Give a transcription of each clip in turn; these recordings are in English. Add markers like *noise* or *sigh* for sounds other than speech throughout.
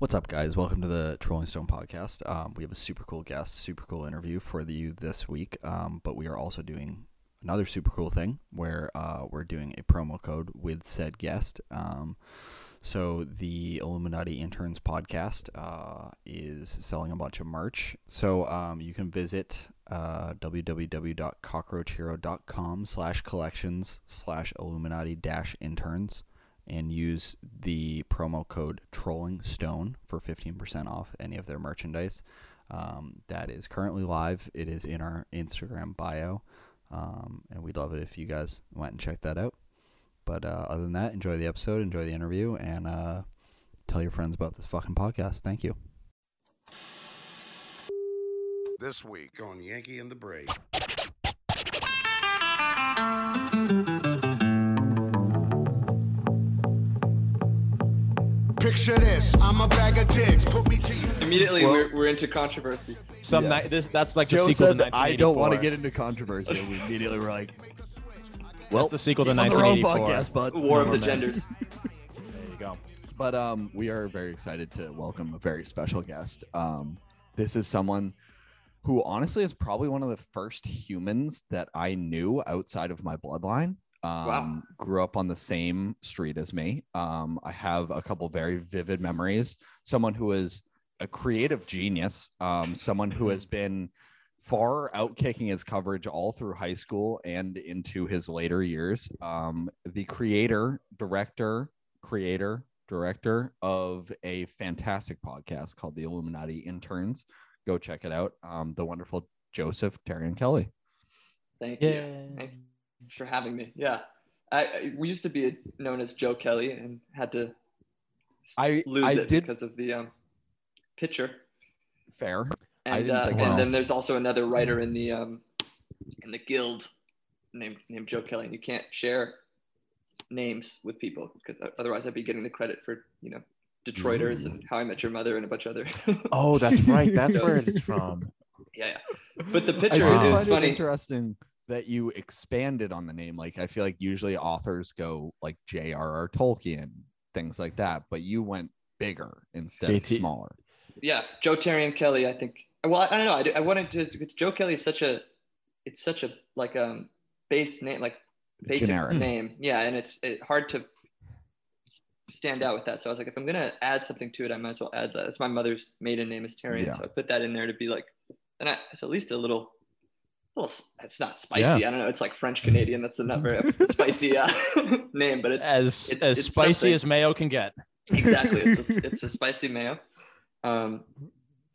What's up, guys? Welcome to the Trolling Stone podcast. Um, we have a super cool guest, super cool interview for you this week. Um, but we are also doing another super cool thing where uh, we're doing a promo code with said guest. Um, so the Illuminati Interns podcast uh, is selling a bunch of merch. So um, you can visit uh, www.cockroachhero.com slash collections slash Illuminati dash interns and use the promo code Trolling Stone for 15% off any of their merchandise. Um, that is currently live. It is in our Instagram bio. Um, and we'd love it if you guys went and checked that out. But uh, other than that, enjoy the episode, enjoy the interview, and uh, tell your friends about this fucking podcast. Thank you. This week on Yankee and the Brave. Picture this, I'm a bag of dicks. Put me to you. Immediately, Well- we're, we're into controversy. Some Yeah. ni- this that's like the Joe sequel to said, "I don't want to get into controversy." And we immediately were like, Well, "Well, the sequel to on the wrong 1984. podcast, bud." War of the more men. genders. *laughs* There you go. But um, we are very excited to welcome a very special guest. Um, this is someone who honestly is probably one of the first humans that I knew outside of my bloodline. Um, Wow. Grew up on the same street as me. Um, I have a couple very vivid memories. Someone who is a creative genius. Um, someone who has been far outkicking his coverage all through high school and into his later years. Um, the creator, director, creator, director of a fantastic podcast called The Illuminati Interns. Go check it out. Um, the wonderful Joseph Terry and Kelly. Thank you. Thank you for having me. Yeah. I, I we used to be known as Joe Kelly and had to I lose I it did- because of the um, picture. Fair. And, uh, and well. then there's also another writer in the um, in the guild named named Joe Kelly. And you can't share names with people because otherwise I'd be getting the credit for you know Detroiters and How I Met Your Mother and a bunch of other. *laughs* Oh, that's right. That's where it's from. *laughs* yeah, yeah. But the picture is funny. interesting that you expanded on the name. Like I feel like usually authors go like J.R.R. Tolkien, things like that, but you went bigger instead of smaller. yeah, Joe Terry and Kelly. I think. Well, I, I don't know. I, do- I wanted to. It's Joe Kelly is such a. It's such a like um base name, like basic Generic. name. Yeah, and it's it, hard to stand out with that. So I was like, if I'm gonna add something to it, I might as well add that. It's my mother's maiden name is Terry, Yeah. so I put that in there to be like, and I, it's at least a little. Little, s- it's not spicy. Yeah. I don't know. It's like French Canadian. That's a not very *laughs* spicy uh, *laughs* name, but it's As it's- as it's spicy something. as mayo can get. exactly it's a, *laughs* it's a spicy mayo um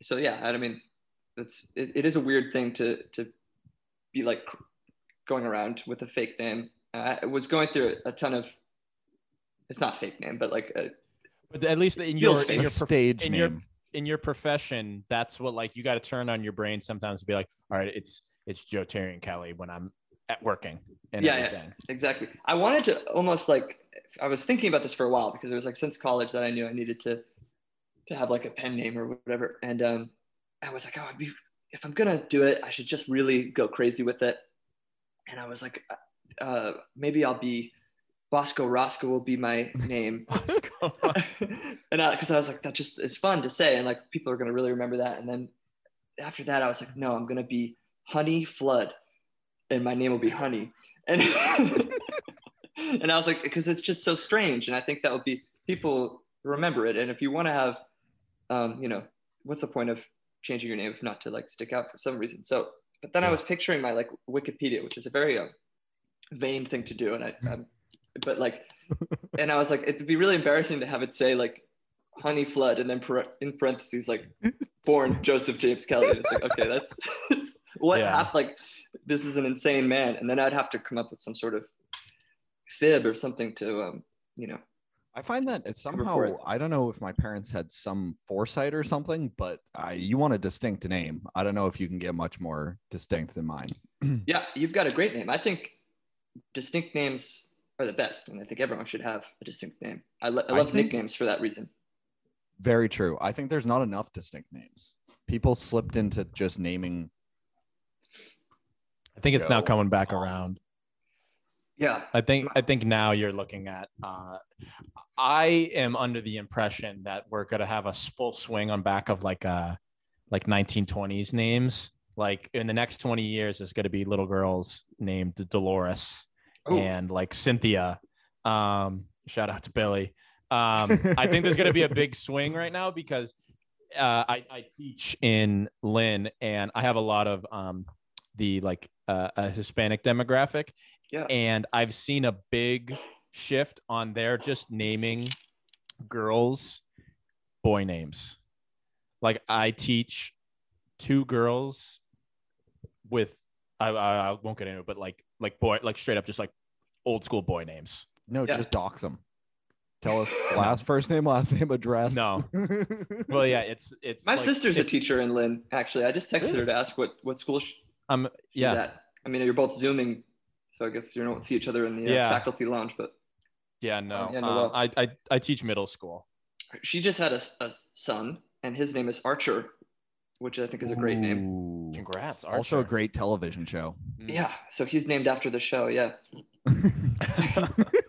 so yeah i mean it's it, it is a weird thing to to be like going around with a fake name i was going through a ton of it's not fake name but like a, But at least in your in your, prof- stage in name. your in your profession, that's what like you got to turn on your brain sometimes to be like, all right, it's it's Joe Terry and Kelly when I'm at working and Yeah, yeah. exactly. I wanted to almost like i was thinking about this for a while because it was like since college that i knew i needed to to have like a pen name or whatever. And um i was like oh I'd be, if i'm gonna do it i should just really go crazy with it. And i was like uh maybe i'll be bosco Rosco will be my *laughs* name. *laughs* And I, because I was like, that just it's fun to say, and like people are gonna really remember that. And then after that, I was like, no, I'm gonna be Honey Flood, and my name will be Honey. And *laughs* and I was like, because it's just so strange, and I think that would be people remember it. And if you want to have, um, you know, what's the point of changing your name if not to like stick out for some reason? So, but then I was picturing my like Wikipedia, which is a very uh, vain thing to do, and I, I'm, but like *laughs* and I was like, it'd be really embarrassing to have it say like Honey Flood and then in parentheses like born Joseph James Kelly. And it's like, okay, that's *laughs* what Yeah. like this is an insane man. And then I'd have to come up with some sort of fib or something to um, you know. I find that it's somehow it. I don't know if my parents had some foresight or something, but I, you want a distinct name. I don't know if you can get much more distinct than mine. *clears throat* Yeah, you've got a great name. I think distinct names are the best, and I think everyone should have a distinct name. I, lo- I I love think- nicknames for that reason. Very true. I think there's not enough distinct names. People slipped into just naming. I think it's now coming back around. Yeah. I think I think now you're looking at. Uh, I am under the impression that we're gonna have a full swing on back of like uh like 1920s names. Like in the next 20 years, there's gonna be little girls named Dolores Ooh. and like Cynthia. Um, shout out to Billy. Um, I think there's gonna be a *laughs* big swing right now because uh, I, I teach in Lynn and I have a lot of um the like uh, a Hispanic demographic Yeah. and I've seen a big shift on their just naming girls boy names. Like I teach two girls with I, I, I won't get into it, but like like boy like straight up just like old school boy names. No, Yeah. just dox them. Tell us *laughs* last first name, last name, address. No. *laughs* Well, yeah, it's it's My like- sister's a teacher in Lynn, actually. I just texted her to ask what, what school she, Um, yeah, at. I mean, you're both Zooming, so I guess you don't see each other in the uh, Yeah. faculty lounge, but yeah, no. Oh, yeah, no, uh. I, I I teach middle school. she just had a, a son, and his name is Archer, which I think is a great name. Ooh. Congrats, Also a great television show. Mm. Yeah, so he's named after the show. Yeah, *laughs* *laughs*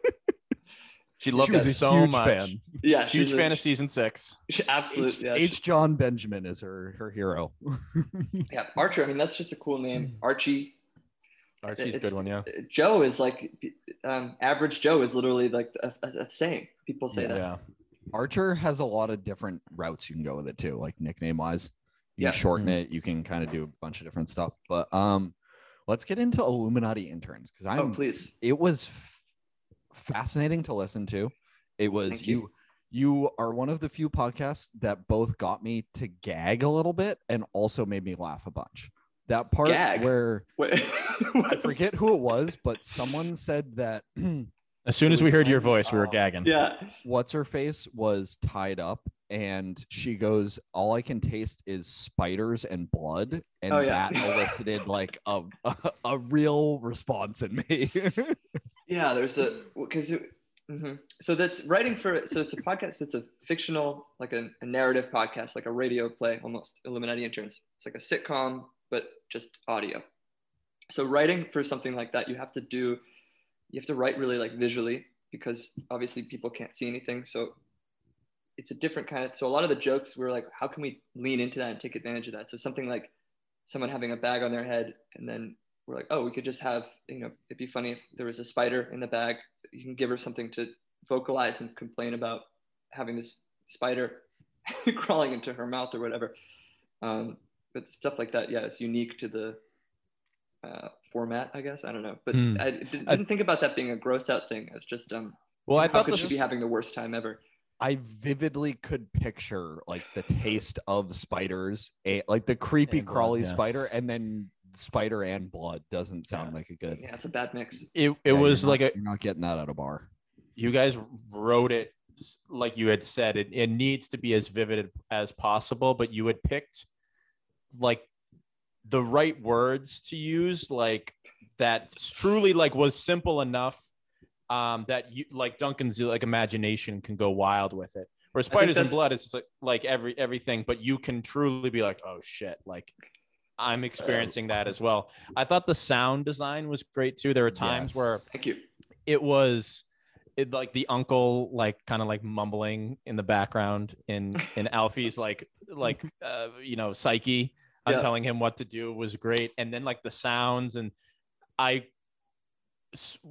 She loved was it a so huge much. fan. yeah, Huge she's a- fan of season six. she- absolute. yeah, she- H. John Benjamin is her her hero. *laughs* yeah, Archer. I mean, that's just a cool name. Archie. Archie's a good one, yeah. Joe is like, um, average Joe is literally like a, a, a saying. People say that. Yeah. Archer has a lot of different routes you can go with it too, like nickname wise. You Yeah. can shorten Mhm. it. You can kind of do a bunch of different stuff. But um, let's get into Illuminati interns because I'm. Oh, please. It was f- fascinating to listen to. It was you. you. You are one of the few podcasts that both got me to gag a little bit and also made me laugh a bunch. That part Gag? where *laughs* I forget who it was, but someone said that *clears throat* As soon as we was heard your when, voice, we were gagging. Yeah. what's her face was tied up and she goes all i can taste is spiders and blood and Oh, yeah. that elicited like a, a *laughs* a real response in me *laughs* Yeah, there's a *laughs* because it, mhm. so that's writing for so it's a podcast. It's a fictional, like a, a narrative podcast, like a radio play almost. Illuminati interns. It's like a sitcom, but just audio. So writing for something like that, you have to do, you have to write really like visually because obviously people can't see anything. So it's a different kind of. So a lot of the jokes were like, how can we lean into that and take advantage of that? So something like someone having a bag on their head and then we're like, oh, we could just have, you know, it'd be funny if there was a spider in the bag. You can give her something to vocalize and complain about having this spider *laughs* crawling into her mouth or whatever. Um, but stuff like that, yeah, it's unique to the uh, format, I guess. I don't know, but Hmm. I didn't, I- didn't think about that being a gross out thing. It's just, um, Well, I how thought could this she be having the worst time ever? i vividly could picture like the taste of spiders a, like the creepy And blood, crawly yeah. spider and then spider and blood doesn't sound Yeah. like a good Yeah, it's a bad mix. it, it Yeah, was you're like not- a you're not getting that at a bar you guys wrote it like you had said it, it needs to be as vivid as possible but you had picked like the right words to use like that truly like was simple enough um that you like duncan's like imagination can go wild with it where spiders and blood is like like every everything but you can truly be like oh shit like i'm experiencing that as well. I thought the sound design was great too. There were times where Thank you. it was it like the uncle like kind of like mumbling in the background in in *laughs* Alfie's like like uh you know psyche. I'm Yeah. telling him what to do was great. And then like the sounds and I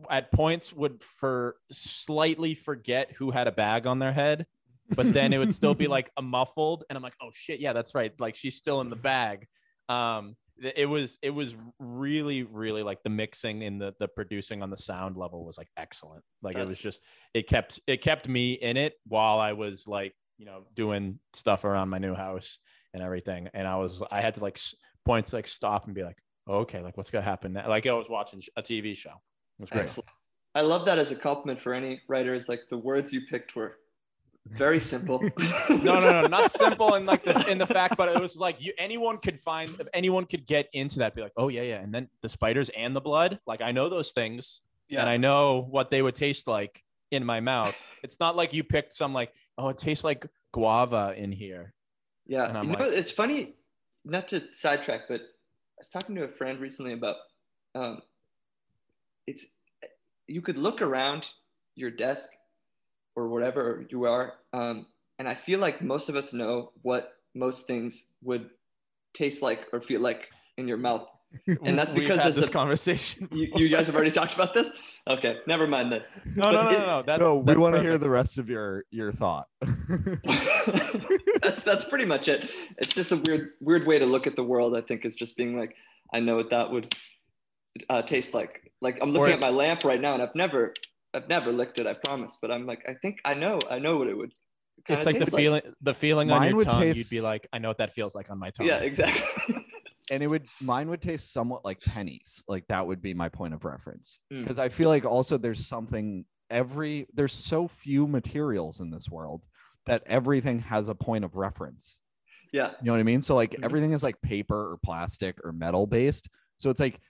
at points would for slightly forget who had a bag on their head but then it would still be *laughs* like a muffled and I'm like oh shit. Yeah that's right. Like she's still in the bag um it was it was really really like the mixing and the the producing on the sound level was like excellent like it was just it kept it kept me in it while i was like you know doing stuff around my new house and everything and i was i had to like points like stop and be like okay like what's gonna happen now? like i was watching a tv show it was great Excellent. I love that as a compliment for any writer. Is like the words you picked were very simple. *laughs* no no no not simple in like the in the fact but it was like you anyone could find anyone could get into that be like oh yeah yeah and then the spiders and the blood like i know those things Yeah. and I know what they would taste like in my mouth. It's not like you picked some like, oh, it tastes like guava in here. Yeah, And I'm you know, like- it's funny, not to sidetrack, but I was talking to a friend recently about, um, it's, you could look around your desk or whatever you are, um, and I feel like most of us know what most things would taste like or feel like in your mouth. *laughs* And that's because had this a- conversation. You, you guys have already talked about this. Okay, never mind then. no, no, no, no, no. *laughs* That's, no, we that's want to hear the rest of your your thought. *laughs* that's that's pretty much it. It's just a weird weird way to look at the world. I think is just being like, I know what that would uh, taste like. Like I'm looking Or- at my lamp right now, and I've never I've never licked it. I promise, but I'm like, I think I know I know what it would. kinda It's like the taste feeling, the feeling on Mine your would tongue. You'd be like, I know what that feels like on my tongue. Yeah, exactly. *laughs* and it would mine would taste somewhat like pennies like that would be my point of reference Mm. because i feel like also there's something every there's so few materials in this world that everything has a point of reference yeah, you know what i mean so like Mhm. everything is like paper or plastic or metal based so it's like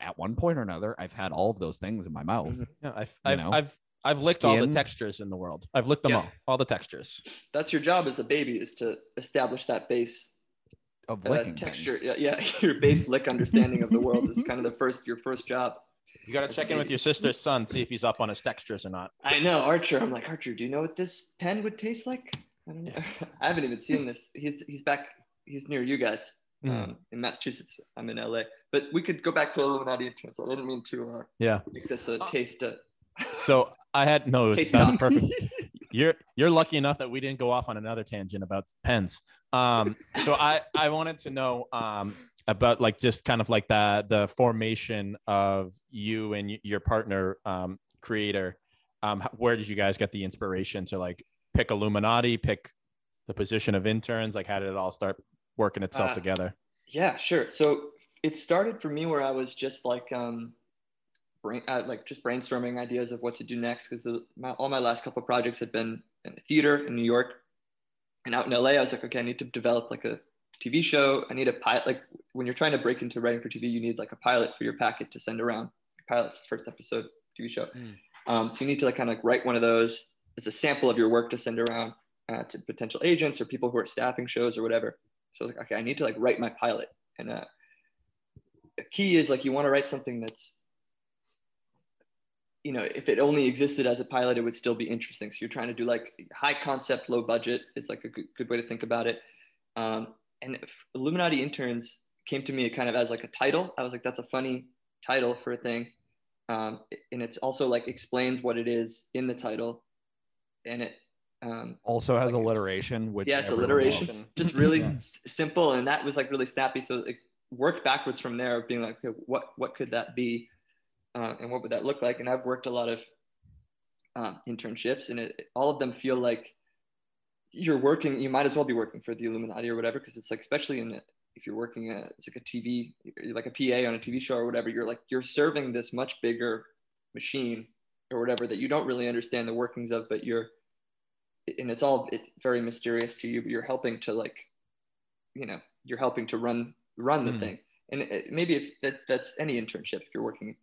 at one point or another i've had all of those things in my mouth Mhm. Yeah, I've, You I've, know? I've, I've licked all the textures in the world. I've licked them Yeah. all, all the textures. that's your job as a baby is to establish that base of uh, licking texture. things. Yeah, yeah, *laughs* your base *laughs* lick understanding of the world is kind of the first your first job. You got to check in with your sister's son, see if he's up on his textures or not. I know Archer. I'm like Archer. Do you know what this pen would taste like? I don't know. *laughs* I haven't even seen this. He's he's back. He's near you guys Mm. um, in Massachusetts. I'm in LA. But we could go back to Illuminati interns. I didn't mean to uh, Yeah. make this a taste. Uh, So I had no, taste that was perfect. *laughs* You're you're lucky enough that we didn't go off on another tangent about pens. Um, so I I wanted to know um about like just kind of like the the formation of you and your partner um creator. Um, where did you guys get the inspiration to like pick Illuminati, pick the position of interns? Like how did it all start working itself Uh, together? Yeah, sure. So it started for me where I was just like, um, brain, uh, like just brainstorming ideas of what to do next because my, all my last couple of projects had been in the theater in New York and out in LA. I was like, okay, I need to develop like a TV show. I need a pilot. Like when you're trying to break into writing for TV, you need like a pilot for your packet to send around. Pilot's the first episode TV show. Mm. Um, so you need to like kind of like write one of those as a sample of your work to send around uh, to potential agents or people who are staffing shows or whatever. So I was like, okay, I need to like write my pilot. And uh, the key is like you want to write something that's, you know, if it only existed as a pilot, it would still be interesting. So you're trying to do like high concept, low budget is like a good, good way to think about it. Um, and Illuminati interns came to me kind of as like a title. I was like, that's a funny title for a thing. Um, and it's also like explains what it is in the title. And it, um, Also has Like- alliteration, which yeah, it's alliteration, loves. just really Yeah. s- simple, and that was like really snappy. So it worked backwards from there, of being like, okay, what what could that be, uh, and what would that look like? And I've worked a lot of um, internships, and it, all of them feel like you're working. You might as well be working for the Illuminati or whatever, because it's like, especially in if you're working at it's like a TV, like a PA on a TV show or whatever. You're like you're serving this much bigger machine or whatever that you don't really understand the workings of, but you're and it's all it's very mysterious to you but you're helping to like you know you're helping to run run the Mm. thing and it, maybe if that, that's any internship if you're working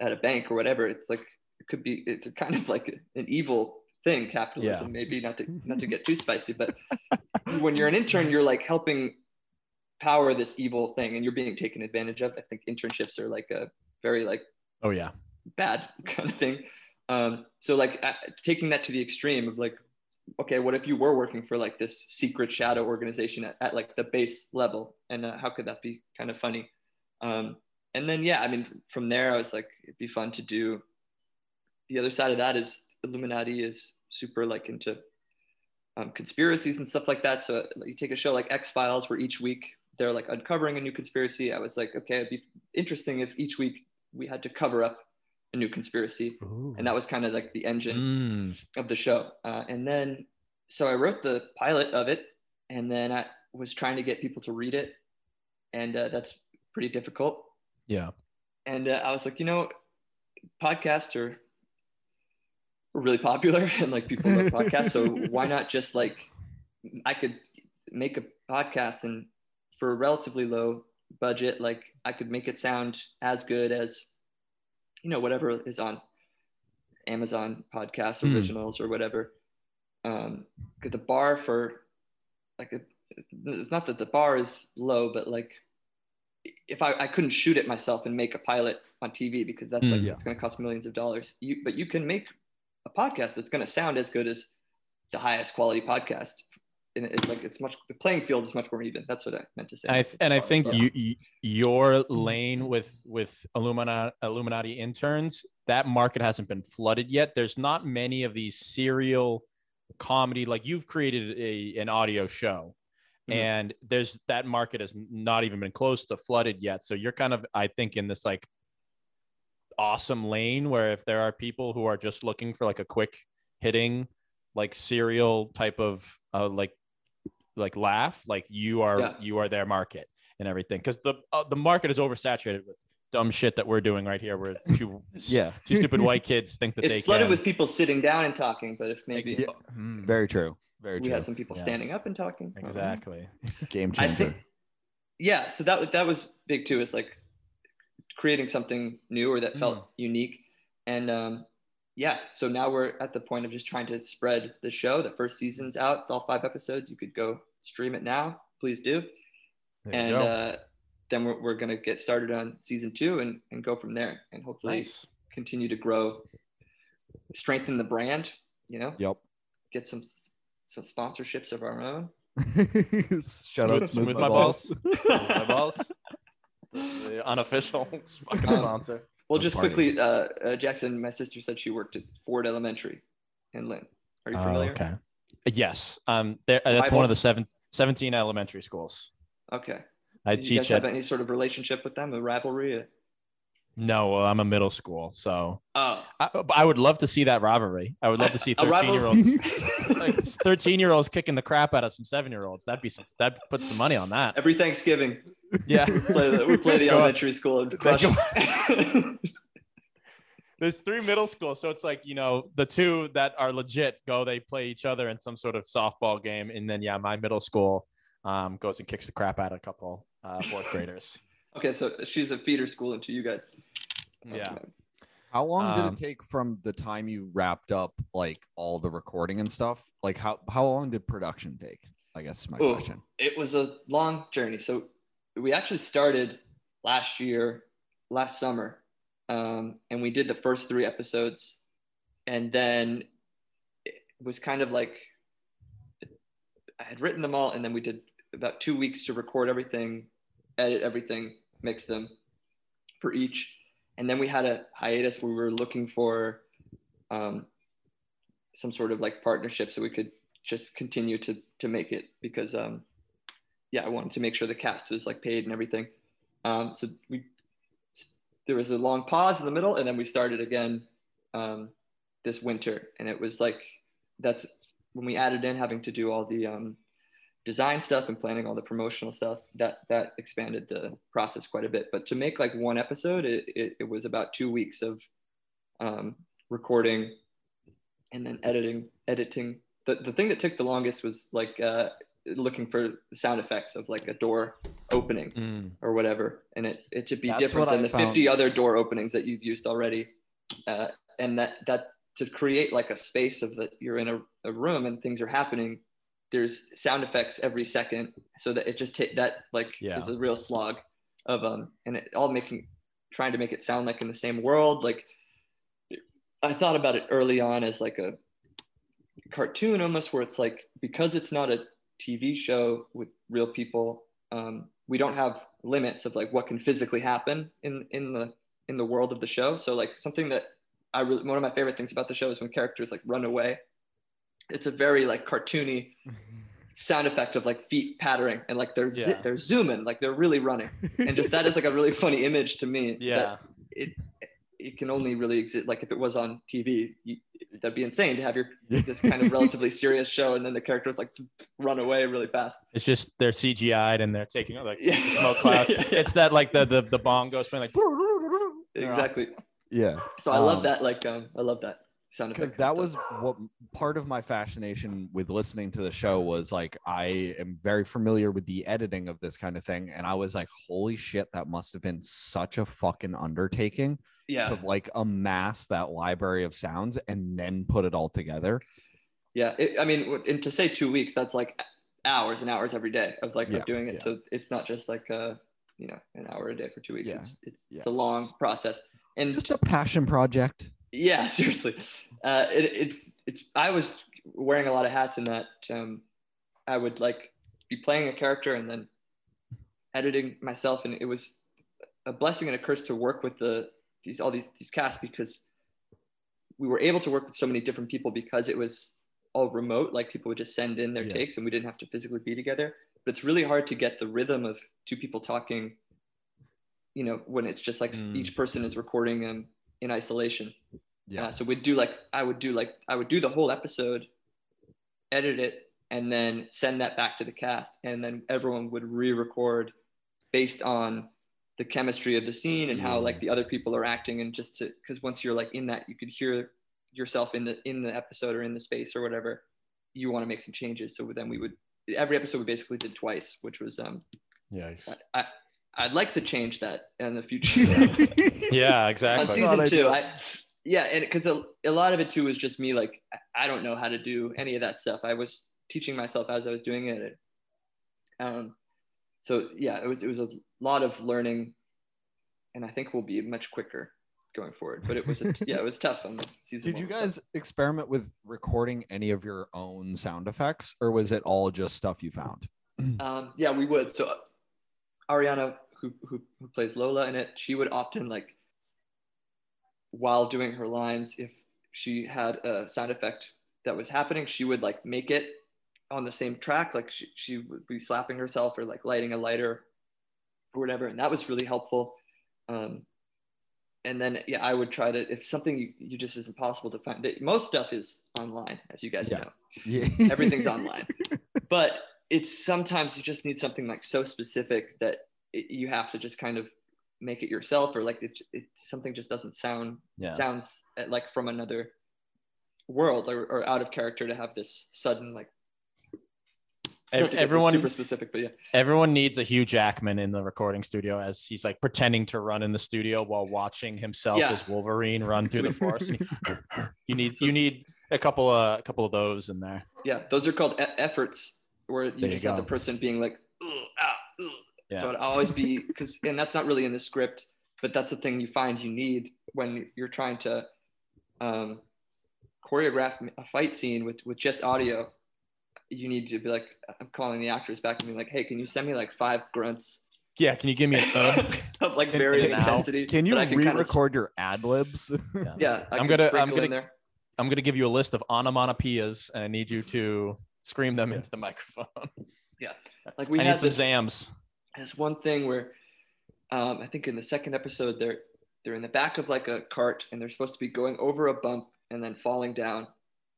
at a bank or whatever it's like it could be it's a kind of like an evil thing capitalism maybe not to not to *laughs* get too spicy but when you're an intern you're like helping power this evil thing and you're being taken advantage of i think internships are like a very like Oh yeah. bad *laughs* kind of thing. Um, so like uh, taking that to the extreme of like, okay, what if you were working for like this secret shadow organization at, at like the base level, and uh, how could that be kind of funny? Um, and then yeah, I mean, from there I was like, it'd be fun to do. The other side of that is Illuminati is super like into um, conspiracies and stuff like that. So you take a show like X Files, where each week they're like uncovering a new conspiracy. I was like, okay, it'd be interesting if each week we had to cover up a new conspiracy and that was kind of like the engine Mm. of the show uh, and then so i wrote the pilot of it and then i was trying to get people to read it and uh, that's pretty difficult Yeah. and uh, i was like you know podcasts are are really popular *laughs* and like people love podcasts so *laughs* why not just like i could make a podcast and for a relatively low budget like i could make it sound as good as you know whatever is on amazon podcast Hmm. originals or whatever um the bar for like it- it's not that the bar is low but like if I, I couldn't shoot it myself and make a pilot on TV because that's like Mm. Yeah. it's going to cost millions of dollars. You but you can make a podcast that's going to sound as good as the highest quality podcast. And it's like it's much the playing field is much more even. That's what I meant to say. And I, th- and I think Yeah. you, you your lane with with Illuminati Illuminati interns that market hasn't been flooded yet. There's not many of these serial comedy like you've created a an audio show, Mhm. and there's that market has not even been close to flooded yet. So you're kind of I think in this like awesome lane where if there are people who are just looking for like a quick hitting like serial type of uh, like like laugh like you are Yeah. you are their market and everything because the uh, the market is oversaturated with dumb shit that we're doing right here where *laughs* two Yeah. two stupid *laughs* white kids think that they can. it's they flooded can with people sitting down and talking, but if maybe Yeah. Mm, Very true. Very we true. had some people Yes. standing up and talking. I don't know. exactly *laughs* Game I changer. think, yeah. So that was that was big too. Is like creating something new or that felt Mm. unique, and um, yeah. So now we're at the point of just trying to spread the show. The first season's out, it's all five episodes. You could go stream it now. Please do. There and uh, then we're, we're gonna get started on season two and and go from there, and hopefully nice continue to grow, strengthen the brand. You know, Yep. get some some sponsorships of our own. *laughs* Shout out smooth, smooth my balls, Smooth my balls *laughs* *laughs* the unofficial fucking Um, sponsor Well, just parties. quickly, uh, uh, Jackson, my sister said she worked at Ford Elementary in Lynn. Are you Oh, familiar? okay yes um there uh, that's one of the Bibles? seven, 17 elementary schools Okay. i Did you guys teach have at any sort of relationship with them, a rivalry? no i'm a middle school so Oh, I, I would love to see that rivalry. I would love to see 13 year olds. *laughs* *laughs* like 13 year olds kicking the crap out of some seven year olds. That'd be some, that'd put some money on that. Every Thanksgiving, Yeah. we play the, we play the elementary school and crush. *laughs* There's three middle schools. So it's like, you know, the two that are legit go, they play each other in some sort of softball game. And then, yeah, my middle school um, goes and kicks the crap out of a couple uh, fourth graders. okay, so she's a feeder school into you guys. Yeah. Okay. How long did Um, it take from the time you wrapped up like all the recording and stuff? Like how how long did production take? I guess is my Oh, question. It was a long journey. So we actually started last year, last summer, um, and we did the first three episodes, and then it was kind of like I had written them all, and then we did about two weeks to record everything, edit everything, mix them for each, and then we had a hiatus. Where we were looking for um, some sort of like partnership so we could just continue to to make it because um yeah i wanted to make sure the cast was like paid and everything. Um so we there was a long pause in the middle and then we started again um this winter. And it was like that's when we added in having to do all the um design stuff and planning all the promotional stuff that that expanded the process quite a bit but to make like one episode it, it, it was about two weeks of um recording and then editing editing the, the thing that took the longest was like uh, looking for sound effects of like a door opening Mm. or whatever and it, it should be That's different than I the found. 50 other door openings that you've used already uh, and that that to create like a space of that you're in a, a room and things are happening there's sound effects every second so that it just ta- that like Yeah. is a real slog of um and it all making trying to make it sound like in the same world like i thought about it early on as like a cartoon almost where it's like because it's not a tv show with real people um, we don't have limits of like what can physically happen in in the in the world of the show so like something that i really one of my favorite things about the show is when characters like run away it's a very like cartoony *laughs* sound effect of like feet pattering and like they're zi- they're zooming like they're really running and just that is like a really funny image to me Yeah. it it can only really exist like if it was on tv you, that'd be insane to have your this kind of *laughs* relatively serious show and then the characters like run away really fast It's just they're CGI'd and they're taking like Yeah. smoke cloud. Yeah, *laughs* yeah. It's that like the the the bomb goes playing like exactly Yeah. so i love Um, that like um i love that sound because that was what part of my fascination with listening to the show was like i am very familiar with the editing of this kind of thing and i was like holy shit that must have been such a fucking undertaking yeah to like amass that library of sounds and then put it all together yeah it, i mean and to say two weeks that's like hours and hours every day of like Yeah, of doing it yeah. so it's not just like uh you know an hour a day for two weeks. Yeah. It's it's, Yeah. it's a long process. And Just a passion project. Yeah, *laughs* seriously, uh, it, it's it's. I was wearing a lot of hats in that. Um, I would like be playing a character and then editing myself, and it was a blessing and a curse to work with the these all these these casts because we were able to work with so many different people because it was all remote. Like people would just send in their Yeah. takes, and we didn't have to physically be together. But it's really hard to get the rhythm of two people talking. You know, when it's just like Mm. each person is recording um, in isolation. Yeah. Uh, so we'd do like I would do like I would do the whole episode, edit it, and then send that back to the cast, and then everyone would re-record based on the chemistry of the scene and how Yeah. like the other people are acting, and just to because once you're like in that, you could hear yourself in the in the episode or in the space or whatever. You want to make some changes, so then we would every episode we basically did twice, which was um Yikes. I I'd like to change that in the future. Yeah, *laughs* on exactly. season two. I yeah, and because a, a lot of it too was just me like I- I don't know how to do any of that stuff. I was teaching myself as I was doing it. Um, so yeah, it was it was a lot of learning, and I think we'll be much quicker going forward. But it was a, yeah, it was tough on the season. Did you one. guys experiment with recording any of your own sound effects, or was it all just stuff you found? Um, yeah, we would. So Ariana, who, who who plays Lola in it, she would often like while doing her lines, if she had a sound effect that was happening, she would like make it on the same track. Like she, she would be slapping herself or like lighting a lighter or whatever. And that was really helpful. Um, and then, yeah, I would try to, if something you, you just isn't possible to find, most stuff is online, as you guys Yeah. know Yeah. everything's *laughs* online but it's sometimes you just need something like so specific that it, you have to just kind of make it yourself or like it, it something just doesn't sound Yeah. sounds uh, like from another world or, or out of character to have this sudden like Ev- not to get everyone super specific but yeah everyone needs a Hugh Jackman in the recording studio as he's like pretending to run in the studio while watching himself Yeah. as Wolverine run through the *laughs* forest. He- *laughs* you need you need a couple of a couple of those in there. yeah those are called e- efforts where you There you just have the person being like "Ugh, ah, ugh." Yeah. so it'd always be because and that's not really in the script but that's the thing you find you need when you're trying to um, choreograph a fight scene with with just audio you need to be like i'm calling the actors back and being like hey can you send me like five grunts Yeah, can you give me an uh? *laughs* of like Can- very can- intensity Can you that I kinda re-record your ad libs? *laughs* yeah I I'm gonna- I'm gonna- there I'm gonna give you a list of onomatopoeias, and I need you to scream them into the microphone. *laughs* Yeah, like we I had need some this, zams. this one thing where um, I think in the second episode they're they're in the back of like a cart and they're supposed to be going over a bump and then falling down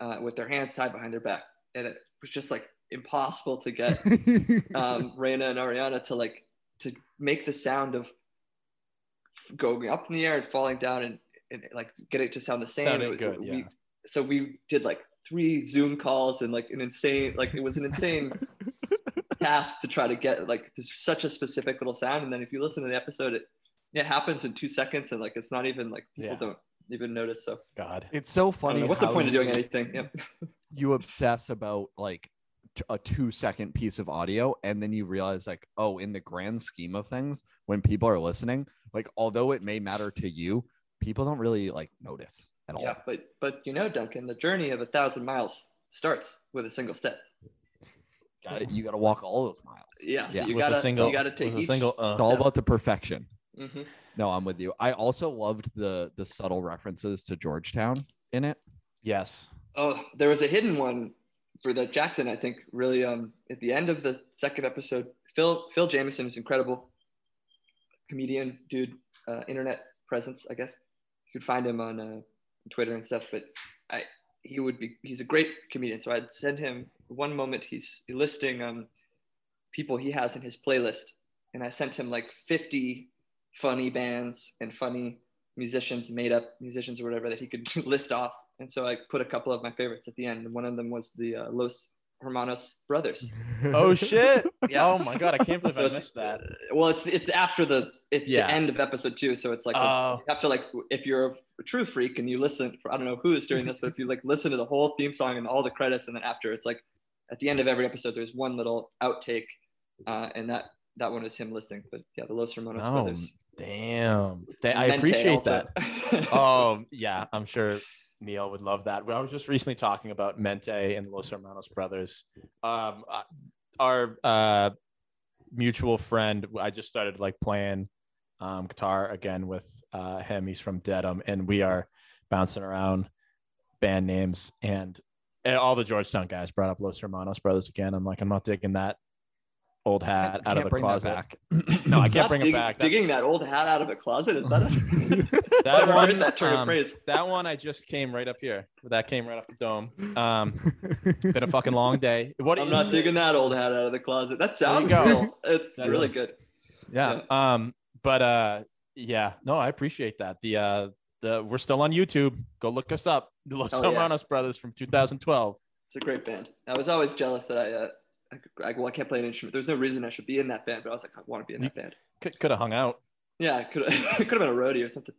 uh, with their hands tied behind their back and it was just like impossible to get *laughs* um, Raina and Ariana to like to make the sound of going up in the air and falling down and, and like get it to sound the same. Sounded It was- good, we- yeah. So we did like three Zoom calls and like an insane like it was an insane *laughs* task to try to get like this such a specific little sound. And then if you listen to the episode, it it happens in two seconds and like it's not even like people Yeah. don't even notice. So God. it's so funny. What's the how point of doing anything? Yep. *laughs* you obsess about like a two second piece of audio and then you realize like oh in the grand scheme of things when people are listening like although it may matter to you people don't really like notice at all Yeah, but but you know, Duncan, the journey of a thousand miles starts with a single step. Got it? you got to walk all those miles Yeah, so Yeah. you gotta a single, you gotta take with a single. Uh, it's all about the perfection Mhm. no i'm with you i also loved the the subtle references to georgetown in it yes. Oh, there was a hidden one for the Jackson. I think really um at the end of the second episode, Phil Phil Jamesson is incredible comedian, dude, uh, internet presence. I guess you could find him on uh, Twitter and stuff. But I he would be he's a great comedian. So I'd send him one moment. He's listing um people he has in his playlist, and I sent him like fifty funny bands and funny musicians, made up musicians or whatever that he could *laughs* list off. And so I put a couple of my favorites at the end. One of them was the uh, Los Hermanos brothers. *laughs* Oh shit. *laughs* Yeah. Oh my god, I can't believe So I missed that. Well, it's it's after the it's Yeah. the end of episode two, so it's like a- Oh. you have to like if you're a true freak and you listen. For, I don't know who is doing this, but if you like listen to the whole theme song and all the credits, and then after it's like at the end of every episode, there's one little outtake, uh, and that that one is him listening. But yeah, the Los Hermanos Oh, brothers. damn. Th- I appreciate also. that. *laughs* Oh, yeah. I'm sure Neil would love that. I was just recently talking about Mente and Los Hermanos brothers. Um, our uh, mutual friend, I just started like playing um, guitar again with uh, him. He's from Dedham, and we are bouncing around band names. And, and all the Georgetown guys brought up Los Hermanos brothers again. I'm like, I'm not digging that old hat out of the closet. back. *clears throat* No, I can't bring dig- it back. That- Digging that old hat out of a closet is that? A, *laughs* that one, heard that turn of um, phrase. that one I just came right up here. That came right off the dome. Um, been a fucking long day. What I'm not digging that old hat out of the closet. That sounds go. *laughs* It's That's really it. good. Yeah. Um, but uh, yeah, no, I appreciate that. The uh, the we're still on YouTube. Go look us up. *laughs* The Los yeah. Brothers from 2012. It's a great band. I was always jealous that I, uh, I, I, well, I can't play an instrument. There's no reason I should be in that band, but I was like, I want to be in that band. Could could have hung out. Yeah, could have could have been a roadie or something.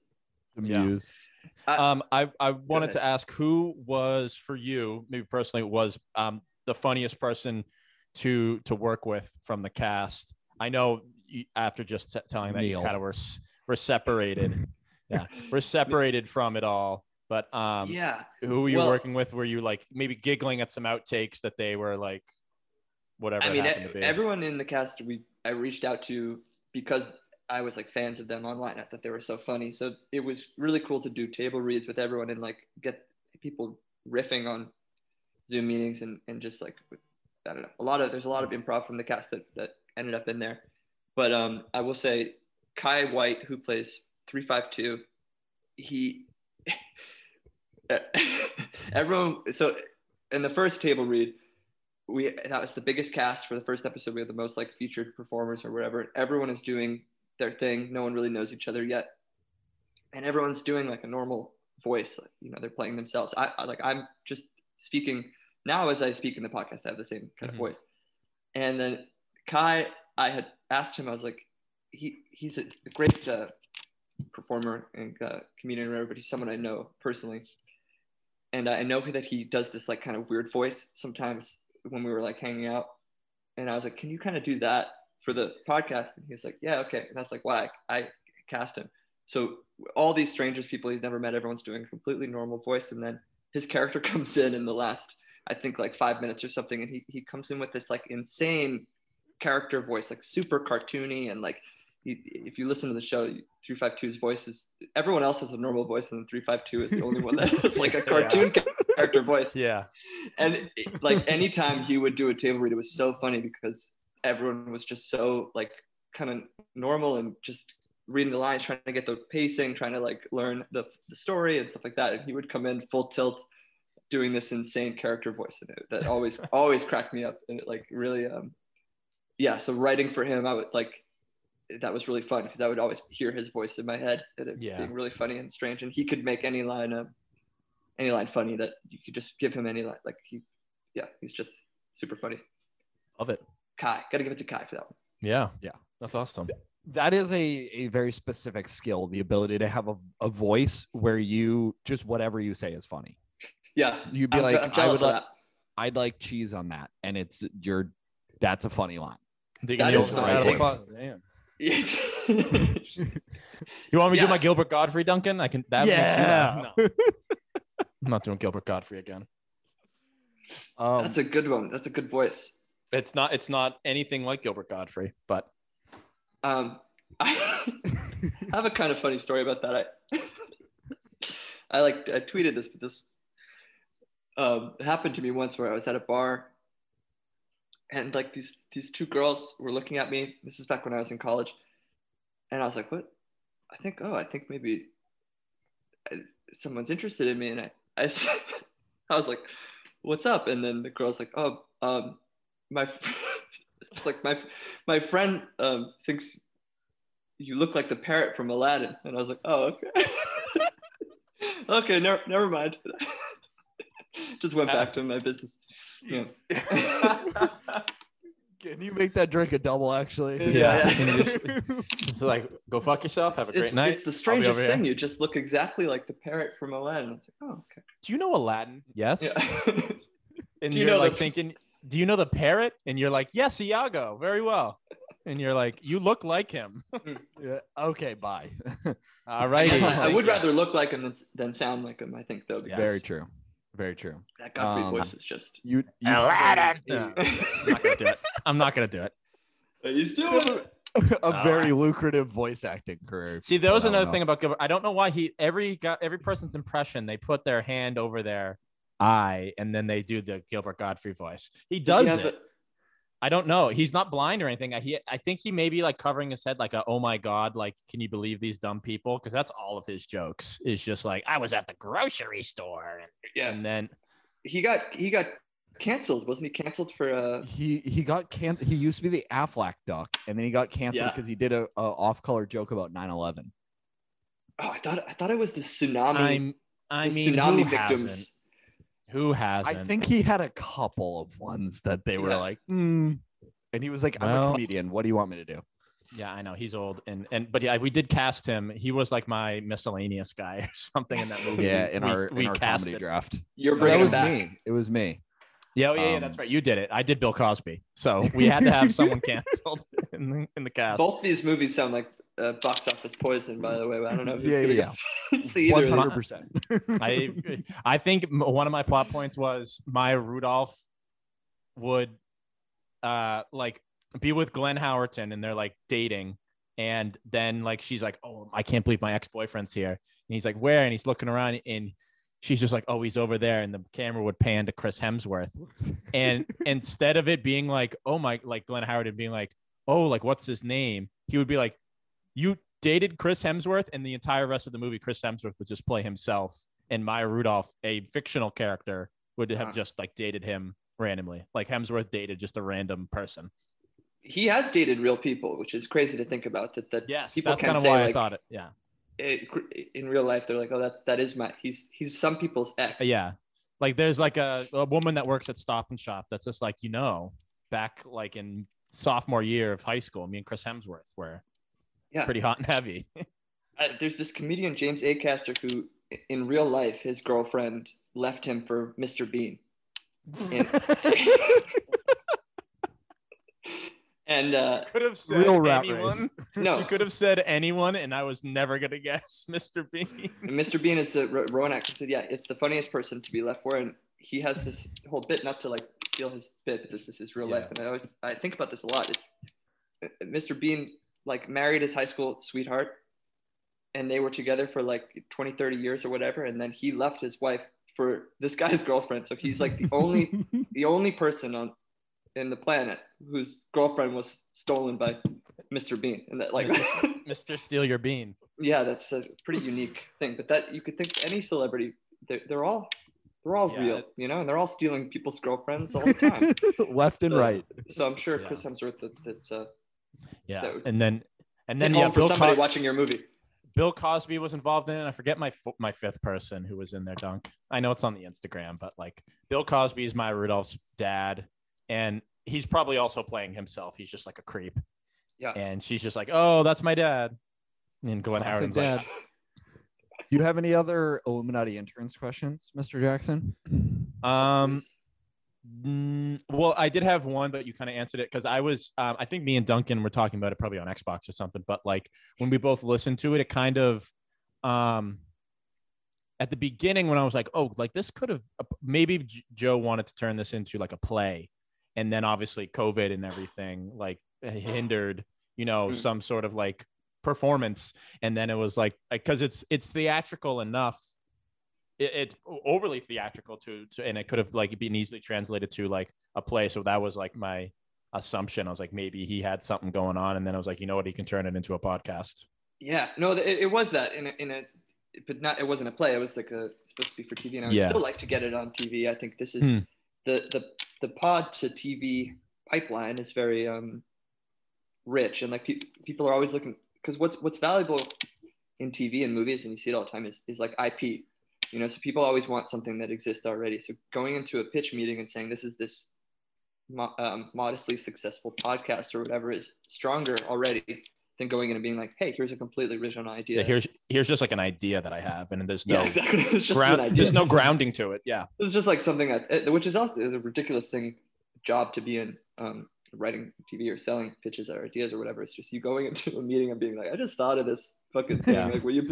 The Yeah. muse. I- Um, I I wanted to ask who was for you, maybe personally, was um the funniest person to to work with from the cast. I know you, after just t- telling that you kind of were s- were separated. *laughs* yeah, we're separated from it all. But um, yeah, who were you Well- working with? Were you like maybe giggling at some outtakes that they were like, whatever? I mean, happened to be? everyone in the cast we I reached out to because I was like fans of them online. I thought they were so funny. So it was really cool to do table reads with everyone and like get people riffing on Zoom meetings and, and just like I don't know a lot of there's a lot of improv from the cast that that ended up in there. But um, I will say Kai White who plays three five two, he *laughs* everyone so in the first table read we that was the biggest cast for the first episode. We had the most like featured performers or whatever. Everyone is doing their thing. No one really knows each other yet, and everyone's doing like a normal voice. Like, you know, they're playing themselves. I, I like I'm just speaking now as I speak in the podcast. I have the same kind Mhm. of voice. And then Kai, I had asked him. I was like, he he's a great uh, performer and uh, comedian, or whatever, but he's someone I know personally. And I know that he does this like kind of weird voice sometimes when we were like hanging out. And I was like, can you kind of do that for the podcast? And he's like, yeah, okay. And that's like why I, I cast him. So all these strangers, people he's never met, everyone's doing a completely normal voice. And then his character *laughs* comes in in the last, I think like five minutes or something. And he, he comes in with this like insane character voice, like super cartoony. And like, he, if you listen to the show, 352's voice is, everyone else has a normal voice. And 352 is the only one that has like a *laughs* cartoon character voice *laughs* yeah, and like *laughs* anytime he would do a table read, it was so funny because everyone was just so like kind of normal and just reading the lines, trying to get the pacing, trying to like learn the, the story and stuff like that. And he would come in full tilt, doing this insane character voice, and it, that always *laughs* always cracked me up. And it like really, um, yeah. So writing for him, I would like that was really fun because I would always hear his voice in my head and it Yeah. being really funny and strange. And he could make any line um, any line funny that you could just give him any line. Like he, yeah, he's just super funny. love it. Kai, gotta give it to Kai for that one. Yeah, Yeah. that's awesome. that is a, a very specific skill the ability to have a, a voice where you just whatever you say is funny Yeah, you'd be I'm, like I'm i would like i'd like cheese on that and it's your that's a funny line Digging That the is old- my out of the voice. damn. You want me to Yeah. do my Gilbert Gottfried, Duncan? I can. That makes you Yeah. laugh. No. I'm not doing Gilbert Gottfried again. um, That's a good one. That's a good voice. It's not. It's not anything like Gilbert Gottfried, but Um, I *laughs* have a kind of funny story about that. I, *laughs* I like I tweeted this, but this um, it happened to me once where I was at a bar, and like these these two girls were looking at me. This is back when I was in college, and I was like, "What?" I think, "Oh, I think maybe uh, someone's interested in me." And I I, *laughs* I was like, "What's up?" And then the girl's like, "Oh, um, my." *laughs* It's like my my friend um, thinks you look like the parrot from Aladdin, and I was like, oh, okay, *laughs* okay, never never mind. Just went back to my business. Yeah, can you make that drink a double actually Yeah. Can you just- *laughs* it's like go fuck yourself. Have a great it's, night. it's the strangest over here. thing. You just look exactly like the parrot from Aladdin. Like, oh, okay. Do you know Aladdin? Yes. Yeah. *laughs* And Do you you're know like the- thinking, do you know the parrot? And you're like, yes, Iago. Very well. and you're like, you look like him. Hmm. Yeah, okay, bye. *laughs* All righty. I, would rather look like him than, than sound like him. I think though. because Very true. Very true. That Gottfried Um, voice is just. You, you Aladdin. No, I'm not gonna do it. I'm not gonna do it. He's doing it. a *laughs* very lucrative voice acting career. See, there was But I don't another thing about Gilbert. I don't know why he every got every person's impression they put their hand over their eye and then they do the Gilbert Gottfried voice. He Does does he have it. I don't know. He's not blind or anything. I he I think he may be like covering his head like a oh my god, like can you believe these dumb people? Because that's all of his jokes. Is just like I was at the grocery store Yeah, and then he got he got canceled, wasn't he? Canceled for uh. he he got can he used to be the Aflac duck, and then he got canceled Yeah. because he did a, a off color joke about 9/11. Oh, I thought I thought it was the tsunami. I'm I the mean tsunami who victims. hasn't? Who hasn't? I think he had a couple of ones that they were Yeah. like, "Hmm." and he was like, "I'm Well- a comedian. What do you want me to do?" Yeah, I know he's old, and and but yeah, we did cast him. He was like my miscellaneous guy *laughs* or something in that movie. Yeah, in we, our we in our cast comedy it. draft. You're that bringing was him back. me. It was me. Yeah, oh, yeah, yeah, that's Um, right. You did it. I did Bill Cosby, so we had to have someone *laughs* canceled *laughs* in the, in the cast. Both these movies sound like uh, box office poison, by the way. but I don't know. If it's Yeah, gonna yeah, *laughs* either One of One hundred percent. I I think one of my plot points was Maya Rudolph would uh like be with Glenn Howerton and they're like dating and then like she's like oh I can't believe my ex-boyfriend's here and he's like where and he's looking around and she's just like oh he's over there and the camera would pan to Chris Hemsworth and *laughs* instead of it being like oh my like Glenn Howard being like oh like what's his name he would be like you dated Chris Hemsworth and the entire rest of the movie Chris Hemsworth would just play himself and Maya Rudolph a fictional character would have Huh. just like dated him randomly like Hemsworth dated just a random person He has dated real people, which is crazy to think about. That that yes people that's kind of why like, I thought it yeah it, in real life they're like, oh, that that is my. He's he's some people's ex. yeah like there's like a, a woman that works at Stop and Shop that's just like you know back like in sophomore year of high school me and Chris Hemsworth were Yeah. pretty hot and heavy *laughs* Uh, there's this comedian James Acaster who, in real life, his girlfriend left him for Mr. Bean. And, *laughs* and uh, could have said Real anyone no, you could have said anyone and I was never gonna guess *laughs* Mr. Bean Mr. Bean is the Ro- Rowan Atkinson, yeah, it's the funniest person to be left for, and he has this whole bit not to like steal his bit, but this is his real life, and I always I think about this a lot. Is uh, Mr. Bean like married his high school sweetheart, and they were together for like 20, 30 years or whatever, and then he left his wife for this guy's *laughs* girlfriend, so he's like the only *laughs* the only person on in the planet whose girlfriend was stolen by Mr. Bean, and that like. Mr. *laughs* Steal Your Bean yeah that's a pretty unique thing but that you could think any celebrity they're, they're all they're all Yeah. real you know and they're all stealing people's girlfriends all the time Left and right. so i'm sure Yeah. chris hemsworth that, that's uh Yeah, That would- and then and then then yeah, for Bill, somebody Co- watching your movie Bill Cosby was involved in it. I forget my f- my fifth person who was in there. Dunk. I know it's on the Instagram, but like Bill Cosby is Maya Rudolph's dad, and he's probably also playing himself. He's just like a creep. Yeah. and she's just like, "Oh, that's my dad." And Glenn Classic Howard's like, dad. *laughs* Do you have any other Illuminati interns questions, Mr. Jackson? Um, mm, well, I did have one, but you kind of answered it because I was, um, I think me and Duncan were talking about it probably on Xbox or something. But like when we both listened to it, it kind of, um, at the beginning when I was like, oh, like this could have maybe J- Joe wanted to turn this into like a play, and then obviously COVID and everything like hindered, you know, Mm. some sort of like performance, and then it was like because it's it's theatrical enough it, it overly theatrical to, to and it could have like been easily translated to like a play. So that was like my assumption. I was like maybe he had something going on. And then i was like you know what? He can turn it into a podcast. Yeah. No it, it was that in a, in a but not it wasn't a play. It was like a supposed to be for tv and i would Yeah. still like to get it on tv i think this is Hmm. the the the pod to tv pipeline is very um rich. And like pe- people are always looking because what's what's valuable in tv and movies and you see it all the time is, is like ip you know so people always want something that exists already. So going into a pitch meeting and saying this is this mo- um, modestly successful podcast or whatever is stronger already than going in and being like hey here's a completely original idea yeah. here's here's just like an idea that i have and there's no yeah exactly. *laughs* Ground there's no grounding to it. Yeah. It's just like something that eh, which is also is a ridiculous thing job to be in um writing TV or selling pitches or ideas or whatever. It's just you going into a meeting and being like, I just thought of this fucking thing. Yeah. Like, will you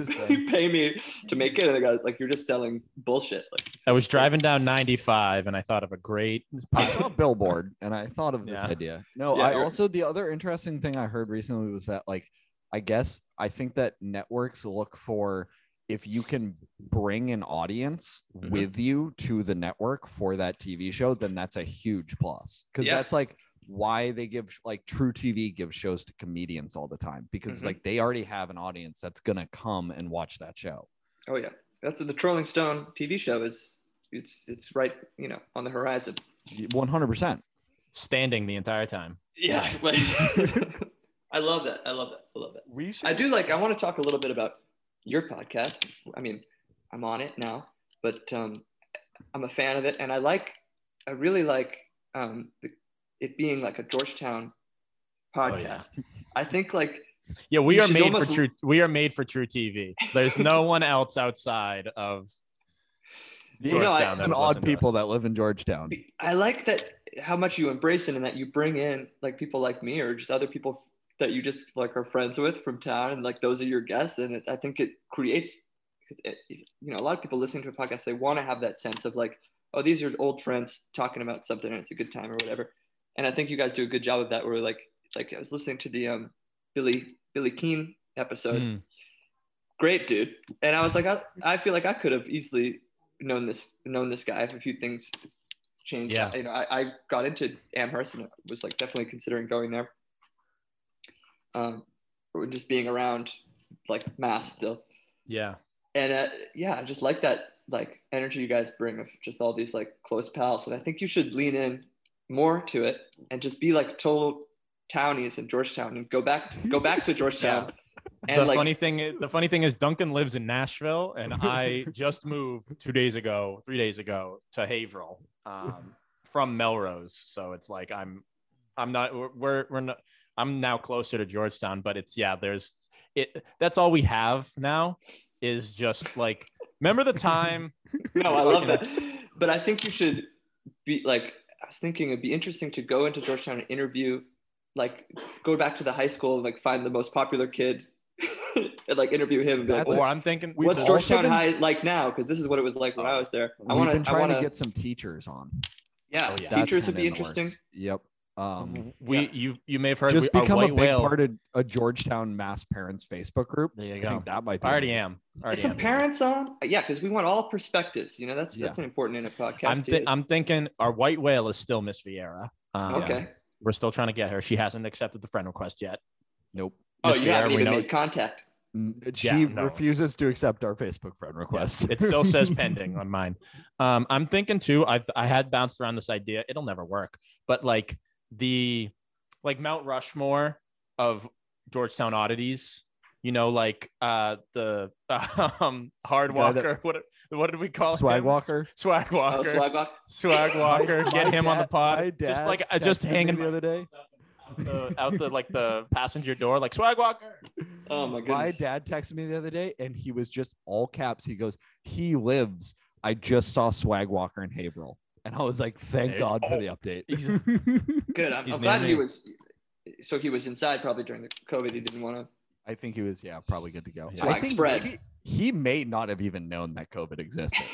pay me to make it? And the guy, like, you're just selling bullshit. Like, I was driving down 95 and I thought of a great I saw a *laughs* billboard and I thought of this Yeah. idea. No, Yeah, I also the other interesting thing I heard recently was that like I guess I think that networks look for if you can bring an audience Mhm. with you to the network for that TV show, then that's a huge plus. Because Yeah. that's like why they give like truTV gives shows to comedians all the time because Mhm. like they already have an audience that's gonna come and watch that show. Oh yeah, that's the Trolling Stone TV show is. It's it's right, you know, on the horizon. One hundred percent. standing the entire time. Yeah, Yes. like, *laughs* *laughs* I love that. I love that. I love that. We should I do like. I want to talk a little bit about your podcast. I mean, I'm on it now, but um, I'm a fan of it, and I like. I really like um, the, it being like a Georgetown oh, podcast. yeah. I think like Yeah, we are made almost- for true. We are made for truTV. There's no *laughs* one else outside of You know, I- Georgetown it's that an would odd people that live in Georgetown. I like that how much you embrace it and that you bring in like people like me or just other people f- that you just like are friends with from town and like those are your guests and it, I think it creates because it, you know a lot of people listening to a podcast they want to have that sense of like oh these are old friends talking about something and it's a good time or whatever and I think you guys do a good job of that where like like I was listening to the um Billy Billy Keane episode Hmm. great dude and i was like i, I feel like i could have easily known this known this guy if a few things changed Yeah. you know I, I got into amherst and was like definitely considering going there um or just being around like mass still yeah. and uh, yeah i just like that like energy you guys bring of just all these like close pals and i think you should lean in more to it and just be like total townies in georgetown and go back to, go back to *laughs* georgetown and the like funny thing, is, the funny thing is, Duncan lives in Nashville, and I *laughs* just moved two days ago, three days ago to Haverhill um, from Melrose. So it's like I'm, I'm not, we're, we're, we're not. I'm now closer to Georgetown, but it's yeah. There's it. That's all we have now is just like. Remember the time? *laughs* no, I love that. But I think you should be like, I was thinking it'd be interesting to go into Georgetown and interview, like, go back to the high school and like find the most popular kid *laughs* and like interview him. And be like, That's Or what's I'm thinking. We've what's Georgetown been- High like now? Because this is what it was like when I Oh. was there. I want to, I want to get some teachers on. yeah, Oh, yeah. Teachers would be in interesting. works. Yep. Um, we Yeah. you you may have heard just we, become a white big whale. part of a Georgetown mass parents Facebook group. There you I go. think that might be. I already am. Already Get some am. parents on, yeah, because we want all perspectives. You know, that's that's an important in a podcast. I'm, too, thi- is- I'm thinking our white whale is still Miss Vieira. Um, okay. We're still trying to get her. She hasn't accepted the friend request yet. Nope. Oh, Miss you Vieira, haven't we even know- made contact. She Yeah, no. refuses to accept our Facebook friend request. It still says *laughs* pending on mine. Um, I'm thinking too. I I had bounced around this idea. It'll never work, but like the like Mount Rushmore of Georgetown oddities. You know, like uh the *laughs* um hard guy that- walker. What what did we call Swag him? Walker. Swag Oh, walker. Swagwalk. Swag walker. *laughs* Get My him on the dad- pod. my Just like uh, just hanging the other day. out *laughs* the, out the like the passenger door, like swag walker. Oh my god! My dad texted me the other day, and he was just all caps. He goes, "He lives." I just saw Swag Walker in Haverhill, and I was like, "Thank Hey, God for the update." he's- *laughs* Good. I'm, He's I'm glad he me. was. So he was inside probably during the COVID. He didn't want to. I think he was, yeah, probably good to go. Yeah. I Swag think spread. maybe- he may not have even known that COVID existed.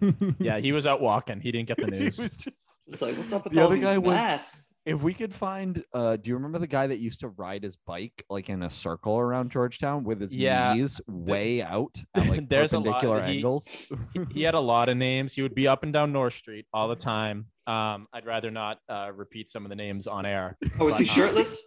*laughs* Yeah, he was out walking. He didn't get the *laughs* He news. was just- It's like, what's up with The all other these guy was- masks? If we could find, uh, do you remember the guy that used to ride his bike like in a circle around Georgetown with his Yeah. knees way out *laughs* at like There's a lot- perpendicular he- angles? he, he had a lot of names. He would be up and down North Street all the time. Um, I'd rather not uh, repeat some of the names on air. Oh, was he but, uh, shirtless?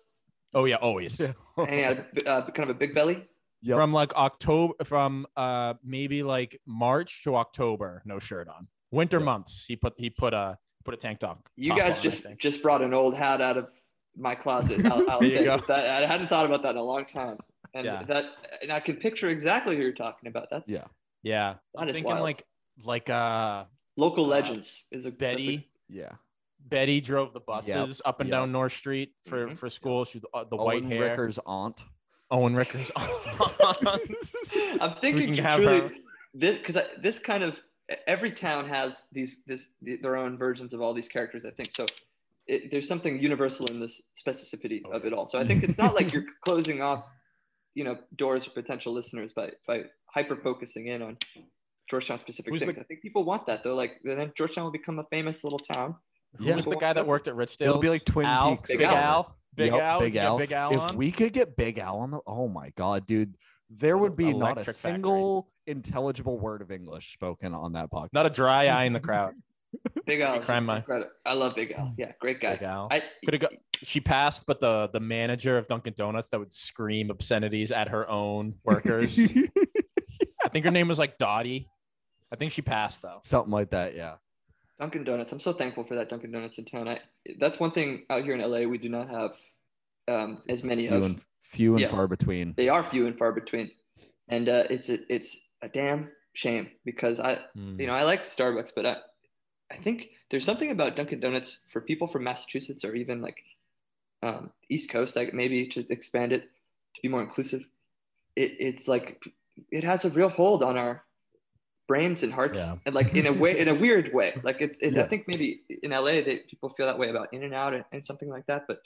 Oh yeah, always. *laughs* and he had a, uh, kind of a big belly. Yep. From like October, from uh maybe like March to October, no shirt on. Winter Yep. months, he put he put a put a tank top. You top guys on, just just brought an old hat out of my closet. *laughs* I'll, I'll say that I hadn't thought about that in a long time, and Yeah. that and I can picture exactly who you're talking about. That's Yeah. yeah. That I'm thinking wild. like like uh local Uh, legends is a that's a- Betty. yeah. Betty drove the buses up and yep. down North Street for Mhm. for school. She was uh, the white Owen hair. Ricker's aunt. Owen Rickers. *laughs* aunt. *laughs* I'm thinking truly her. this because this kind of every town has these this their own versions of all these characters. I think so. it, there's something universal in this specificity of it all. So I *laughs* think it's not like you're closing off, you know, doors for potential listeners by by hyper focusing in on Georgetown specific Who's the- things. I think people want that. They're like, then Georgetown will become a famous little town. Who Yeah. was the guy that worked at Richdale? It'll be like Twin Al? Peaks or Big whatever. Al. Big Yep, Al. Big You Al. Big Al if we could get Big Al on the, oh my god, dude, there would be not a Electric Factory. single intelligible word of English spoken on that podcast. Not a dry eye in the crowd. *laughs* Big Al, crime, man. I love Big Al. Yeah, great guy. Big Al. I Could have got. She passed, but the the manager of Dunkin' Donuts that would scream obscenities at her own *laughs* workers. I think her name was like Dottie. I think she passed though. Something like that, yeah. Dunkin' Donuts. I'm so thankful for that Dunkin' Donuts in town. I that's one thing out here in LA we do not have um, as many Few of. and few and Yeah. far between. They are few and far between, and uh, it's it's a damn shame because I Hmm. you know I like Starbucks, but I I think there's something about Dunkin' Donuts for people from Massachusetts or even like um, East Coast, like maybe to expand it to be more inclusive. It, it's like it has a real hold on our brains and hearts, Yeah. and like in a way, in a *laughs* weird way. Like it, it I think maybe in LA, they, people feel that way about In and Out and, and something like that. But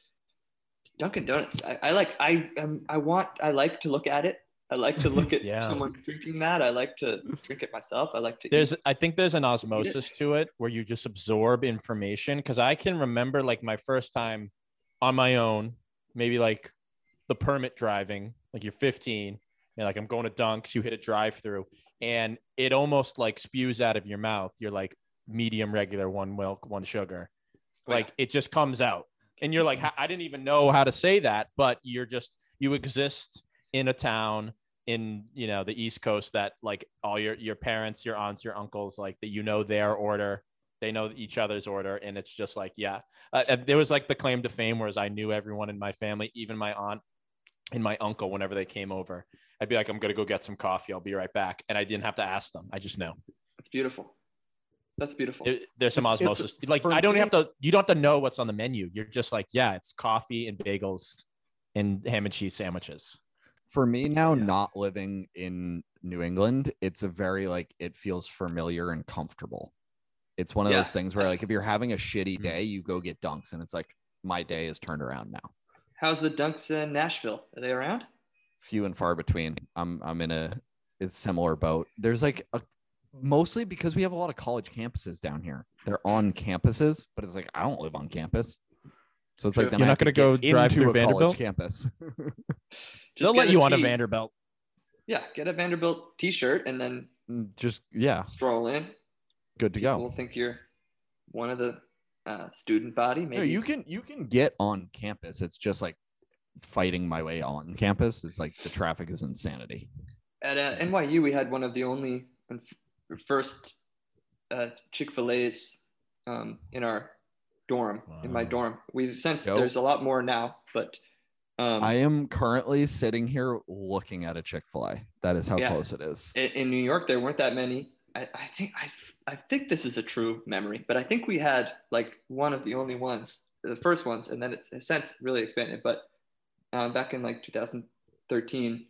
Dunkin' Donuts, I, I like. I um, I want. I like to look at it. I like to look at *laughs* Yeah. someone drinking that. I like to drink it myself. I like to. eat there's i think there's an osmosis to it where you just absorb information because i can remember like my first time on my own maybe like the permit driving like you're 15 and like i'm going to dunks you hit a drive through and it almost like spews out of your mouth you're like medium regular one milk one sugar Oh, like it just comes out and you're like mm-hmm. i didn't even know how to say that but you're just you exist in a town in you know the east coast that like all your your parents your aunts your uncles like that you know their order. They know each other's order and it's just like yeah. Uh, and there was like the claim to fame whereas i knew everyone in my family even my aunt and my uncle whenever they came over. I'd be like i'm gonna go get some coffee. I'll be right back. And i didn't have to ask them. I just know. It's beautiful. That's beautiful. it, there's some It's- it's- osmosis. Like i don't me- have to you don't have to know what's on the menu. You're just like yeah it's coffee and bagels and ham and cheese sandwiches For me now, Yeah. not living in New England, it's a very like it feels familiar and comfortable. It's one of Yeah. those things where like if you're having a shitty Mm. day, you go get dunks and it's like my day is turned around now. How's the Dunks in Nashville? Are they around? few and far between. I'm I'm in a it's similar boat. There's like a mostly because we have a lot of college campuses down here. They're on campuses, but it's like I don't live on campus. So it's like You're not gonna go drive to a Vanderbilt? campus. *laughs* they'll let you on a vanderbilt Yeah, get a Vanderbilt T-shirt and then Mm, Just yeah, stroll in. good to People go. will think you're one of the uh, student body. Maybe No, you can you can get on campus. It's just like fighting my way on campus. It's like the traffic is insanity. at uh, NYU we had one of the only first uh, Chick Fil A's um, in our dorm. In my dorm, we've since Dope. there's a lot more now, but um, I am currently sitting here looking at a Chick Fil A. That is how Yeah. close it is. in, in New York there weren't that many. I, I think I, I think this is a true memory, but I think we had like one of the only ones, the first ones, and then it's in a really expanded. But um, back in like 2013,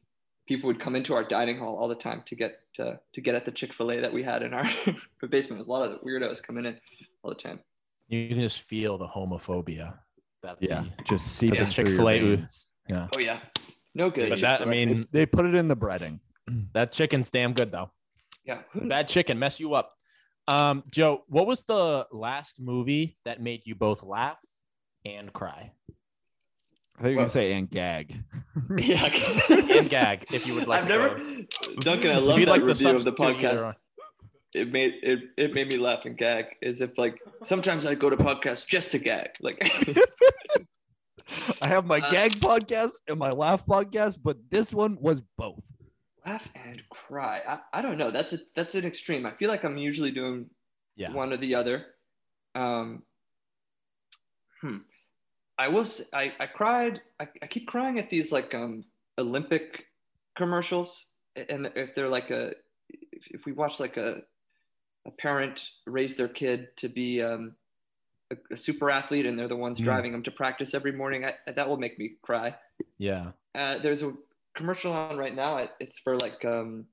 people would come into our dining hall all the time to get to, to get at the Chick Fil A that we had in our *laughs* basement. A lot of weirdos coming in all the time. You can just feel the homophobia that Yeah, the- just see Yeah. the Chick-fil-A yeah Oh yeah, no good. but that i mean They put it in the breading. *clears throat* that chicken's damn good though yeah. Who- bad chicken mess you up um joe what was the last movie that made you both laugh and cry I think you were Well- can say and gag. *laughs* Yeah. and gag if you would like I've to never, go. Duncan. I love you'd that like to review of the substitute either podcast. It made it, it made me laugh and gag as if like sometimes I go to podcasts just to gag. Like *laughs* I have my Uh, gag podcast and my laugh podcast, but this one was both. laugh and cry. I, I don't know. That's a that's an extreme. I feel like I'm usually doing yeah one or the other. Um hmm. I will say, I, I cried I, I keep crying at these like um Olympic commercials and if they're like a if, if we watch like a a parent raise their kid to be um a, a super athlete and they're the ones Mm. driving them to practice every morning I, that will make me cry yeah uh, there's a commercial on right now. It, it's for like um,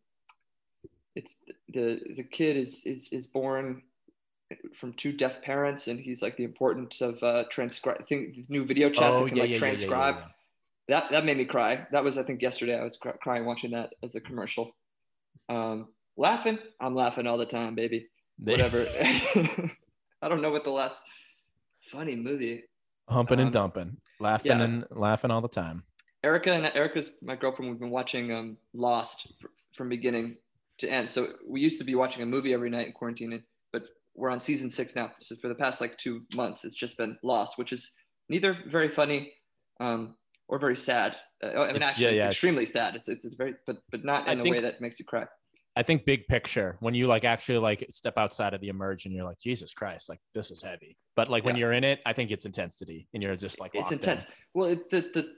it's the the kid is is is born from two deaf parents, and he's like the importance of uh, transcribe. I think this new video chat Oh that can yeah, like yeah, transcribe. yeah. That that made me cry. That was I think yesterday. I was cry- crying watching that as a commercial. Um, laughing. I'm laughing all the time, baby. Whatever. *laughs* *laughs* I don't know what the last funny movie. Humping and Um, dumping, laughing yeah. and laughing all the time. Erica and Erica's my girlfriend. We've been watching um, Lost fr- from beginning to end. So we used to be watching a movie every night in quarantine, but we're on season six now. So for the past like two months, it's just been Lost, which is neither very funny um, or very sad. Uh, I mean, It's- actually, yeah, it's extremely sad. It's, it's it's very, but but not in a think- way that makes you cry. I think big picture when you like actually like step outside of the emerge and you're like Jesus Christ, like this is heavy. But like when Yeah. you're in it, I think it's intensity and you're just like it's locked in. intense. Well, it, the the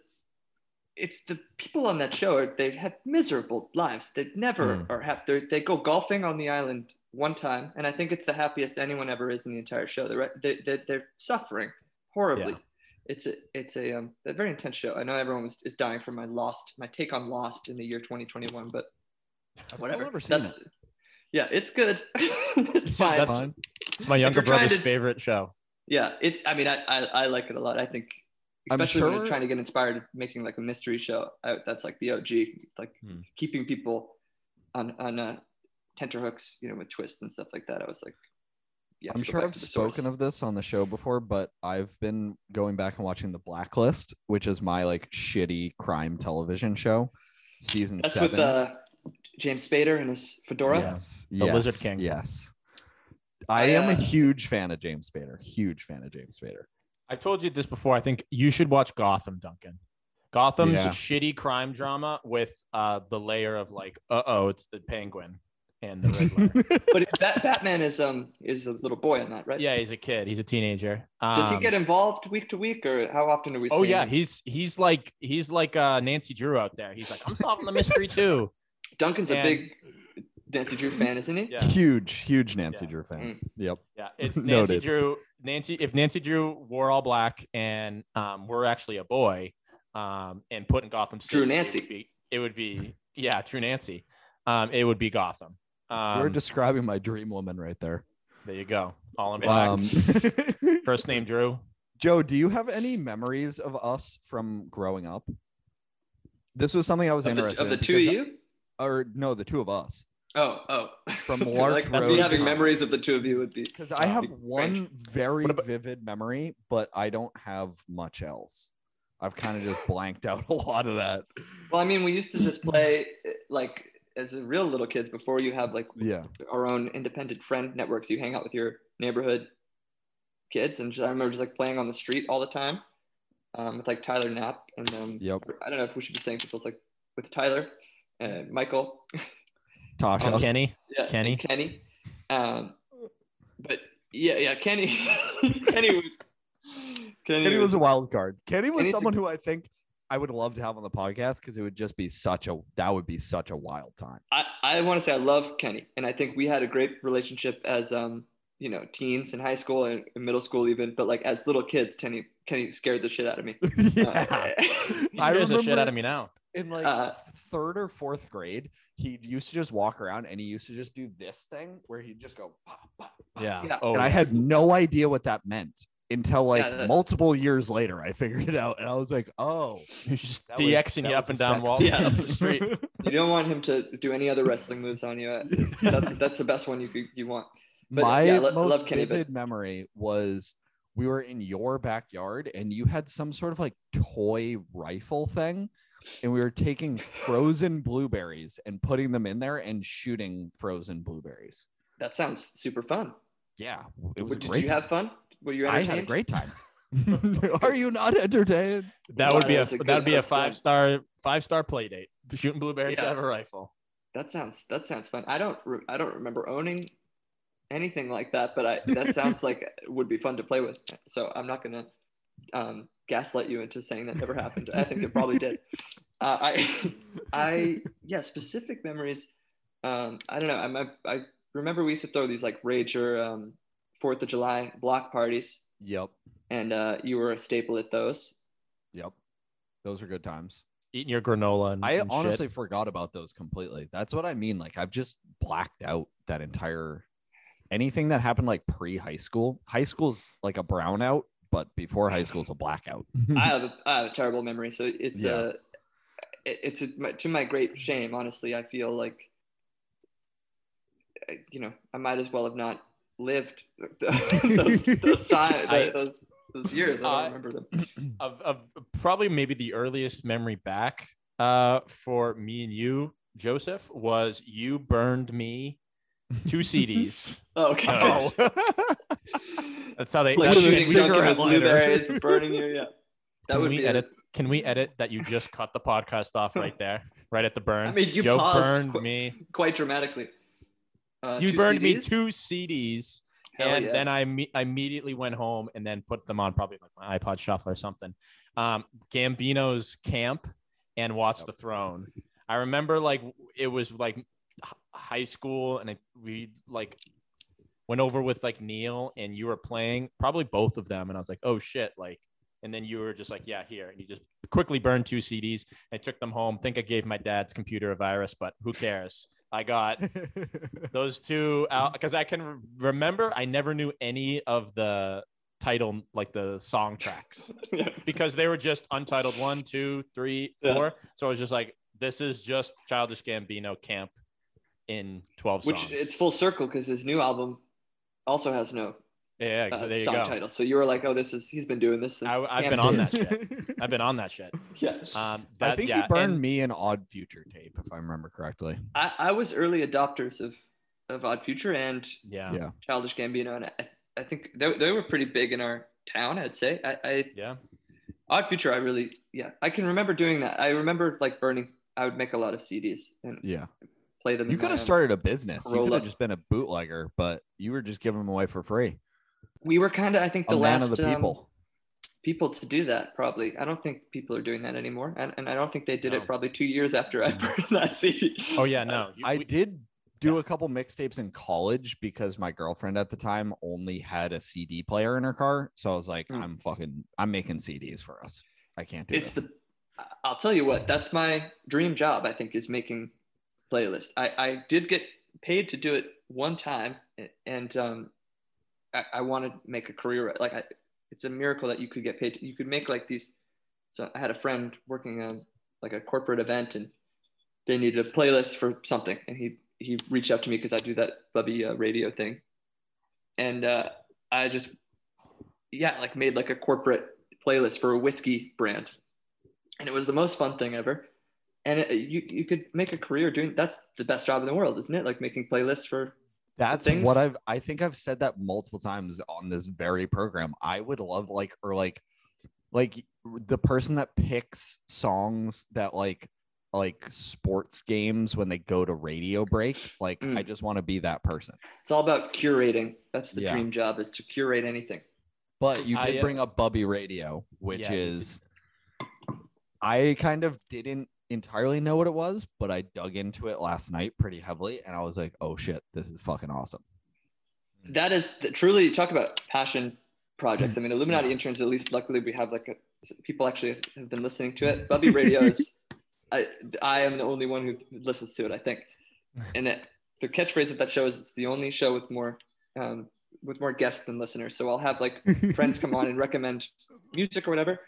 it's the people on that show. Are, they've had miserable lives. They never Hmm. are happy. They go golfing on the island one time, and I think it's the happiest anyone ever is in the entire show. They're they, they, they're suffering horribly. Yeah. It's a it's a um a very intense show. I know everyone was is dying for my lost my take on Lost in the year 2021, but I've whatever. Still never seen That's it. yeah, it's good. *laughs* it's fine. That's- Fine. It's my younger brother's to- favorite show. Yeah, it's. I mean, I, I, I like it a lot. I think, I'm especially when you're trying to get inspired, making like a mystery show. I, that's like the OG, like Hmm. keeping people on on uh, tenterhooks, you know, with twists and stuff like that. I was like, yeah. I'm sure I've to the source. spoken of this on the show before, but I've been going back and watching The Blacklist, which is my like shitty crime television show, season That's seven. with uh, James Spader and his fedora. Yes, The yes, Lizard King. Yes, I, I, am a uh, huge fan of James Spader. Huge fan of James Spader. I told you this before. I think you should watch Gotham, Duncan. Gotham's Yeah. shitty crime drama with uh the layer of like, uh oh, it's the penguin and the Riddler. *laughs* But it- that Batman is um is a little boy on that, right? yeah, he's a kid. He's a teenager. Does he Um, get involved week to week, or how often do we? Oh see yeah, him? he's he's like he's like uh Nancy Drew out there. He's like, I'm solving the mystery *laughs* too. Duncan's a big Nancy Drew fan, isn't he? Yeah. huge, huge Nancy Yeah. Drew fan. Mm. Yep. Yeah, it's *laughs* Nancy Noted. Drew. Nancy, if Nancy Drew wore all black and um, we're actually a boy, um, and put in Gotham City, Drew it Nancy. would be, it would be yeah, True Nancy. Um, it would be Gotham. Um, You're describing my dream woman right there. there you go, all in black. Um, *laughs* First name *laughs* Drew. Joe, do you have any memories of us from growing up? This was something I was Of the, interested of the in two of because- you? Or no, the two of us. Oh, oh. From *laughs* Larch like, Road having memories of the two of you would be. Because I have one strange. very about- vivid memory, but I don't have much else. I've kind of just blanked out a lot of that. Well, I mean, we used to just play like as a real little kids before you have like Yeah. our own independent friend networks. You hang out with your neighborhood kids, and just, I remember just like playing on the street all the time um, with like Tyler Knapp and um, Yep. I don't know if we should be saying people's like with Tyler and Michael, *laughs* Tasha. Oh, Kenny. yeah, Kenny. Kenny. Um, but yeah, yeah, Kenny, *laughs* Kenny was. Kenny, Kenny was a wild card. Kenny was Kenny's a- someone who I think I would love to have on the podcast because it would just be such a that would be such a wild time. I, I want to say I love Kenny, and I think we had a great relationship as um you know teens in high school and in middle school even, but like as little kids, Kenny Kenny scared the shit out of me. *laughs* yeah. Uh, He I scares the shit out of me now. In like Uh, third or fourth grade, he used to just walk around and he used to just do this thing where he'd just go. "Bah, bah, bah." Yeah. Yeah. Oh, and I had no idea what that meant until like Yeah, that- multiple years later. I *laughs* figured it out, and I was like, "Oh, He's just that was- DXing you up and down sex Wall scene." Yeah. up the street. *laughs* you don't want him to do any other wrestling moves on you. *laughs* That's that's the best one you you want. But, My yeah, lo- most love Kenny, but- vivid memory was we were in your backyard and you had some sort of like toy rifle thing, and we were taking frozen blueberries and putting them in there and shooting frozen blueberries. That sounds super fun. Yeah, it was But Did great. you have fun? Were you I had a great time. *laughs* *laughs* Are you not entertained? That would be a a that would be a that's good. five star five star play date. Shooting blueberries Yeah. out of a rifle. That sounds that sounds fun. I don't re- I don't remember owning anything like that, but I that sounds *laughs* like it would be fun to play with. So I'm not gonna um, gaslight you into saying that never happened. I think it probably did. *laughs* Uh, I *laughs* I yeah specific memories. Um, I don't know. I'm, I I remember we used to throw these like rager um, Fourth of July block parties, Yep. and uh, you were a staple at those. Yep. Those are good times. Eating your granola and I and shit. honestly forgot about those completely. That's what I mean. Like I've just blacked out that entire anything that happened like pre high school. High school's like a brownout, but before high school's a blackout. *laughs* I have a, I have a terrible memory, so it's Yeah. uh, it- it's a, to my great shame. Honestly, I feel like, uh, you know, I might as well have not lived *laughs* those those *laughs* time I- those, those years. I don't Uh, remember them. *clears throat* of, of probably maybe the earliest memory back uh, for me and you, Joseph, was you burned me two CDs. Oh, okay. Oh. That's how they. like that's- shooting we- cigarette lighter. blueberries, burning you. Yeah, *laughs* that Can would we be a- edit? Can we edit that you just cut the podcast off right *laughs* there, right at the burn? I mean, you Joe burned qu- me. quite dramatically. Uh, You two burned me two CDs, Hell and yeah. then I, me- I immediately went home and then put them on probably like my iPod Shuffle or something. Um, Gambino's Camp and Watch the Throne. I remember like it was like high school, and it, we like went over with like Neil, and you were playing probably both of them, and I was like, oh shit, like. And then you were just like, yeah, here. And you just quickly burned two CDs. I took them home. Think I gave my dad's computer a virus, but who cares? I got *laughs* those two out because I can remember I never knew any of the title, like the song tracks, *laughs* Yeah. because they were just untitled one, two, three, four. Yeah. So I was just like, this is just Childish Gambino Camp in 12 Which songs. it's full circle because his new album also has no yeah, uh, so there you song go. title. So you were like, oh, this is he's been doing this since. I, I've Camp been on that shit. *laughs* I've been on that shit. *laughs* Yeah. Um, I think yeah, he burned and- me an odd future tape, if I remember correctly. I, I was early adopters of of Odd Future and Yeah, Yeah. Childish Gambino, and I, I think they, they were pretty big in our town. I'd say. I, I yeah. Odd Future, I really, yeah, I can remember doing that. I remember like burning. I would make a lot of CDs and Yeah. Play them. You could have um, started a business. You could have just been a bootlegger, but you were just giving them away for free. We were kind of, I think, the man last of the um, people. people to do that. Probably, I don't think people are doing that anymore, and, and I don't think they did No. it probably two years after I burned that CD. Oh yeah, no. you- I we- did do yeah. a couple mixtapes in college because my girlfriend at the time only had a CD player in her car. So I was like, Mm. I'm fucking, I'm making CDs for us. I can't do it. it's this. the i'll tell you what that's my dream job i think is making playlists i i did get paid to do it one time and um i, I want to make a career like I, it's a miracle that you could get paid to, you could make like these so i had a friend working on like a corporate event and they needed a playlist for something and he he reached out to me because i do that bubby uh, radio thing. And uh i just yeah like made like a corporate playlist for a whiskey brand. And it was the most fun thing ever and it, you, you could make a career doing that's the best job in the world isn't it like making playlists for That's things- what I've, I think I've said that multiple times on this very program. I would love like, or like, like the person that picks songs that like, like sports games when they go to radio break. Like, Mm. I just want to be that person. it's all about curating that's the Yeah. dream job is to curate anything But you did uh, bring up Bubby Radio, which Yeah, is I kind of didn't entirely know what it was, but I dug into it last night pretty heavily, and I was like, "Oh shit, this is fucking awesome." that is the, truly talk about passion projects. I mean illuminati interns at least luckily we have like a people actually have been listening to it. Bubby radio is *laughs* i i am the only one who listens to it i think. *laughs* And it, the catchphrase of that show is it's the only show with more um, with more guests than listeners. So i'll have like friends come on and recommend music or whatever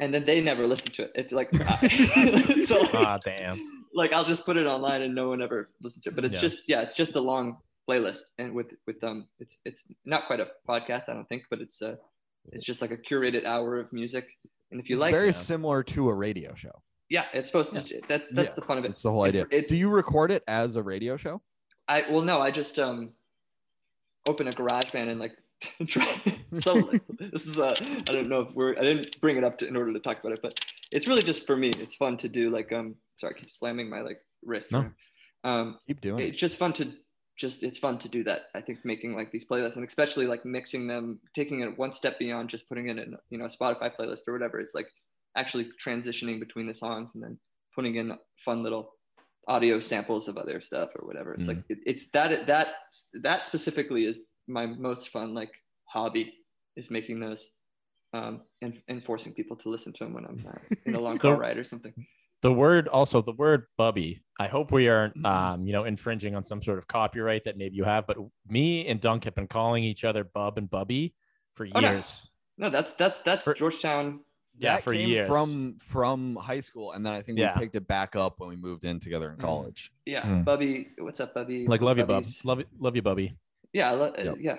and then they never listen to it it's like *laughs* *laughs* so like, Ah, damn. like i'll just put it online and no one ever listens to it but it's Yeah. just yeah it's just a long playlist and with with um it's it's not quite a podcast i don't think but it's uh it's just like a curated hour of music and if you like it's like very Yeah. similar to a radio show. yeah it's supposed to that's that's Yeah. the fun of it It's the whole idea. It's- Do you record it as a radio show? I well no, I just um open a GarageBand and like try *laughs* *laughs* so this is a I don't know if we're I didn't bring it up to, in order to talk about it, but it's really just for me. It's fun to do like um sorry, I keep slamming my like wrist. No. Um Keep doing it. it's just fun to just it's fun to do that. I think making like these playlists and especially like mixing them, taking it one step beyond just putting it in a you know a Spotify playlist or whatever. It's like actually transitioning between the songs and then putting in fun little audio samples of other stuff or whatever. It's like it, it's that that that specifically is my most fun like hobby is making those um and, and forcing people to listen to them when I'm uh, in a long *laughs* car ride or something. the word also the word bubby. I hope we aren't um, you know, infringing on some sort of copyright that maybe you have, but me and Dunk have been calling each other bub and bubby for Oh, no. years. No, that's that's that's For- Georgetown. Yeah, That for came years. from from high school, and then I think Yeah. we picked it back up when we moved in together in Mm. college. Yeah, Mm. Bubby. What's up, Bubby? like love you, bub. Love you, love you, bubby. Yeah, I lo- uh, Yep. yeah.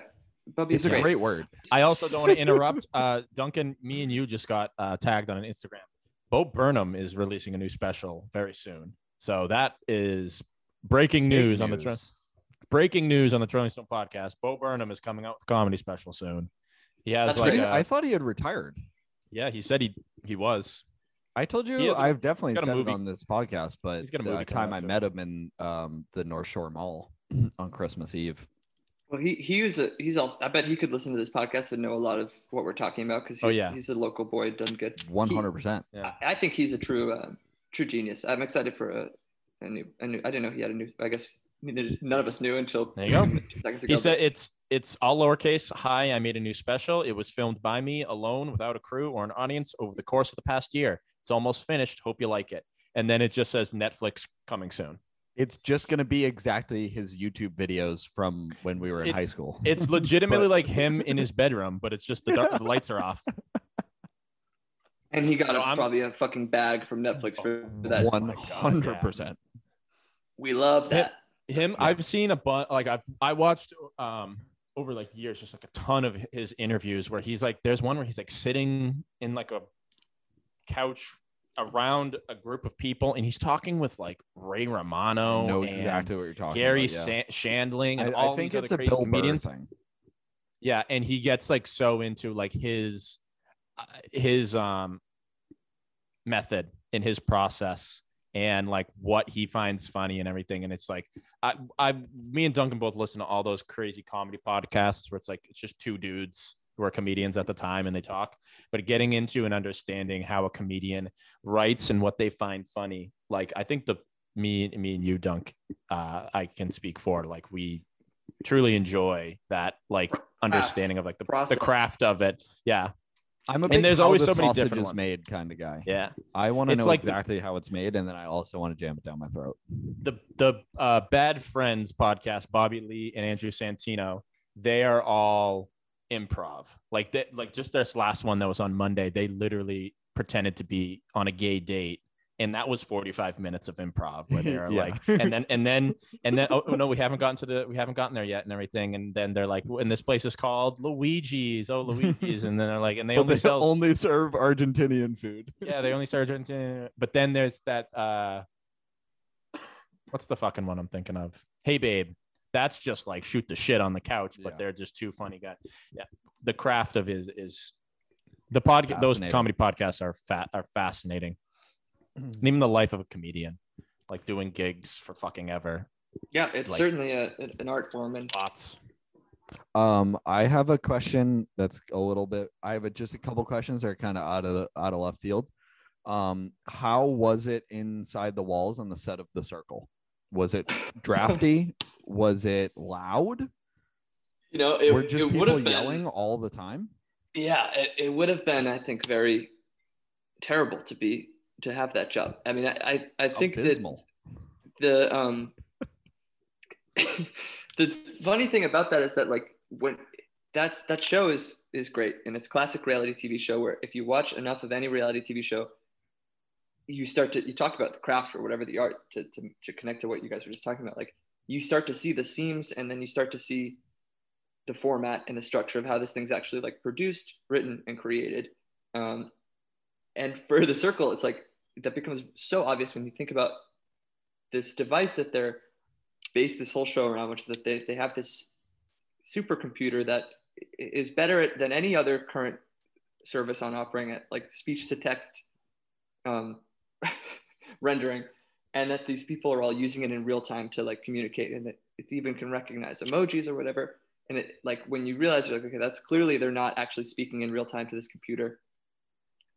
Bubby's It's a great. great word. I also don't want to interrupt. *laughs* Uh, Duncan, me and you just got uh, tagged on an Instagram. Bo Burnham is releasing a new special very soon. So that is breaking news Big on the Tro- news. breaking news on the Trolling Stone podcast. Bo Burnham is coming out with a comedy special soon. He has That's like a- I thought he had retired. yeah, he said he he was. I told you has a- I've definitely got a said it on this podcast, but He's got a the movie coming time I met him in um, the North Shore Mall *clears throat* on Christmas Eve. Well, he he was a he's also. I bet he could listen to this podcast and know a lot of what we're talking about because he's, Oh, yeah. he's a local boy, done good. One hundred percent. Yeah. I, I think he's a true uh, true genius. I'm excited for a, a new a new. I didn't know he had a new. I guess none of us knew until There you go. *laughs* two seconds ago. He said it's it's all lowercase. Hi, I made a new special. It was filmed by me alone without a crew or an audience over the course of the past year. It's almost finished. Hope you like it. And then it just says Netflix coming soon. It's just gonna be exactly his YouTube videos from when we were in high school. It's *laughs* legitimately But- like him in his bedroom, but it's just the, dark, the lights are off. *laughs* and he got So a, I'm- probably a fucking bag from Netflix for, for that. One hundred percent. We love that. Him, I've seen a bunch. Like I've I watched um over like years, just like a ton of his interviews where he's like, there's one where he's like sitting in like a couch around a group of people, and he's talking with like Ray Romano, know exactly what you're talking Garry about. yeah. Shandling, and I, all I think it's a Bill Burr comedians. thing. Yeah, and he gets like so into like his uh, his um method in his process and like what he finds funny and everything and it's like I I me and Duncan both listen to all those crazy comedy podcasts where it's like it's just two dudes who are comedians at the time and they talk but getting into and understanding how a comedian writes and what they find funny like I think the me me and you Dunk uh I can speak for like we truly enjoy that like understanding of like the, Process. the craft of it yeah I'm a And there's always the so many different is ones. made kind of guy. yeah I want to know like the- exactly how it's made, and then I also want to jam it down my throat. the the uh, Bad Friends podcast, Bobby Lee and Andrew Santino, they are all improv. Like that, like just this last one that was on Monday, they literally pretended to be on a gay date. And that was 45 minutes of improv where they're *laughs* Yeah. like, and then, and then, and then, oh no, we haven't gotten to the, we haven't gotten there yet and everything. And then they're like, and this place is called Luigi's. Oh, Luigi's. And then they're like, and they *laughs* only they sell, only serve Argentinian food. *laughs* yeah, they only serve Argentina. But then there's that uh what's the fucking one I'm thinking of? Hey babe. That's just like shoot the shit on the couch, but Yeah. they're just two funny guys. Yeah. The craft of is is the podcast those comedy podcasts are fat are fascinating. *clears throat* and even the life of a comedian, like doing gigs for fucking ever. Yeah, it's Like- certainly a, an art form, and Lots. Um, I have a question that's a little bit. I have a, just a couple questions that are kind of out of the out of left field. Um, how was it inside the walls on the set of The Circle? Was it *laughs* drafty? was it loud? you know, it, Were just it would people been. yelling all the time? Yeah, it, it would have been, I think, very terrible to be to have that job. I mean, I I, I think that the um *laughs* the funny thing about that is that like when that's that show is is great and it's classic reality TV show where if you watch enough of any reality TV show you start to you talk about the craft or whatever the art to, to, to connect to what you guys were just talking about like you start to see the seams and then you start to see the format and the structure of how this thing's actually like produced written and created. Um, and for the circle it's like that becomes so obvious when you think about this device that they're based this whole show around, which that they, they have this supercomputer that is better at, than any other current service on offering it like speech to text um, *laughs* rendering, and that these people are all using it in real time to like communicate, and that it even can recognize emojis or whatever. And it like when you realize you're like, okay, that's clearly they're not actually speaking in real time to this computer,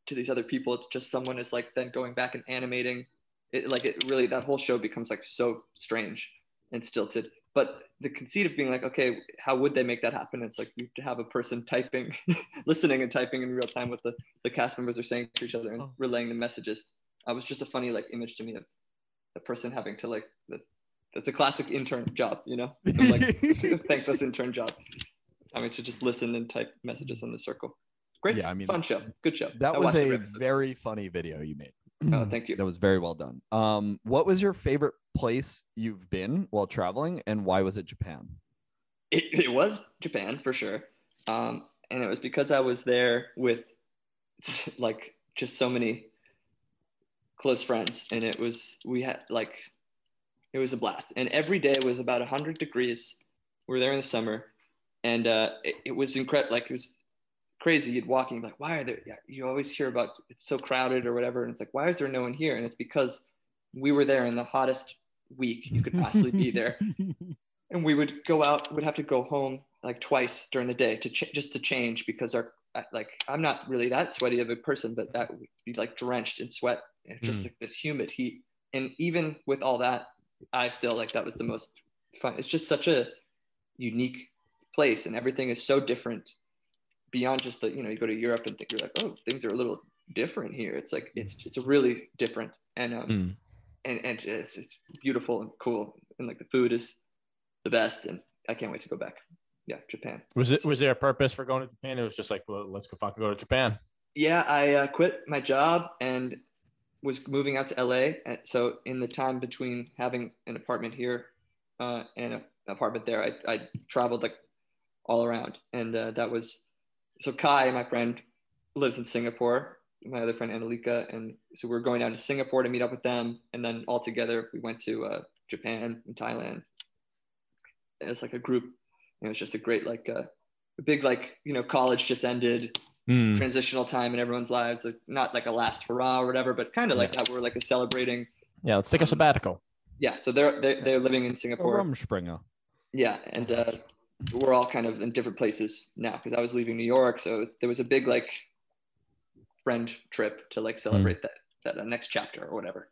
to these other people. It's just someone is like then going back and animating it like it really that whole show becomes like so strange and stilted but the conceit of being like okay how would they make that happen it's like you have to have a person typing *laughs* listening and typing in real time what the, the cast members are saying to each other and Oh. relaying the messages I was just a funny like image to me of the person having to like the, that's a classic intern job, you know, The, like *laughs* thankless intern job, having to just listen and type messages on the circle. Great, Yeah, I mean, fun show, good show. That I was a very funny video you made. Oh, thank you. That was very well done. Um, what was your favorite place you've been while traveling, and why was it Japan? it, it was Japan for sure. Um, and it was because I was there with *laughs* like just so many close friends. And it was, we had like, it was a blast. And every day was about 100 degrees. We were there in the summer. And uh, it, it was incredible. Like, it was crazy. You'd walk and you'd be like, why are there, yeah, you always hear about it's so crowded or whatever. And it's like, why is there no one here? And it's because we were there in the hottest week you could possibly be there *laughs* and we would go out would have to go home like twice during the day to ch- just to change because our like i'm not really that sweaty of a person but that would be like drenched in sweat and just Mm. like this humid heat and even with all that i still like that was the most fun it's just such a unique place and everything is so different beyond just the you know you go to europe and think you're like oh things are a little different here it's like it's it's really different and um Mm. and and it's, it's beautiful and cool and like the food is the best and i can't wait to go back yeah japan Was it was there a purpose for going to Japan? It was just like, well, let's go fucking go to Japan. yeah i uh, quit my job and was moving out to la and so in the time between having an apartment here uh, and an apartment there I, I traveled like all around and uh, that was so kai my friend lives in singapore my other friend Annalika, and so we are going down to Singapore to meet up with them, and then all together we went to uh, Japan and Thailand. It's like a group. You know, it's just a great like uh, a big like you know college just ended, Mm. transitional time in everyone's lives. Like, not like a last hurrah or whatever, but kind of like that. We're like a celebrating. Yeah, let's take a sabbatical. Yeah, so they're they're, they're living in Singapore. Rumspringa. Yeah, and uh, we're all kind of in different places now because I was leaving New York, so there was a big like friend trip to like celebrate that that uh, next chapter or whatever.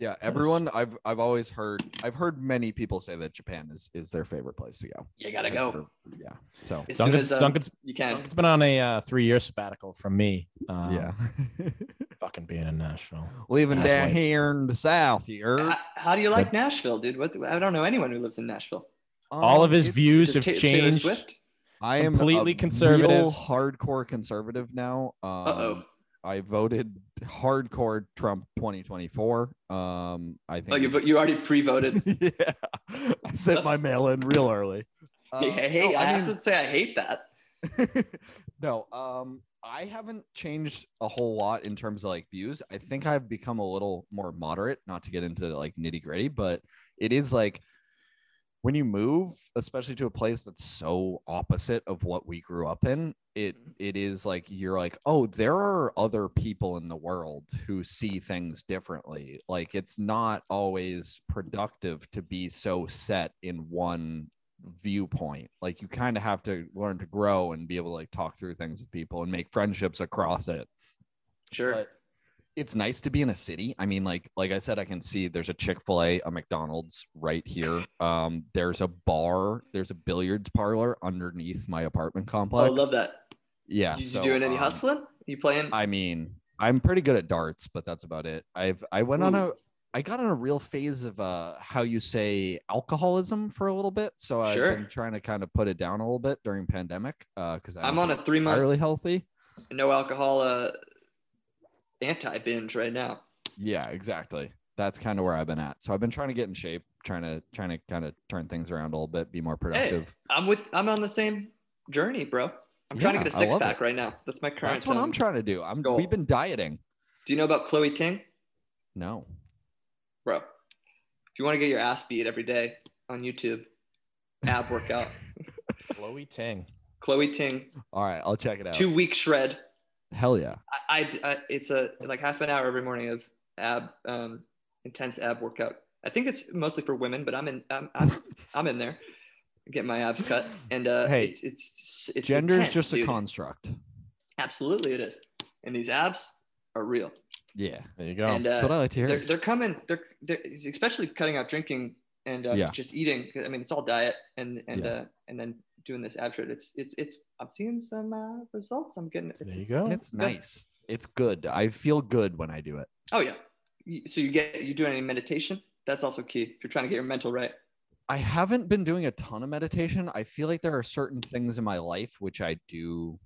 Yeah, everyone. I've I've always heard. I've heard many people say that Japan is is their favorite place to go. You gotta go heard- Yeah. So as soon Duncan's, as um, Duncan's, you can. Duncan's been on a uh, three year sabbatical from me. Um, yeah. *laughs* fucking being in Nashville. Living That's down why- here in the south, here. How, how do you like Nashville, dude? What I don't know anyone who lives in Nashville. All of his Um, views have it Ta- Taylor changed. Swift? I am completely a conservative. real hardcore conservative now. Um, Uh-oh. I voted hardcore Trump 2024. Um, I think. Oh, you you already pre-voted. *laughs* yeah, I sent my mail in real early. Uh, hey, hey, no, I, I have to say I hate that. *laughs* no, um, I haven't changed a whole lot in terms of like views. I think I've become a little more moderate, not to get into like nitty gritty, but it is like when you move, especially to a place that's so opposite of what we grew up in, it mm-hmm. it is like you're like, oh, there are other people in the world who see things differently. Like it's not always productive to be so set in one viewpoint. Like you kind of have to learn to grow and be able to like talk through things with people and make friendships across it. Sure. But it's nice to be in a city. I mean, like like I said, I can see there's a Chick Fil A, a McDonald's right here. Um, there's a bar, there's a billiards parlor underneath my apartment oh, complex. I love that. Yeah. you, so, you doing any um, hustling? You playing? I mean, I'm pretty good at darts, but that's about it. I've I went on a I got on a real phase of uh how you say alcoholism for a little bit. So I've Sure. been trying to kind of put it down a little bit during pandemic. Uh because I'm on a three month really healthy. no alcohol uh, anti binge right now. Yeah, exactly. That's kind of where I've been at. So I've been trying to get in shape, trying to trying to kind of turn things around a little bit, be more productive. I'm with. I'm on the same journey, bro. I'm trying to get a six pack it. right now. That's my current. That's what um, I'm trying to do. I'm goal. we've been dieting. Do you know about Chloe Ting, No. bro? If you want to get your ass beat every day on YouTube, ab workout. *laughs* Chloe Ting. Chloe Ting, All right, I'll check it out. two week shred. Hell yeah. I, I, I it's a like half an hour every morning of ab um intense ab workout. I think it's mostly for women, but I'm in I'm I'm, *laughs* I'm in there, getting my abs cut, and uh, Hey, it's it's it's Gender is intense, just a construct. Absolutely, it is, and these abs are real. Yeah. There you go. and uh, That's what I like to hear. they're they're coming. They're they're especially cutting out drinking and uh, Yeah. just eating. I mean, it's all diet and and Yeah. uh, and then doing this ab shred. It's it's it's. I'm seeing some uh, results. I'm getting. there you go. it's good. nice. It's good. I feel good when I do it. Oh yeah, so you get you do any meditation? That's also key if you're trying to get your mental right. I haven't been doing a ton of meditation. I feel like there are certain things in my life which I do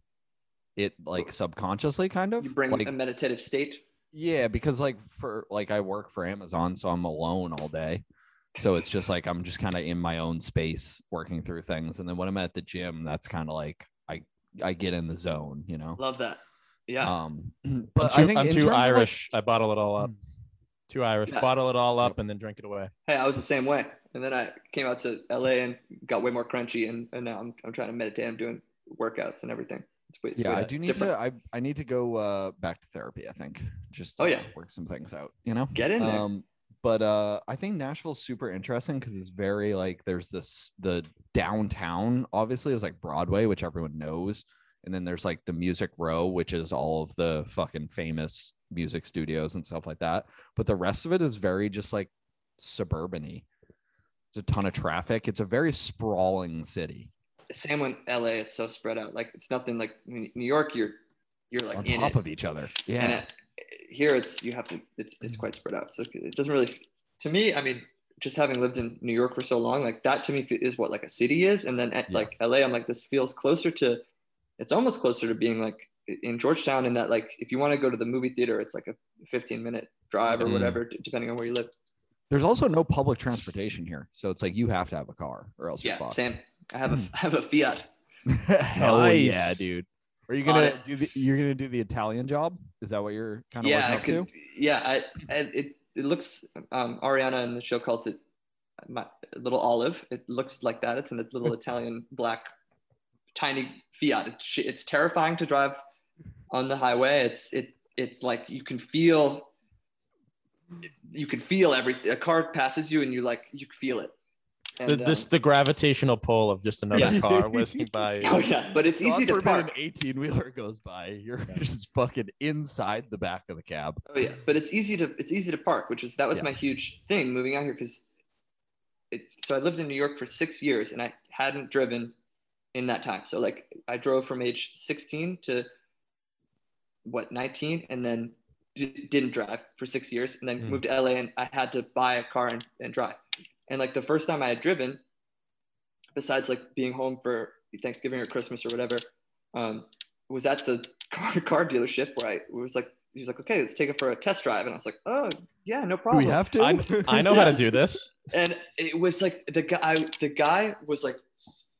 it like subconsciously kind of You bring like a meditative state. yeah because like for like I work for Amazon so I'm alone all day. So it's just like I'm just kind of in my own space working through things and then when I'm at the gym that's kind of like I I get in the zone, you know. Love that. Yeah. Um *clears throat* I'm but too, I think I'm too terms of, like- Irish. I bottle it all up. Too Irish. Yeah. Bottle it all up and then drink it away. hey, I was the same way. And then I came out to LA and got way more crunchy and, and now I'm I'm trying to meditate. I'm doing workouts and everything. It's, way- it's yeah, way- I do it's need different. to. I I need to go uh, back to therapy. I think just Oh, uh, yeah. work some things out. You know, Get in there. Um, but uh, I think Nashville's super interesting because it's very like there's this the downtown obviously is like Broadway, which everyone knows, and then there's like the Music Row, which is all of the fucking famous music studios and stuff like that. But the rest of it is very just like suburban-y. There's a ton of traffic. It's a very sprawling city. Same with LA. It's so spread out. Like it's nothing like New New York. You're you're like on in top it. of each other. Yeah. Here it's you have to. It's it's quite spread out. So it doesn't really. To me, I mean, just having lived in New York for so long, like that to me is what like a city is. And then at Yeah. like LA, I'm like this feels closer to. It's almost closer to being like in Georgetown. In that like if you want to go to the movie theater, it's like a 15 minute drive or Mm. whatever, depending on where you live. There's also no public transportation here, so it's like you have to have a car or else you're Yeah, fucked. same. I have a *clears throat* I have a Fiat. Hell Nice. yeah, dude. Are you gonna it. do the? You're gonna do the Italian job? Is that what you're kind of yeah, I up could. Yeah, I, I it it looks. Um, Ariana in the show calls it my little olive. It looks like that. It's in a little *laughs* Italian black, tiny Fiat. It's, it's terrifying to drive on the highway. It's it it's like you can feel. You can feel every a car passes you and you like you feel it. And, The, this um, the gravitational pull of just another Yeah. car *laughs* whizzing by. *laughs* oh yeah, but it's to? easy to park. An 18 wheeler goes by. You're *laughs* just fucking inside the back of the cab. Oh yeah, but it's easy to it's easy to park, which is that was Yeah. my huge thing moving out here because. So I lived in New York for six years and I hadn't driven in that time. So like I drove from age 16 to what 19, and then d- didn't drive for six years, and then Mm. moved to LA and I had to buy a car and, and drive. And like the first time I had driven, besides like being home for Thanksgiving or Christmas or whatever, um, was at the *laughs* car, car dealership where I it was like he was like, okay, let's take it for a test drive, and I was like, oh yeah, no problem. You have to? I, I know how to *laughs* do this. and it was like the guy, the guy was like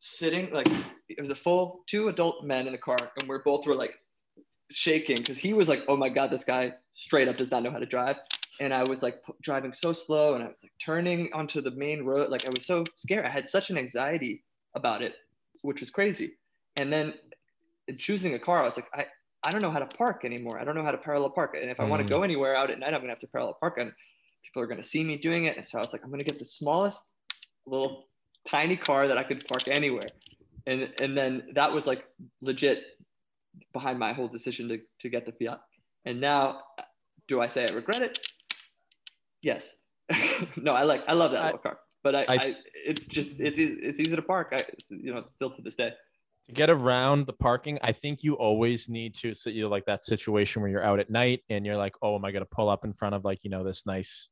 sitting like it was a full two adult men in the car, and we're both were like shaking because he was like, oh my god, this guy straight up does not know how to drive. And I was like p- driving so slow, and I was like turning onto the main road. Like I was so scared. I had such an anxiety about it, which was crazy. And then choosing a car, I was like, I, I don't know how to park anymore. I don't know how to parallel park. And if I want Mm. to go anywhere out at night, I'm gonna have to parallel park. And people are gonna see me doing it. And so I was like, I'm gonna get the smallest little tiny car that I could park anywhere. And and then that was like legit behind my whole decision to, to get the Fiat. And now do I say I regret it? Yes. *laughs* no, I like I love that I- little car. But I, I- I, it's just it's easy, it's easy to park. I you know still to this day. to get around the parking, I think you always need to so you know, like that situation where you're out at night and you're like, oh, am I gonna pull up in front of like you know this nice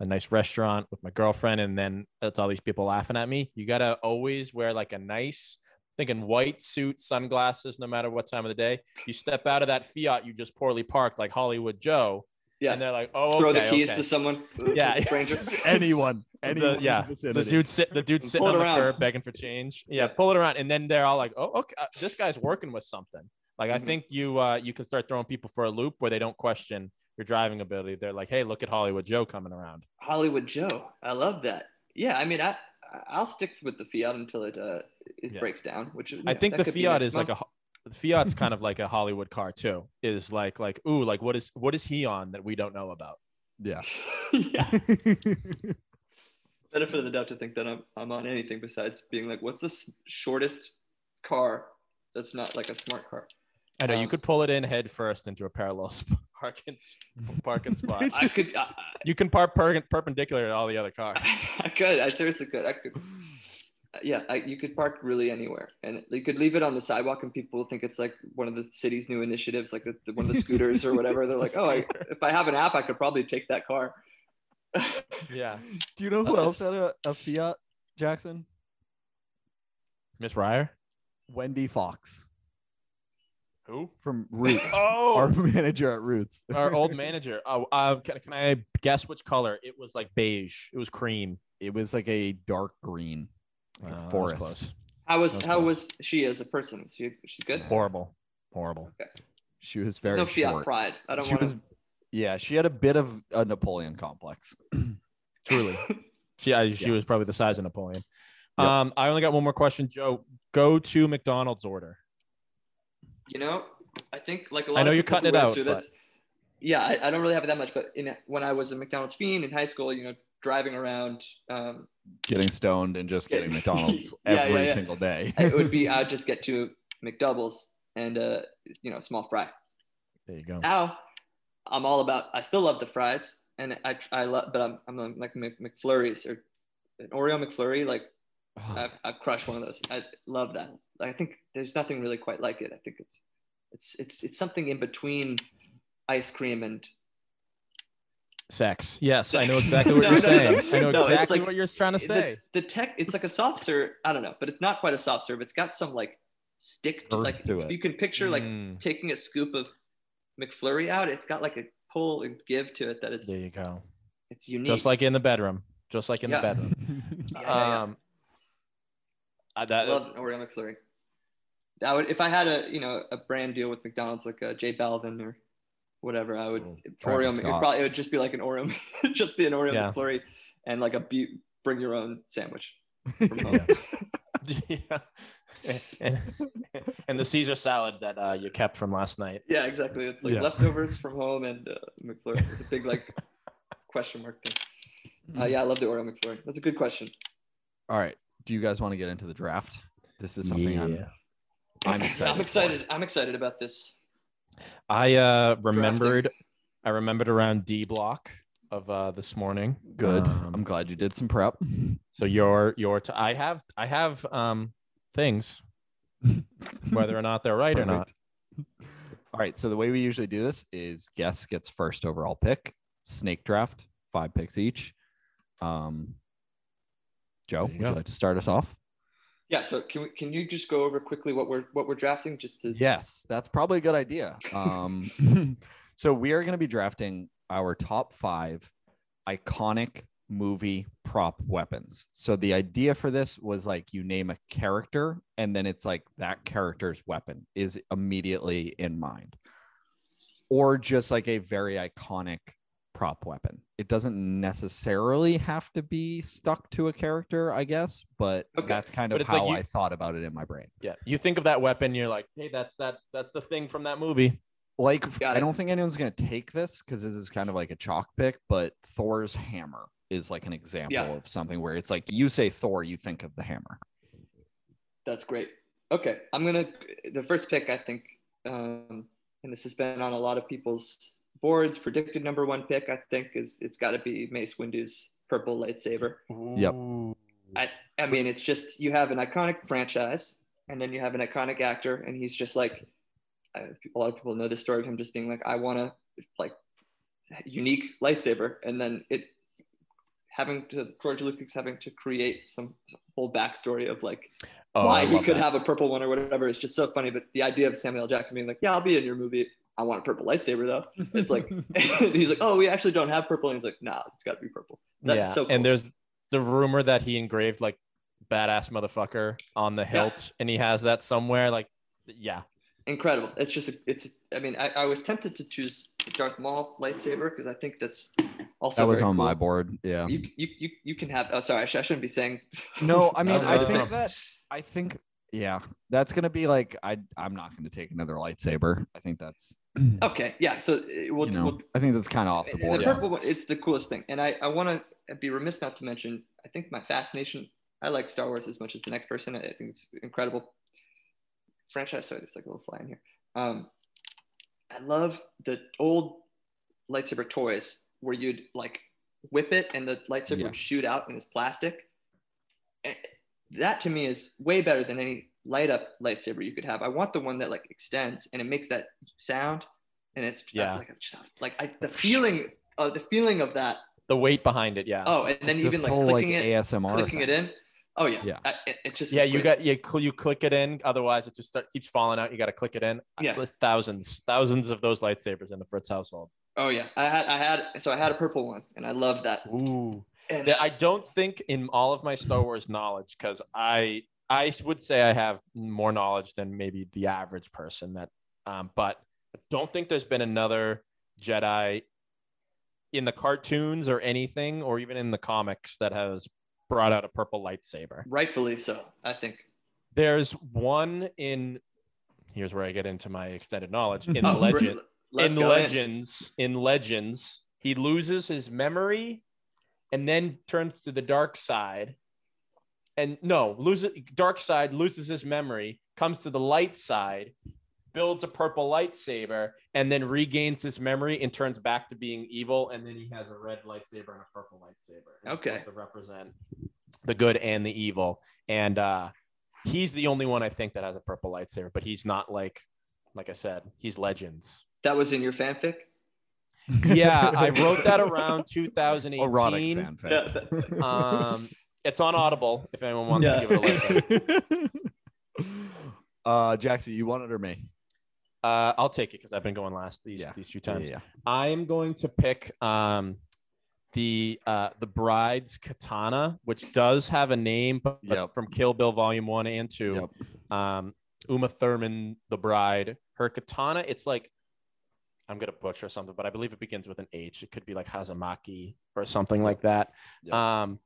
a nice restaurant with my girlfriend and then it's all these people laughing at me. You gotta always wear like a nice thinking white suit, sunglasses, no matter what time of the day. You step out of that Fiat you just poorly parked like Hollywood Joe, Yeah. and they're like, oh, Throw okay, the keys okay. to someone. uh, Yeah. to a *laughs* anyone, *laughs* The- anyone. yeah, the vicinity. dude sit the dude sitting on it the around. curb begging for change. Yeah, Yeah. pull it around, and then they're all like, "Oh, okay, uh, this guy's working with something." Like I Mhm. think you uh, you can start throwing people for a loop where they don't question your driving ability. They're like, "Hey, look at Hollywood Joe coming around." Hollywood Joe. I love that. Yeah, I mean, I I'll stick with the Fiat until it uh it Yeah. breaks down. Which is, I think the Fiat next is like a month. ho- the Fiat's *laughs* kind of like a Hollywood car too. Is like like ooh like what is what is he on that we don't know about? yeah. *laughs* *laughs* yeah. Benefit of the doubt to think that I'm I'm on anything besides being like, what's the s- shortest car that's not like a smart car? I know you Um, could pull it in head first into a parallel sp- parking s- parking spot. I could. I, you can park per- perpendicular to all the other cars. I could. I seriously could. I could. Yeah, I, you could park really anywhere, and you could leave it on the sidewalk, and people think it's like one of the city's new initiatives, like the, the- one of the scooters or whatever. They're *laughs* like, oh, I, if I have an app, I could probably take that car. Yeah. *laughs* Do you know who else had a, a Fiat, Jackson? Miss Ryer. Wendy Fox Who? from Roots. *laughs* Oh, Our manager at Roots. our old manager. Oh, uh, can, can I guess which color? It was like beige. It was cream. It was like a dark green, like Uh, that was forest. close. How was That's how close. was she as a person? Was she was she good? Horrible. Horrible. Okay. She was very no Fiat short. pride. I don't She want was, yeah, she had a bit of a Napoleon complex. *clears throat* Truly. She, I, she Yeah. was probably the size of Napoleon. Yep. Um, I only got one more question, Joe. Go to McDonald's order. You know, I think like a lot. I know of you're cutting who it out, through but- This, yeah, I, I don't really have it that much, but in when I was a McDonald's fiend in high school, you know, driving around, um, Getting stoned and just getting *laughs* McDonald's yeah, every yeah. single day. it would be *laughs* I'd just get to McDoubles and uh, you know, small fry. There you go. Now, I'm all about. I still love the fries, and I I love, but I'm I'm like Mc- McFlurries or an Oreo McFlurry. Like I, I crush one of those. I love that. I think there's nothing really quite like it. I think it's it's it's it's something in between ice cream and Sex. Yes, I know exactly what No, *laughs* you're no, saying. no. I know No, it's exactly like- what you're trying to say. the, the tech. It's like a soft serve. I don't know, but it's not quite a soft serve. It's got some like stick to like to it. you can picture like Mm, taking a scoop of McFlurry out. It's got like a pull and give to it that is there you go. it's unique. Just like in the bedroom. Just like in Yeah. the bedroom. *laughs* Yeah, yeah, yeah. Um, I, I that, love an Oreo McFlurry. I would if I had a you know a brand deal with McDonald's like a a J Balvin or whatever. I would Oreo. It Scott. probably it would just be like an Oreo, *laughs* just be an Oreo Yeah. McFlurry and like a bu- bring your own sandwich. From *laughs* home. yeah. *laughs* and, and the Caesar salad that uh, you kept from last night. Yeah, exactly. It's like Yeah. leftovers from home and uh, McFlurry with a big like question mark thing. Uh, yeah, I love the Oreo McFlurry. That's a good question. All right. Do you guys want to get into the draft? This is something I'm, I'm excited. I'm for. excited. I'm excited about this. I uh, remembered. I remembered around D block of uh, this morning. Good. Um, I'm glad you did some prep. So your your t- I have I have um things whether or not they're right or not. All right. So the way we usually do this is guest gets first overall pick, snake draft, five picks each. Um, Joe, There you would you like to start us off? Yeah. So can we, can you just go over quickly what we're what we're drafting just to Yes, that's probably a good idea. Um, *laughs* so we are going to be drafting our top five iconic movie prop weapons. So the idea for this was like you name a character and then it's like that character's weapon is immediately in mind. Or just like a very iconic prop weapon. It doesn't necessarily have to be stuck to a character, I guess, but Okay. that's kind of it's like how you- I thought about it in my brain. Yeah, you think of that weapon, you're like, hey, that's that that's the thing from that movie. like I don't think anyone's gonna take this because this is kind of like a chalk pick, but Thor's hammer is like an example Yeah. of something where it's like you say Thor, you think of the hammer. That's great. Okay, I'm gonna the first pick. I think, um, and this has been on a lot of people's boards. Predicted number one pick. I think is it's got to be Mace Windu's purple lightsaber. Yep. I I mean, it's just you have an iconic franchise, and then you have an iconic actor, and he's just like I, a lot of people know the story of him just being like, I want to like unique lightsaber, and then it having to George Lucas having to create some whole backstory of like Oh, why he could that. have a purple one or whatever. It's just so funny. But the idea of Samuel Jackson being like, "Yeah, I'll be in your movie. I want a purple lightsaber though." It's like *laughs* *laughs* he's like, "Oh, we actually don't have purple." And he's like, "No, it's got to be purple." That's yeah, so cool. and there's the rumor that he engraved like badass motherfucker on the hilt, and he has that somewhere. Like, yeah, incredible. It's just it's. I mean, I, I was tempted to choose the Darth Maul lightsaber because I think that's also That was very on my board. Yeah. You, you, you, you can have. Oh, sorry, I, sh- I shouldn't be saying. *laughs* No, I mean I think that I think yeah, that's gonna be like I I'm not gonna take another lightsaber. I think that's *clears throat* Okay, yeah. So uh, we'll, you know we'll I think that's kind of off the And board. The purple one, it's the coolest thing. And I, I want to be remiss not to mention, I think my fascination, I like Star Wars as much as the next person. I think it's incredible franchise. Sorry, there's like a little fly in here. Um, I love the old lightsaber toys where you'd like whip it and the lightsaber Yeah. would shoot out and it's plastic. And that to me is way better than any light up lightsaber you could have. I want the one that like extends and it makes that sound, and it's Yeah. like like I, the oh, feeling of the feeling of that. The weight behind it, yeah. Oh, and then It's a even like full, clicking like it, ASMR. clicking it in. Oh yeah, Yeah. I, it, it just yeah, you got you cl- you click it in, otherwise it just start, keeps falling out. You got to click it in. Yeah. There's thousands, thousands of those lightsabers in the Fritz household. Oh yeah, I had I had so I had a purple one, and I loved that. Ooh. And I don't think in all of my Star Wars knowledge, because I I would say I have more knowledge than maybe the average person that, um, but I don't think there's been another Jedi in the cartoons or anything, or even in the comics that has brought out a purple lightsaber. rightfully so, I think. There's one in. Here's where I get into my extended knowledge in *laughs* Oh, Legend. in legends in legends he loses his memory and then turns to the dark side and no loses dark side loses his memory comes to the light side builds a purple lightsaber and then regains his memory and turns back to being evil and then he has a red lightsaber and a purple lightsaber Okay. to represent the good and the evil and uh he's the only one i think that has a purple lightsaber but he's not like like i said he's legends That was in your fanfic. yeah, I wrote that *laughs* around 2018. Erotic fanfic. Um, it's on Audible if anyone wants Yeah. to give it a listen. *laughs* uh, Jackson, you want it or me? Uh, I'll take it because I've been going last these Yeah. these few times. yeah. I'm going to pick um, the uh, the bride's katana, which does have a name, but, Yep. from Kill Bill Volume One and Two. Um, Uma Thurman, the bride, her katana. It's like I'm gonna butcher something, but I believe it begins with an H. It could be like Hazamaki or something like that. Yep. Um,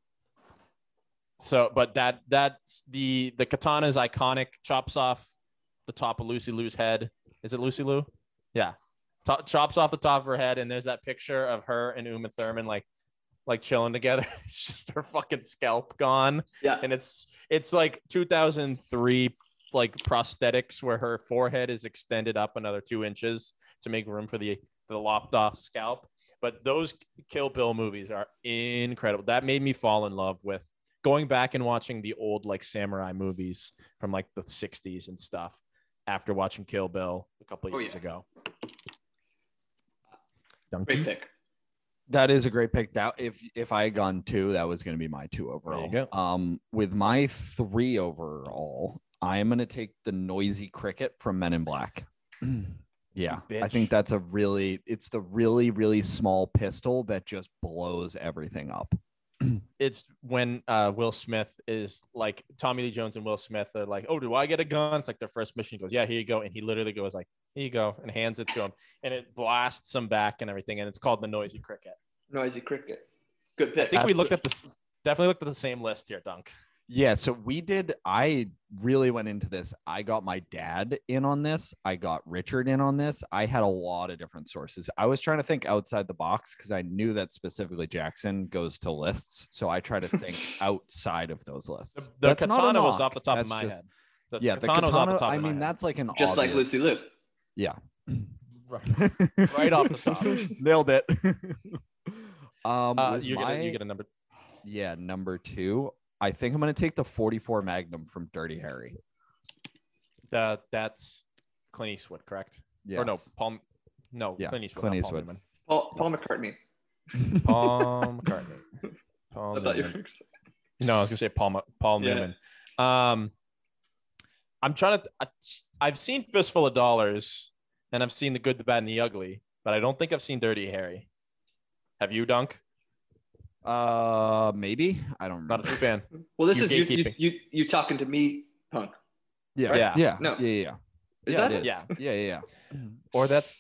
so, but that that's the the katana is iconic. Chops off the top of Lucy Liu's head. Is it Lucy Liu? Yeah. Chops off the top of her head, and there's that picture of her and Uma Thurman like like chilling together. *laughs* It's just her fucking scalp gone, Yeah. and it's it's like 2003 like prosthetics where her forehead is extended up another two inches to make room for the the lopped off scalp. But those Kill Bill movies are incredible. That made me fall in love with going back and watching the old like samurai movies from like the 60s and stuff after watching Kill Bill a couple of Oh, years yeah. ago. Great pick. That is a great pick. That if if I had gone two, that was going to be my two overall. go. Um, with my three overall, I am going to take the noisy cricket from Men in Black. *clears throat* yeah, I think that's a really. It's the really really small pistol that just blows everything up. *clears throat* it's when uh, Will Smith is like Tommy Lee Jones and Will Smith are like, "Oh, do I get a gun?" It's like their first mission. He goes, "Yeah, here you go," and he literally goes like, "Here you go," and hands it to him, and it blasts him back and everything, and it's called the Noisy Cricket. Noisy cricket. Good I pick. think we That's- looked at this, definitely looked at the same list here, Dunk. Yeah, so we did. I really went into this. I got my dad in on this. I got Richard in on this. I had a lot of different sources. I was trying to think outside the box because I knew that specifically Jackson goes to lists. So I try to think *laughs* outside of those lists. the That's not a katana was off the top That's of my just- head. The Yeah, the katana was katana. off the top I of my mean, head. that's like an Just like Lucy Liu. Yeah, *laughs* right, *laughs* right off the top. nailed it. um, Uh, with you get a, you get a number. yeah, number two. I think I'm gonna take the 44 Magnum from Dirty Harry. The that's Clint Eastwood, correct? Yes. Or no, Paul. No, Yeah, Clint Eastwood. Clint not Paul Eastwood. Newman. Paul, Paul McCartney. Paul *laughs* McCartney. Paul I thought you were. No, I was gonna say Paul Ma- Paul Yeah. Newman. Um, I'm trying to. I, I've seen Fistful of Dollars, and I've seen the Good, the Bad, and the Ugly, but I don't think I've seen Dirty Harry. Have you, Dunk? Uh, maybe I don't Not a true fan. Well, this You're is you, you, you, you talking to me, punk. Yeah, Yeah. yeah, No. yeah, yeah, yeah. Is yeah, that it is. Yeah. yeah, yeah, yeah. *clears throat* Or that's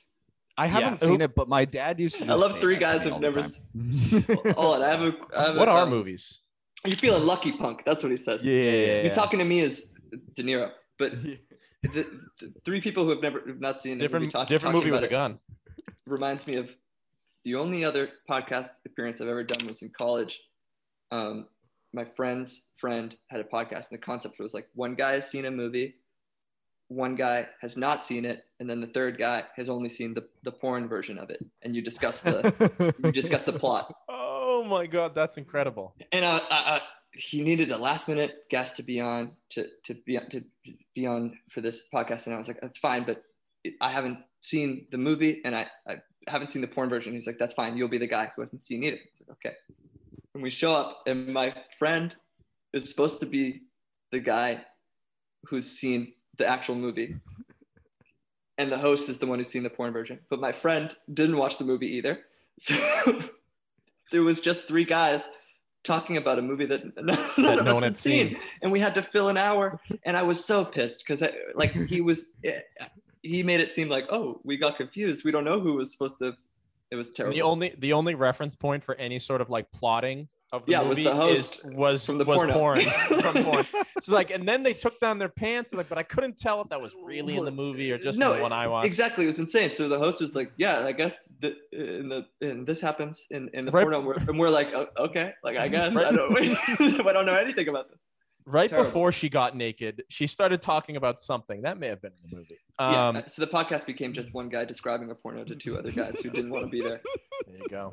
I haven't Yeah. seen it, but my dad used to. I love say three that guys me who've never. Seen... s- time. *laughs* Hold on, I have a. I have a what are um, movies? You're feeling lucky, punk. That's what he says. yeah, yeah, yeah, You yeah. talking to me is De Niro, but *laughs* the, the three people who have never who've not seen Different movie talk- different movie with a gun. reminds me of the only other podcast appearance I've ever done was in college. Um, my friend's friend had a podcast, and the concept was like one guy has seen a movie, one guy has not seen it, and then the third guy has only seen the, the porn version of it, and you discuss the *laughs* you discuss the plot. Oh my god, that's incredible. And uh, uh, uh, he needed a last minute guest to be on to to be to be on for this podcast, and I was like, that's fine, but I haven't seen the movie and I, I haven't seen the porn version. He's like, that's fine. You'll be the guy who hasn't seen either. Was like, okay. And we show up, and my friend is supposed to be the guy who's seen the actual movie. And the host is the one who's seen the porn version. But my friend didn't watch the movie either. *laughs* So there was just three guys talking about a movie that *laughs* none That of no us one had had seen. seen. And we had to fill an hour. And I was so pissed because like he was he made it seem like, oh, we got confused. We don't know who was supposed to it was And terrible. the only the only reference point for any sort of like plotting of the Yeah, was movie the host is, was from the was porno. porn *laughs* from porn. So like, and then they took down their pants. Like, but I couldn't tell if that was really in the movie or just No, the one I watched. Exactly, it was insane. So the host was like, "Yeah, I guess th- in the and this happens in in the Right. porno," we're, and we're like, "O- "Okay, like I *laughs* guess I don't *laughs* I don't know anything about this." Right terrible. before she got naked, she started talking about something that may have been in the movie. yeah. Um, uh, So the podcast became just one guy describing a porno to two other guys who didn't want to be there. *laughs* there you go.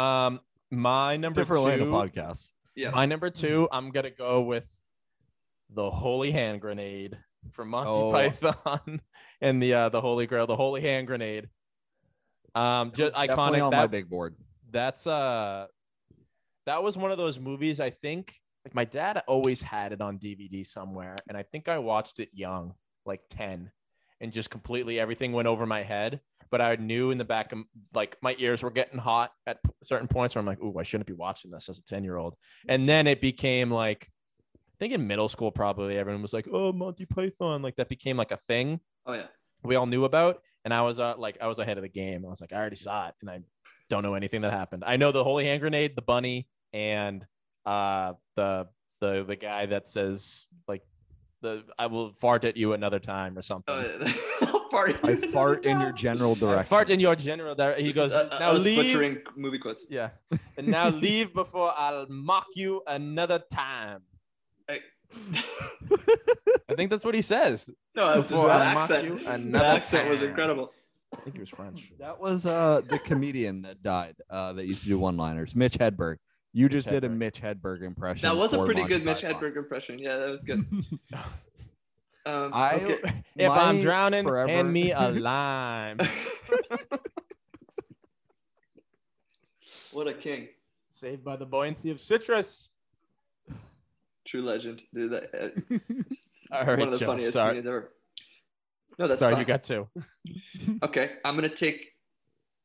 Um, my number Different line of two. podcasts. Yeah. My number two, I'm gonna go with the Holy Hand Grenade from Monty Oh. Python *laughs* and the uh, the Holy Grail, the Holy Hand Grenade. Um, just It was definitely iconic. on my big board. that's uh, that was one of those movies. I think like my dad always had it on DVD somewhere, and I think I watched it young, like ten, and just completely everything went over my head. But I knew in the back of like my ears were getting hot at certain points where I'm like, "Ooh, I shouldn't be watching this as a ten year old." And then it became like, I think in middle school probably everyone was like, "Oh, Monty Python," like that became like a thing Oh yeah. we all knew about. And I was uh, like, I was ahead of the game. I was like, I already saw it, and I don't know anything that happened. I know the holy hand grenade, the bunny, and uh, the the the guy that says like the I will fart at you another time or something. Oh, party. *laughs* I fart in your general I direction. fart in your general. There, he goes is, uh, now us leave. movie quotes. Yeah, and now leave before I'll mock you another time. Hey. I think that's what he says. No, the Before I mock accent. you The another accent was incredible. I think he was French. That was uh the comedian that died uh that used to do one-liners, Mitch Hedberg. You just did a Mitch Hedberg impression. That was a pretty Monty good Mitch Python. Hedberg impression. Yeah, that was good. *laughs* Um, I okay. *laughs* If I'm drowning, forever- hand me a *laughs* lime. what a king. Saved by the buoyancy of citrus. True legend, dude. That, uh, All right, one of the Joe, funniest sorry. comedians ever. No, that's Sorry, fine. you got two. Okay, I'm gonna take.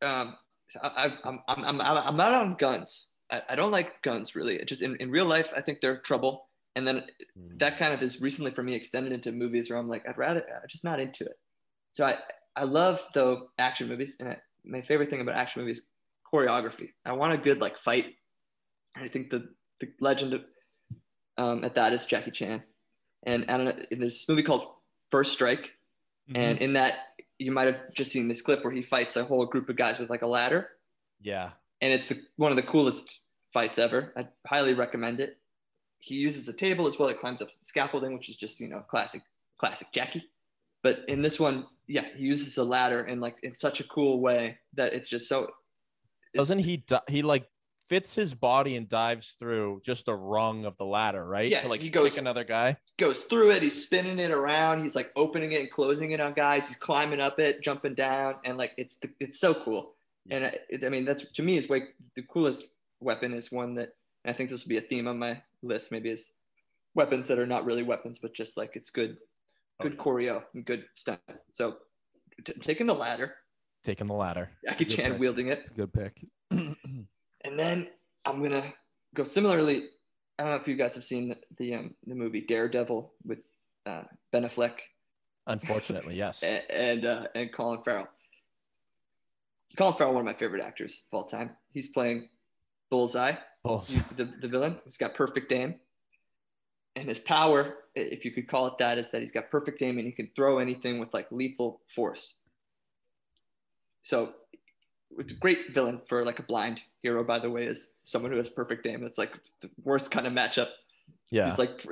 Um, I, I, I'm, I'm, I'm, I'm not on guns. I, I don't like guns really. It just in, in real life, I think they're trouble. And then that kind of is recently for me extended into movies where I'm like, I'd rather, I'm just not into it. So I, I love though action movies, and I, my favorite thing about action movies, choreography. I want a good like fight. And I think the the legend of um, at that is Jackie Chan, and I don't know. There's this movie called First Strike, Mm-hmm. and in that you might have just seen this clip where he fights a whole group of guys with like a ladder, yeah, and it's the, one of the coolest fights ever. I highly recommend it. He uses a table as well. He climbs up scaffolding, which is just you know classic, classic Jackie. But in this one, yeah, he uses a ladder in like in such a cool way that it's just so. doesn't he? Di- he like fits his body and dives through just a rung of the ladder, right? Yeah, to like he goes- another guy. goes through it. He's spinning it around. He's like opening it and closing it on guys. He's climbing up it, jumping down, and like it's it's so cool. And I, I mean, that's to me is way the coolest weapon is one that I think this will be a theme on my list. Maybe is weapons that are not really weapons, but just like it's good, good choreo and good stunt. So t- taking the ladder, Taking the ladder. Jackie Chan pick. wielding it, It's a good pick. *clears throat* and then I'm gonna go similarly. I don't know if you guys have seen the the, um, the movie Daredevil with uh, Ben Affleck Unfortunately, yes. *laughs* a- and uh, and Colin Farrell. Colin Farrell, one of my favorite actors of all time. He's playing Bullseye, Bulls. the, the villain. He's got perfect aim, and his power, if you could call it that, is that he's got perfect aim and he can throw anything with like lethal force. So, it's a great villain for like a blind hero. By the way, is someone who has perfect aim. It's like the worst kind of matchup Yeah. He's like *laughs*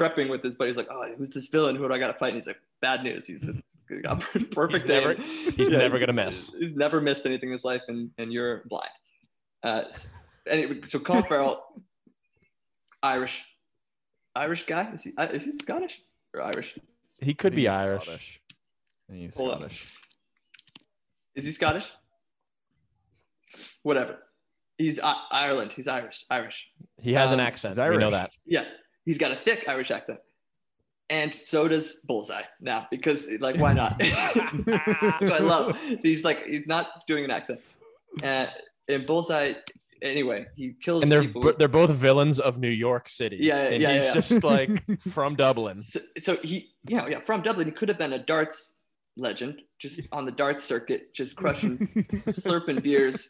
prepping with his buddy. He's like, "Oh, who's this villain? Who do I got to fight?" And he's like, "Bad news. He's, *laughs* he's got perfect. He's never- aim. he's *laughs* never gonna miss. He's never missed anything in his life, and and you're blind." Uh, anyway, so Colin Farrell, Irish, Irish guy? Is he uh, is he Scottish or Irish? He could be He's Irish. Scottish. He's Hold on. Scottish. Is he Scottish? Whatever. He's uh, Ireland. He's Irish. Irish. He has an Um, accent. I We know that. Yeah, he's got a thick Irish accent. And so does Bullseye now because like why not? *laughs* *laughs* I love. So he's like he's not doing an accent. Uh, and Bullseye, anyway, he kills And they're people. they're both villains of New York City. Yeah, yeah, and yeah, he's yeah. just like *laughs* from Dublin. so, so he, yeah, yeah, from Dublin, he could have been a darts legend, just on the darts circuit, just crushing, *laughs* slurping beers,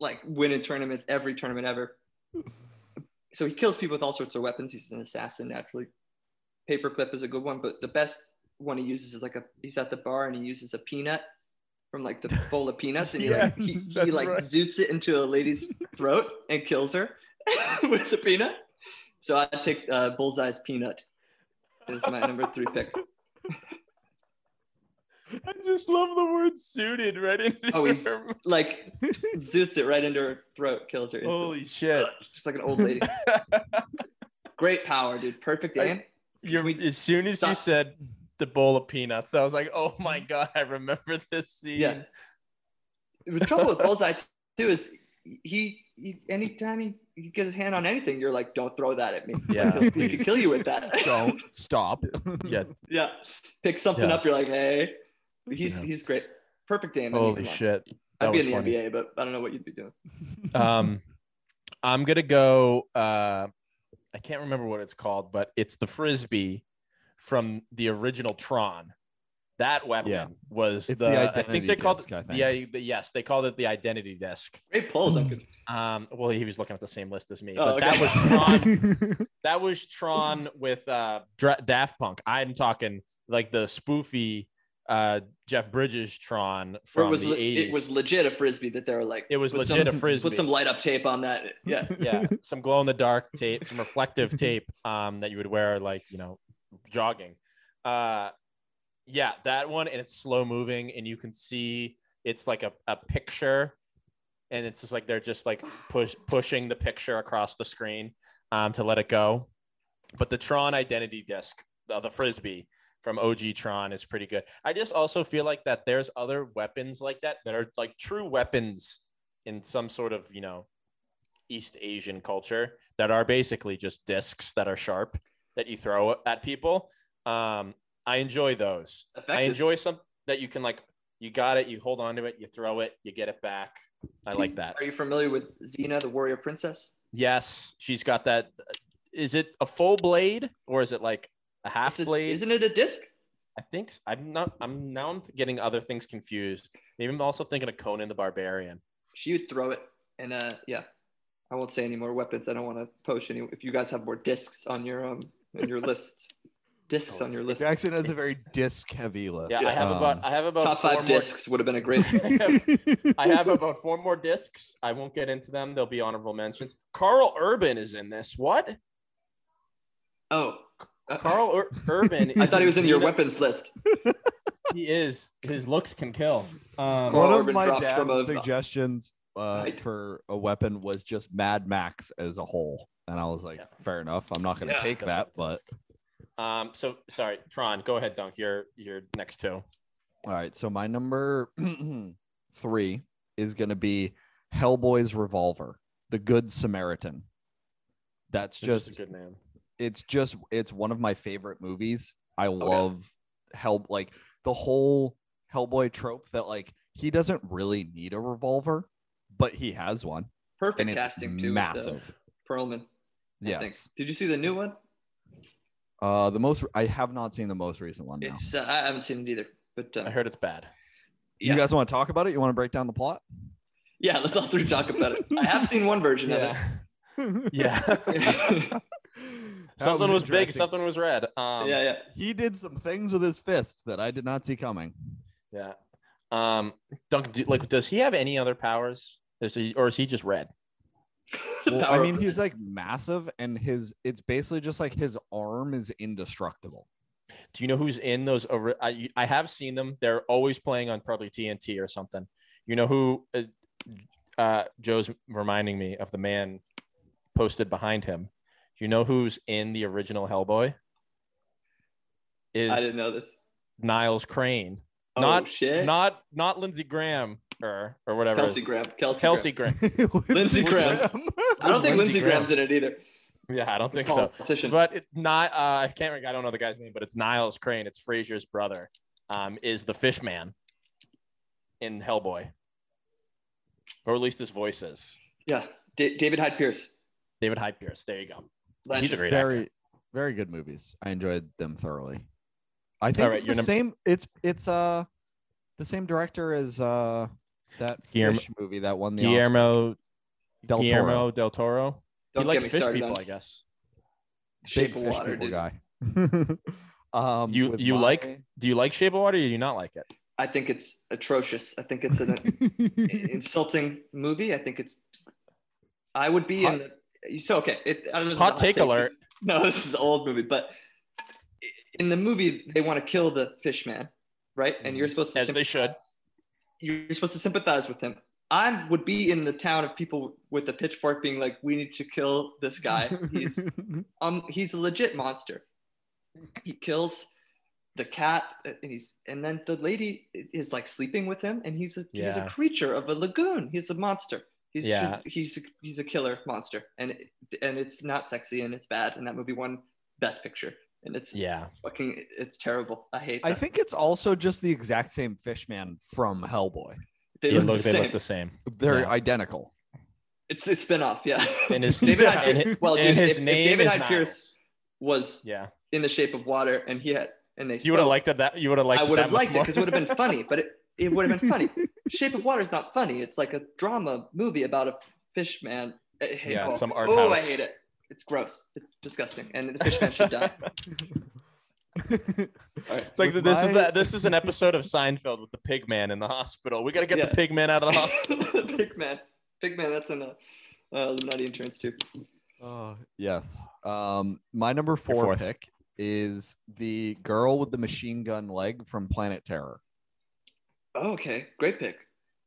like winning tournaments every tournament ever. So he kills people with all sorts of weapons. He's an assassin naturally. Paperclip is a good one, but the best one he uses is like a he's at the bar and he uses a peanut from like the bowl of peanuts and he like he, he like right. zoots it into a lady's throat and kills her *laughs* with the peanut. So I take uh, Bullseye's peanut is my number three pick. *laughs* I just love the word suited right into Oh, he's her- like zoots it right into her throat, kills her. instantly. Holy shit. *laughs* just like an old lady. Great power, dude. Perfect I- aim. You're, as soon as you said the bowl of peanuts, I was like, oh *laughs* my God, I remember this scene. Yeah. The trouble with Bullseye *laughs* too is he, he anytime he, he gets his hand on anything, you're like, don't throw that at me. Yeah, *laughs* Like, he please. could kill you with that. Don't stop. Yeah. yeah. Pick something Yeah. up, you're like, hey. He's Yeah. he's great. Perfect aim. Holy shit. That I'd be in the funny. NBA, but I don't know what you'd be doing. um i'm gonna go uh i can't remember what it's called but it's the frisbee from the original tron that weapon Yeah. was It's the, the I think they called disc, it the, think. uh, the yes they called it the identity disc Great pull, Duncan. um well he was looking at the same list as me Oh, but that was tron *laughs* that was tron with uh Dra- daft punk i'm talking like the spoofy uh jeff bridges tron from it was the le- 80s it was legit a frisbee that they were like It was legit some- a frisbee Put some light up tape on that. Yeah. *laughs* yeah some glow in the dark tape some reflective tape um that you would wear like you know jogging. Uh yeah that one and it's slow moving and you can see it's like a, a picture and it's just like they're just like push pushing the picture across the screen um to let it go. But the tron identity disc the, the frisbee from og tron is pretty good. I just also feel like that there's other weapons like that that are like true weapons in some sort of you know East Asian culture that are basically just discs that are sharp that you throw at people. Um, I enjoy those. I enjoy some that you can like, you got it, you hold on to it, you throw it, you get it back. I like that. Are you familiar with Xena, the warrior princess? Yes, she's got that. Is it a full blade or is it like a half a- blade? isn't it a disc? I think I'm not. I'm now. I'm getting other things confused. Maybe I'm also thinking of Conan the Barbarian. She would throw it, and uh, yeah, I won't say any more weapons. I don't want to poach any. If you guys have more discs on your um on your list, discs on your list. Jackson has a very disc heavy list. Yeah, I have Um, about. I have about Top four five more- discs would have been a great. *laughs* *laughs* I have about four more discs. I won't get into them. They'll be honorable mentions. Karl Urban is in this. What? Oh, uh, Karl Ur- Urban. *laughs* I is thought he was in your Xena- weapons list. He is. His looks can kill. Um, Karl One of Urban my dropped dad's from a- suggestions uh, Right. for a weapon was just Mad Max as a whole, and I was like, Yeah. fair enough. I'm not going to Yeah. take that, but um. So sorry, Tron. Go ahead, Dunk. You're you're next two. all right. So my number *clears throat* three is going to be Hellboy's Revolver, the Good Samaritan. That's just just a good name. it's just it's one of my favorite movies. I love Hell like the whole Hellboy trope that like he doesn't really need a revolver, but he has one, Perfect and it's casting too. massive. Perlman. I think. Yes. Did you see the new one? Uh, the most I have not seen the most recent one. Now. It's uh, I haven't seen it either. But uh, I heard it's bad. You yeah. guys want to talk about it? You want to break down the plot? yeah, let's all three talk about it. I have seen one version Yeah. Yeah. of it. Yeah. *laughs* *laughs* something was, big. Something was red. Um, yeah, yeah. He did some things with his fist that I did not see coming. Yeah. Um. Dunk. Do, like, does he have any other powers? Is he, or is he just red? *laughs* Well, I mean, he's like massive, and his it's basically just like his arm is indestructible. Do you know who's in those? Over, I I have seen them. They're always playing on probably TNT or something. You know who? Uh, uh, Joe's reminding me of the man posted behind him. Do you know who's in the original Hellboy? Is I didn't know this. Niles Crane. Oh, not shit. not not Lindsey Graham or or whatever. it Kelsey is. Graham. Kelsey. Kelsey Graham. Graham. *laughs* Lindsey Graham. I don't think Lindsey Lindsey Graham's in it either. Yeah, I don't think so. But it, not uh, I can't remember. I don't know the guy's name, but it's Niles Crane. It's Frasier's brother. Um, is the fish man in Hellboy, or at least his voice is yeah, Da- David Hyde Pierce. David Hyde Pierce. There you go. He's a great very actor. very good movies. I enjoyed them thoroughly. I think All right, the your num- same. It's it's uh the same director as uh that Guillermo- fish movie that won the Oscar. Guillermo Del Toro. Guillermo del Toro. Don't he likes me fish people, on I guess. Shape Big of fish Water, people dude. guy. *laughs* um, You you my- like? Do you like Shape of Water? or do you not like it? I think it's atrocious. I think it's an *laughs* insulting movie. I think it's. I would be in the. So okay, it, I don't know. if Hot it's a take alert. It's- *laughs* No, this is an old movie, but in the movie they want to kill the fish man, right? And you're supposed to As they should. sympathize- You're supposed to sympathize with him. I would be in the town of people with the pitchfork being like, "We need to kill this guy. He's *laughs* um he's a legit monster. He kills the cat and he's and then the lady is like sleeping with him and he's a he's a creature of a lagoon. He's a monster. He's Yeah. he's a, he's a killer monster and and it's not sexy and it's bad and that movie won best picture and it's Yeah. fucking it's terrible. I hate. I think it's also just the exact same fish man from Hellboy. they They look, look, the they same. look the same. They're Yeah. identical. It's a spin-off, yeah. And his *laughs* David Hyde and his, well, and dude, his if- if name David is Hyde Niles. Pierce was Yeah. in the shape of water and he had and they You would have liked it that you would have liked I would have much liked it because it would have been *laughs* funny, but it, it would have been funny. Shape of Water is not funny. It's like a drama movie about a fish man. I hate- Yeah, oh, some art Oh, I hate it. It's gross. It's disgusting, and the fish man should die. *laughs* It's like With this is that this is an episode of Seinfeld with the pig man in the hospital. We gotta get Yeah. the pig man out of the *laughs* hospital. pig man, pig man. That's in a uh, Illuminati interns too. Oh, yes. Um, my number four pick is the girl with the machine gun leg from Planet Terror. Oh, okay, great pick.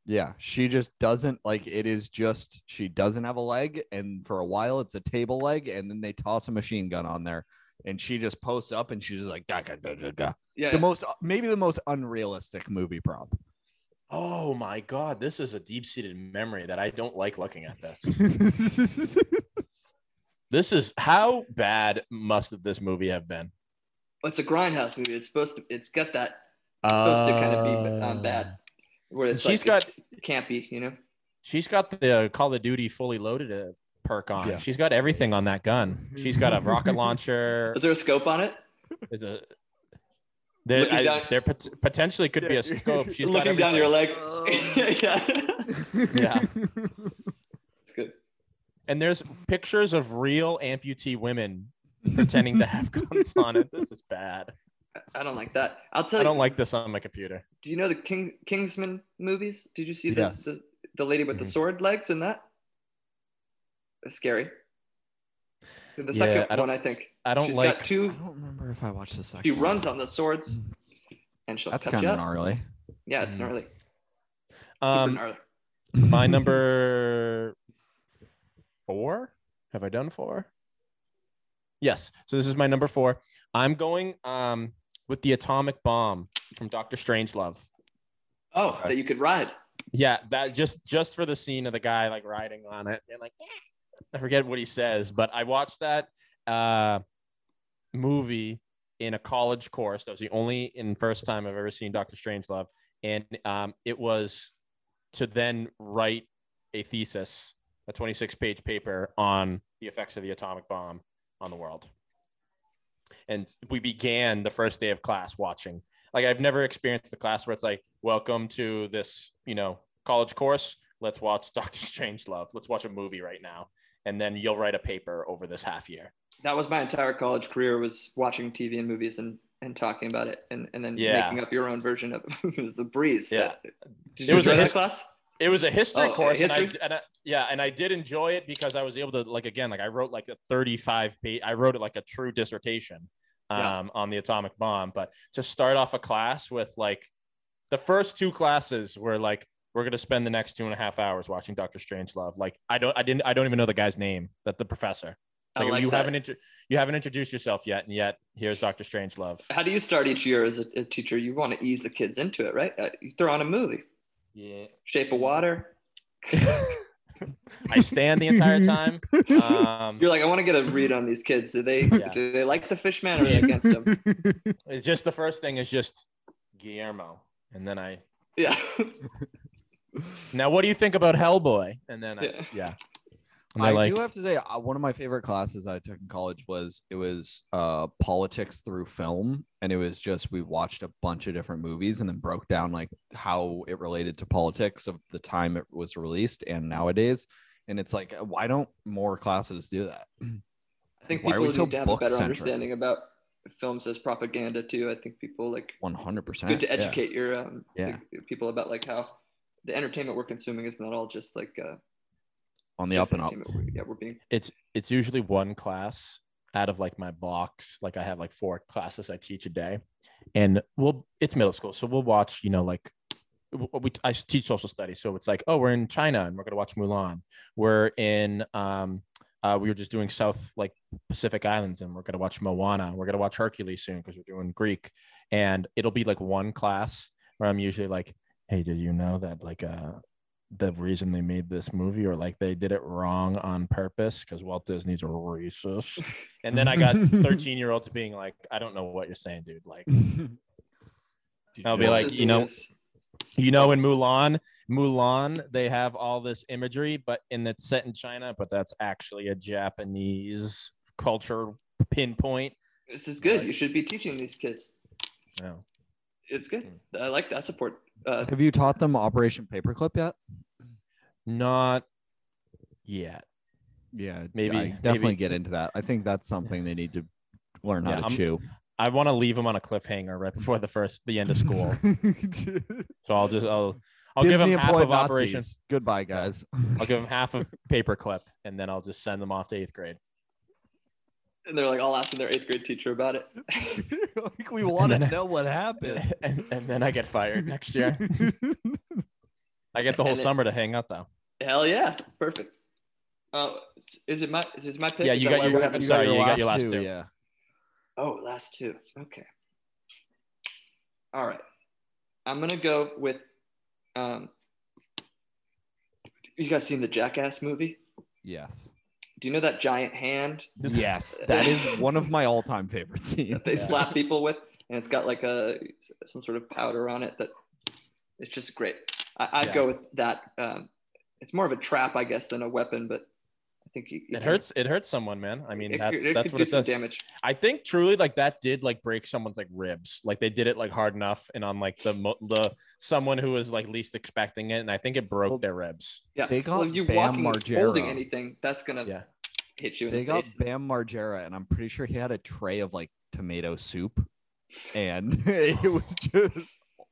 Yeah, she just doesn't like it is just she doesn't have a leg, and for a while it's a table leg, and then they toss a machine gun on there, and she just posts up and she's like "Gah, gah, gah, gah, gah." Yeah, the most maybe the most unrealistic movie prop. Oh my god, this is a deep-seated memory that I don't like looking at this. *laughs* This is how bad must this movie have been? it's a grindhouse movie. It's supposed to. It's got that. It's supposed to kind of be um, bad. Where it's She's like, got- it's- it can't be. You know. She's got the uh, Call of Duty fully loaded uh, perk on. Yeah. She's got everything on that gun. She's got a rocket *laughs* launcher. Is there a scope on it? Is a there, I- down- there pot- potentially could be a scope. She's got Looking down your leg. *laughs* yeah. Yeah. It's good. And there's pictures of real amputee women pretending to have guns on it. This is bad. I don't like that. I'll tell I you. don't like this on my computer. Do you know the King Kingsman movies? Did you see the Yes. the, the lady with the Mhm. sword legs in that? It's scary. The Yeah, second I one, I think. I don't She's like. got two, I don't remember if I watched the second. She one. runs on the swords, and she'll That's kind of gnarly. Yeah, it's Mhm. gnarly. Um, gnarly. my *laughs* number four. Have I done four? Yes. So this is my number four. I'm going um with the atomic bomb from Doctor Strangelove. Oh, that you could ride. Yeah, that just just for the scene of the guy like riding on it and like I forget what he says, but I watched that uh movie in a college course. That was the only and first time I've ever seen Doctor Strangelove, and um, it was to then write a thesis, a 26 page paper on the effects of the atomic bomb on the world. And we began the first day of class watching. Like I've never experienced the class where it's like, "Welcome to this, you know, college course. Let's watch *laughs* Doctor Strangelove. Let's watch a movie right now." And then you'll write a paper over this half year. That was my entire college career was watching TV and movies and and talking about it and, and then Yeah. making up your own version of it. *laughs* it was the breeze. Yeah. Did It you was a class? It was a history Oh, course, And. I, and I, yeah, and I did enjoy it because I was able to like again, like I wrote like a 35 page. I wrote it like a true dissertation um, Yeah. on the atomic bomb. But to start off a class with like the first two classes were like we're gonna spend the next two and a half hours watching Doctor Strangelove. Like I don't, I didn't, I don't even know the guy's name. That the professor. Like, like you that. haven't intro- you haven't introduced yourself yet, and yet here's Doctor Strangelove. How do you start each year as a, a teacher? You want to ease the kids into it, right? Uh, you throw on a movie, Yeah. Shape of Water. *laughs* I stand the entire time. Um, You're like, I want to get a read on these kids. Do they Yeah. do they like the fish man or are they against him? *laughs* it's just the first thing is just Guillermo, and then I. Yeah. *laughs* Now, what do you think about Hellboy? And then I, Yeah. yeah. And I like, do have to say, uh, one of my favorite classes I took in college was it was uh, politics through film, and it was just we watched a bunch of different movies and then broke down like how it related to politics of the time it was released and nowadays. And it's like, why don't more classes do that? *clears throat* I think Why are people we need so to have a better book-centric? understanding about films as propaganda too. I think people like 100. percent good to educate your um, Yeah. people about like how the entertainment we're consuming is not all just like uh, on the just up and up. We- Yeah, we're being it's it's usually one class out of like my blocks. Like I have like four classes I teach a day, and we'll it's middle school, so we'll watch. You know, like we I teach social studies, so it's like, oh, we're in China and we're gonna watch Mulan. We're in um. Uh, we were just doing South like Pacific Islands, and we're gonna watch Moana. We're gonna watch Hercules soon because we're doing Greek, and it'll be like one class where I'm usually like, "Hey, did you know that like uh the reason they made this movie or like they did it wrong on purpose because Walt Disney's a racist. *laughs* And then I got *laughs* 13 year olds being like, I don't know what you're saying, dude. Like, *laughs* I'll be like, you know, you know, in Mulan, Mulan, they have all this imagery, but and it's set in China, but that's actually a Japanese culture pinpoint. this is good. You should be teaching these kids. You know, It's good. Hmm. I like that support. Uh, Have you taught them Operation Paperclip yet? not yet. Yeah, Maybe- I definitely maybe- get into that. I think that's something they need to learn how Yeah, to I'm- chew. I want to leave them on a cliffhanger right before the first the end of school. *laughs* So I'll just I'll I'll give them half of Operation. Nazis. Goodbye, guys. I'll give them *laughs* half of paperclip, and then I'll just send them off to eighth grade. And they're like all asking their eighth grade teacher about it. *laughs* like we want to know what happened. *laughs* and, and then I get fired next year. *laughs* I get the whole And it- summer to hang out though. Hell yeah, perfect. Uh, is it my is it my pick? Yeah, you got your- we're having- I'm sorry, you got your last two. Yeah. Oh, last two. Okay. All right. I'm gonna go with. Um, you guys seen the Jackass movie? Yes. Do you know that giant hand Yes. *laughs* That is one of my all-time favorite scenes. that they slap people with, and it's got like a some sort of powder on it that it's just great. I, I'd Yeah. go with that. Um, it's more of a trap, I guess, than a weapon, but I think you, you It can- hurts. It hurts someone, man. I mean, it, that's it that's could what it does. damage. I think truly, like that did like break someone's like ribs. Like they did it like hard enough, and on like the mo- the someone who was like least expecting it, and I think it broke Well, their ribs. Yeah, They got well, you Bam walking holding Margera. anything, that's gonna Yeah. hit you in They the got face. Bam Margera, and I'm pretty sure he had a tray of like tomato soup, and *laughs* it was just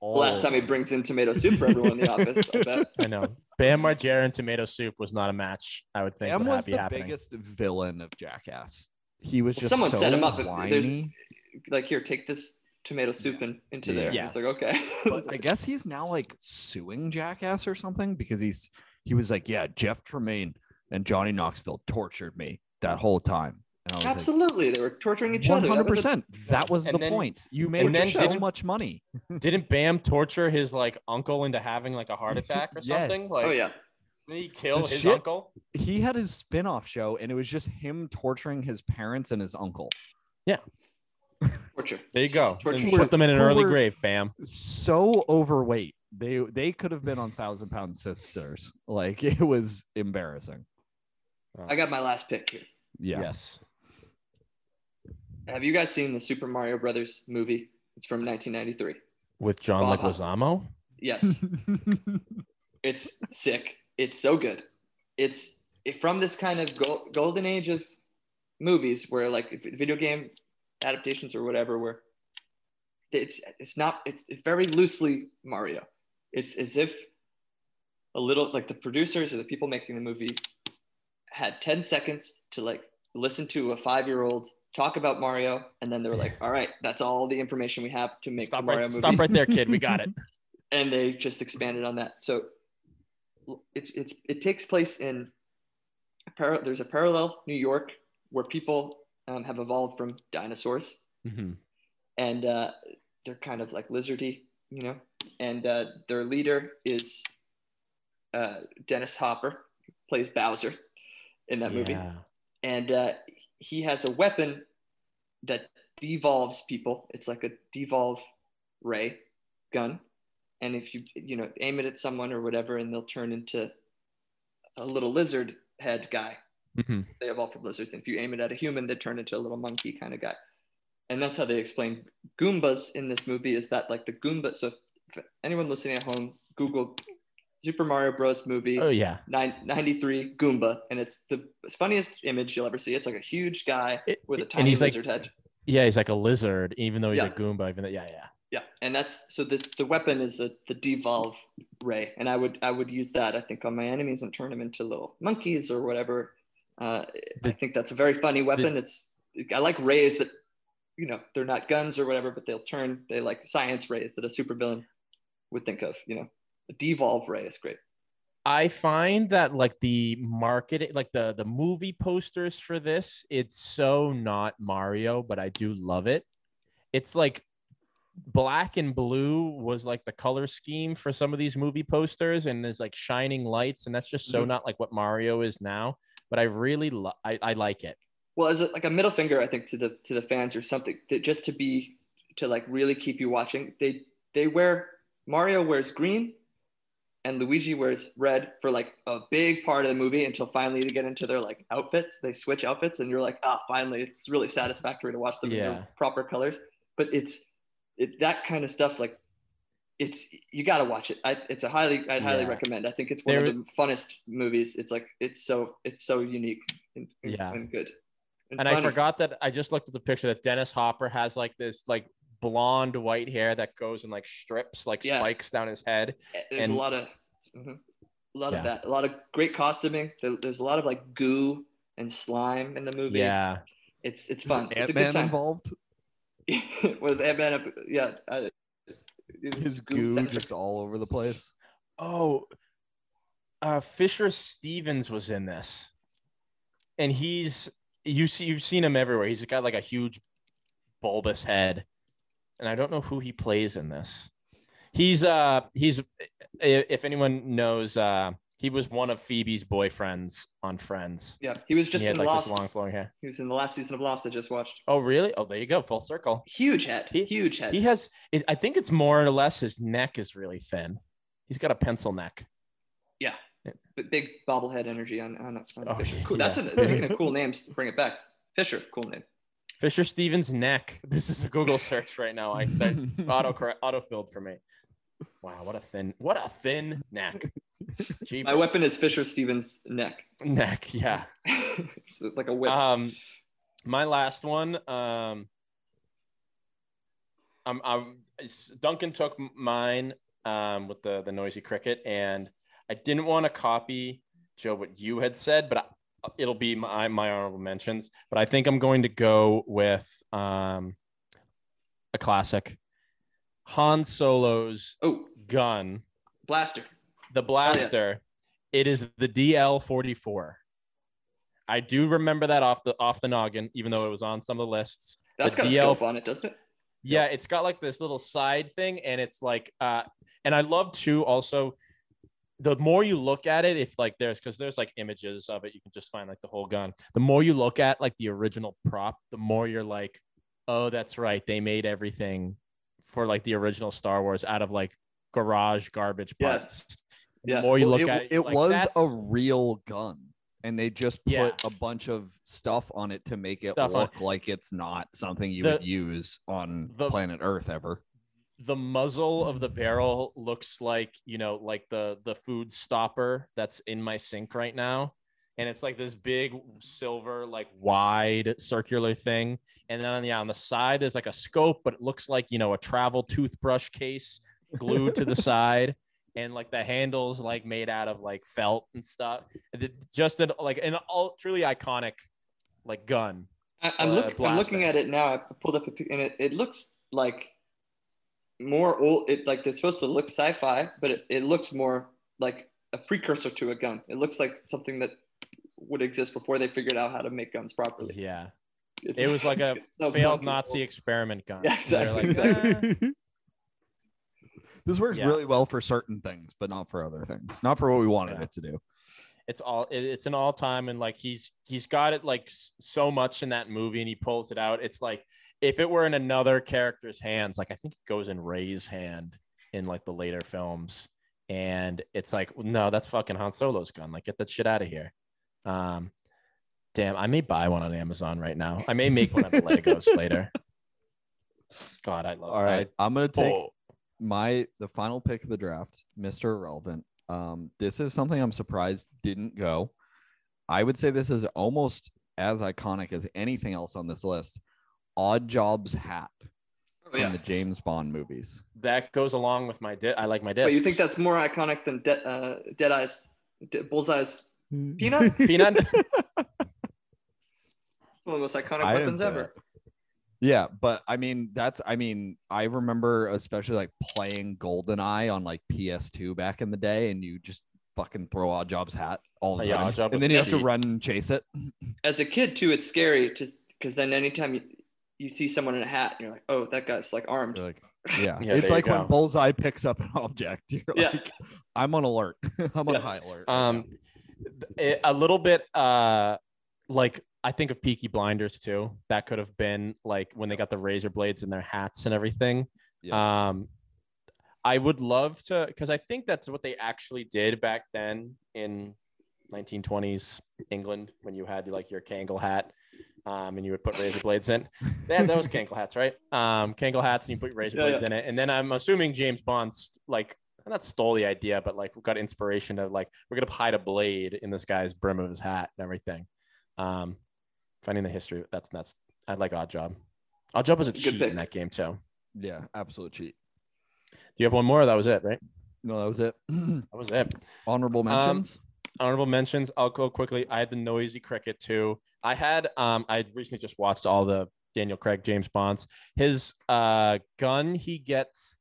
The last time he brings in tomato soup for everyone in the office. I *laughs* bet. I know. Bam Margera and tomato soup was not a match. I would think Bam would was the happening. biggest villain of Jackass. He was Well, just someone so set him up. Whiny. Like, here, take this tomato soup in, into Yeah. there. Yeah. It's like, okay. *laughs* But I guess he's now like suing Jackass or something because he's he was like, yeah, Jeff Tremaine and Johnny Knoxville tortured me that whole time. And I was Absolutely. They were torturing each like, other. That was a- 100%. That was the then- point. You made then so didn't- much money. *laughs* Didn't Bam torture his like uncle into having like a heart attack or *laughs* something? Oh, like, oh, yeah. did he kill The his shit- uncle? He had his spin-off show and it was just him torturing his parents and his uncle. Yeah. *laughs* Torture. There you go. torture. Put them in an early were- grave. Bam. So overweight. They they could have been on thousand pound sisters. Like it was embarrassing. I got my last pick here. Yeah. Yes. Have you guys seen the Super Mario Brothers movie? It's from 1993. With John Bob- Leguizamo. Yes. *laughs* it's sick. It's so good. It's from this kind of go- golden age of movies where like video game adaptations or whatever, where it's it's not it's, it's very loosely Mario. It's as if a little like the producers or the people making the movie had 10 seconds to like listen to a five year old talk about Mario, and then they were like, "All right, that's all the information we have to make Stop the Mario right, movie." stop right there, kid. We got it. *laughs* *laughs* and they just expanded on that. So it's it's it takes place in a par- there's a parallel New York where people um, have evolved from dinosaurs, Mhm. and uh, they're kind of like lizardy, you know. And uh, their leader is uh, Dennis Hopper, plays Bowser in that movie, Yeah. and uh, he has a weapon that devolves people. It's like a devolve ray gun, and if you you know aim it at someone or whatever, and they'll turn into a little lizard head guy. Mhm. They evolve from lizards. And if you aim it at a human, they turn into a little monkey kind of guy. And that's how they explain Goombas in this movie. Is that like the Goomba? So if anyone listening at home, Google Super Mario Bros. movie. Oh yeah. Nine, 93 Goomba, and it's the funniest image you'll ever see. It's like a huge guy It- with a tiny he's like- lizard head. Yeah, he's like a lizard, even though he's Yeah. a Goomba. Even though, yeah, yeah. Yeah, and that's so this the weapon is a, the devolve ray, and I would I would use that I think on my enemies and turn them into little monkeys or whatever. Uh, I think that's a very funny weapon. it's I like rays that you know they're not guns or whatever, but they'll turn they like science rays that a supervillain would think of. You know, devolve ray is great. I find that like the marketing, like the the movie posters for this, it's so not Mario, but I do love it. It's like black and blue was like the color scheme for some of these movie posters, and there's like shining lights, and that's just so Mhm. not like what Mario is now. But I really lo- I, I like it. Well, as a, like a middle finger, I think to the to the fans or something that just to be to like really keep you watching. They they wear Mario wears green, and Luigi wears red for like a big part of the movie until finally they get into their like outfits. They switch outfits, and you're like, ah, finally, it's really satisfactory to watch them in their proper colors. But it's it that kind of stuff like. It's you got to watch it. I, it's a highly I'd highly Yeah. recommend. I think it's one of the funnest movies. It's like it's so it's so unique and, and- Yeah. and good. And I forgot that I just looked at the picture that Dennis Hopper has like this like blonde white hair that goes in like strips, like Yeah. spikes down his head. Eh, there's And- a lot of mhm. a lot Yeah. of that a lot of great costuming There- there's a lot of like goo and slime in the movie Yeah. it's it's Is fun it's a good Ant-Man time involved? *laughs* was ant-man yeah uh, it was His goo centric. just all over the place. Oh, uh, Fisher Stevens was in this, and he's you see you've seen him everywhere. He's got like a huge bulbous head, and I don't know who he plays in this. He's uh he's if anyone knows uh he was one of Phoebe's boyfriends on Friends. yeah he was just he had in like lost this long flowing hair. he was in the last season of lost i just watched Oh really? Oh there you go, full circle. huge head He- huge head He has it, I think it's more or less his neck is really thin. He's got a pencil neck. B- big bobblehead energy on, on, on Oh, Fisher. Cool. That's a, speaking of *laughs* cool names. Bring it back. Fisher, cool name. Fisher Stevens neck. *laughs* This is a Google search right now. I that *laughs* auto auto filled for me. Wow, what a thin, what a thin neck. My weapon is Fisher Stevens' neck. neck. Yeah. *laughs* it's like a whip. Um, my last one. Um, I'm, I'm Duncan took mine um with the the noisy cricket, and I didn't want to copy Joe what you had said, but I, it'll be my my honorable mentions. But I think I'm going to go with um a classic, Han Solo's oh, gun, blaster. the blaster. It is the DL44. I do remember that off the off the noggin, even though it was on some of the lists. That's The got DL scope on it, doesn't it? Yeah, it's got like this little side thing, and it's like, uh, and I love too. Also, the more you look at it, if like there's because there's like images of it, you can just find like the whole gun. The more you look at like the original prop, the more you're like, oh, that's right, they made everything for like the original Star Wars out of like garage garbage Yeah. parts. Yeah. The more you Well, look it, at it, it like, was "That's- a real gun, and they just put Yeah. a bunch of stuff on it to make it Stuff on- look like it's not something you The- would use on the- planet Earth ever. The muzzle of the barrel looks like you know like the the food stopper that's in my sink right now. And it's like this big silver like wide circular thing. And then on the on the side is like a scope but it looks like you know a travel toothbrush case glued to the *laughs* side. And like the handles like made out of like felt and stuff. Just an like an all truly iconic like gun I, I'm, Uh, look, looking at it now. I pulled up a and it, it looks like more old. It like it's supposed to look sci-fi, but it, it looks more like a precursor to a gun. It looks like something that would exist before they figured out how to make guns properly. Yeah. It's, It was like a *laughs* so failed Nazi experiment gun. Yeah, They're like, exactly, "Ah." *laughs* this works Yeah. really well for certain things, but not for other things. Not for what we wanted Yeah. it to do. it's all it's an all time and like he's he's got it like so much in that movie and he pulls it out it's like if it were in another character's hands like i think it goes in Rey's hand in like the later films and it's like no that's fucking han solo's gun like get that shit out of here um damn i may buy one on amazon right now i may make one of the legos *laughs* later god i love All right, I'm gonna take Oh, my the final pick of the draft, Mr. Irrelevant. Um, this is something I'm surprised didn't go. I would say this is almost as iconic as anything else on this list. Oddjob's hat Oh, from yeah. the James Bond movies. that goes along with my di- i like my disc But you think that's more iconic than De- uh, Deadeye's, De- Bullseye's peanut? *laughs* peanut It's one of the most iconic I weapons ever. that. Yeah, but I mean that's I mean I remember especially like playing GoldenEye on like PS2 back in the day, and you just fucking throw Oddjob's hat all the Oh, time, Odd and then you have to run and chase it. *laughs* As a kid too, it's scary to because then anytime you, you see someone in a hat, and you're like, oh, that guy's like armed. Like, *laughs* yeah, Yeah, it's like when. Bullseye picks up an object. *laughs* You're Yeah. like, I'm on alert. *laughs* I'm on Yeah. high alert. um it- a little bit uh like i think of peaky blinders too that could have been like when they got the razor blades in their hats and everything Yeah. um i would love to because i think that's what they actually did back then in 1920s england when you had like your Kangol hat um, and you would put razor blades in. Yeah, that was Kangol hats, right? Um, Kangol hats, and you put razor Yeah, blades yeah. in it. And then I'm assuming James Bond's like not stole the idea, but like got inspiration of like we're gonna hide a blade in this guy's brim of his hat and everything. Um, finding the history that's that's I like Oddjob. Odd Job was a Good cheat pick. in that game too. Yeah, absolute cheat. Do you have one more? That was it, right? No, that was it. *clears throat* That was it. Honorable Um, mentions. Honorable mentions i'll go quickly. I had the noisy cricket too. I had um i recently just watched all the daniel craig james bonds. His uh gun he gets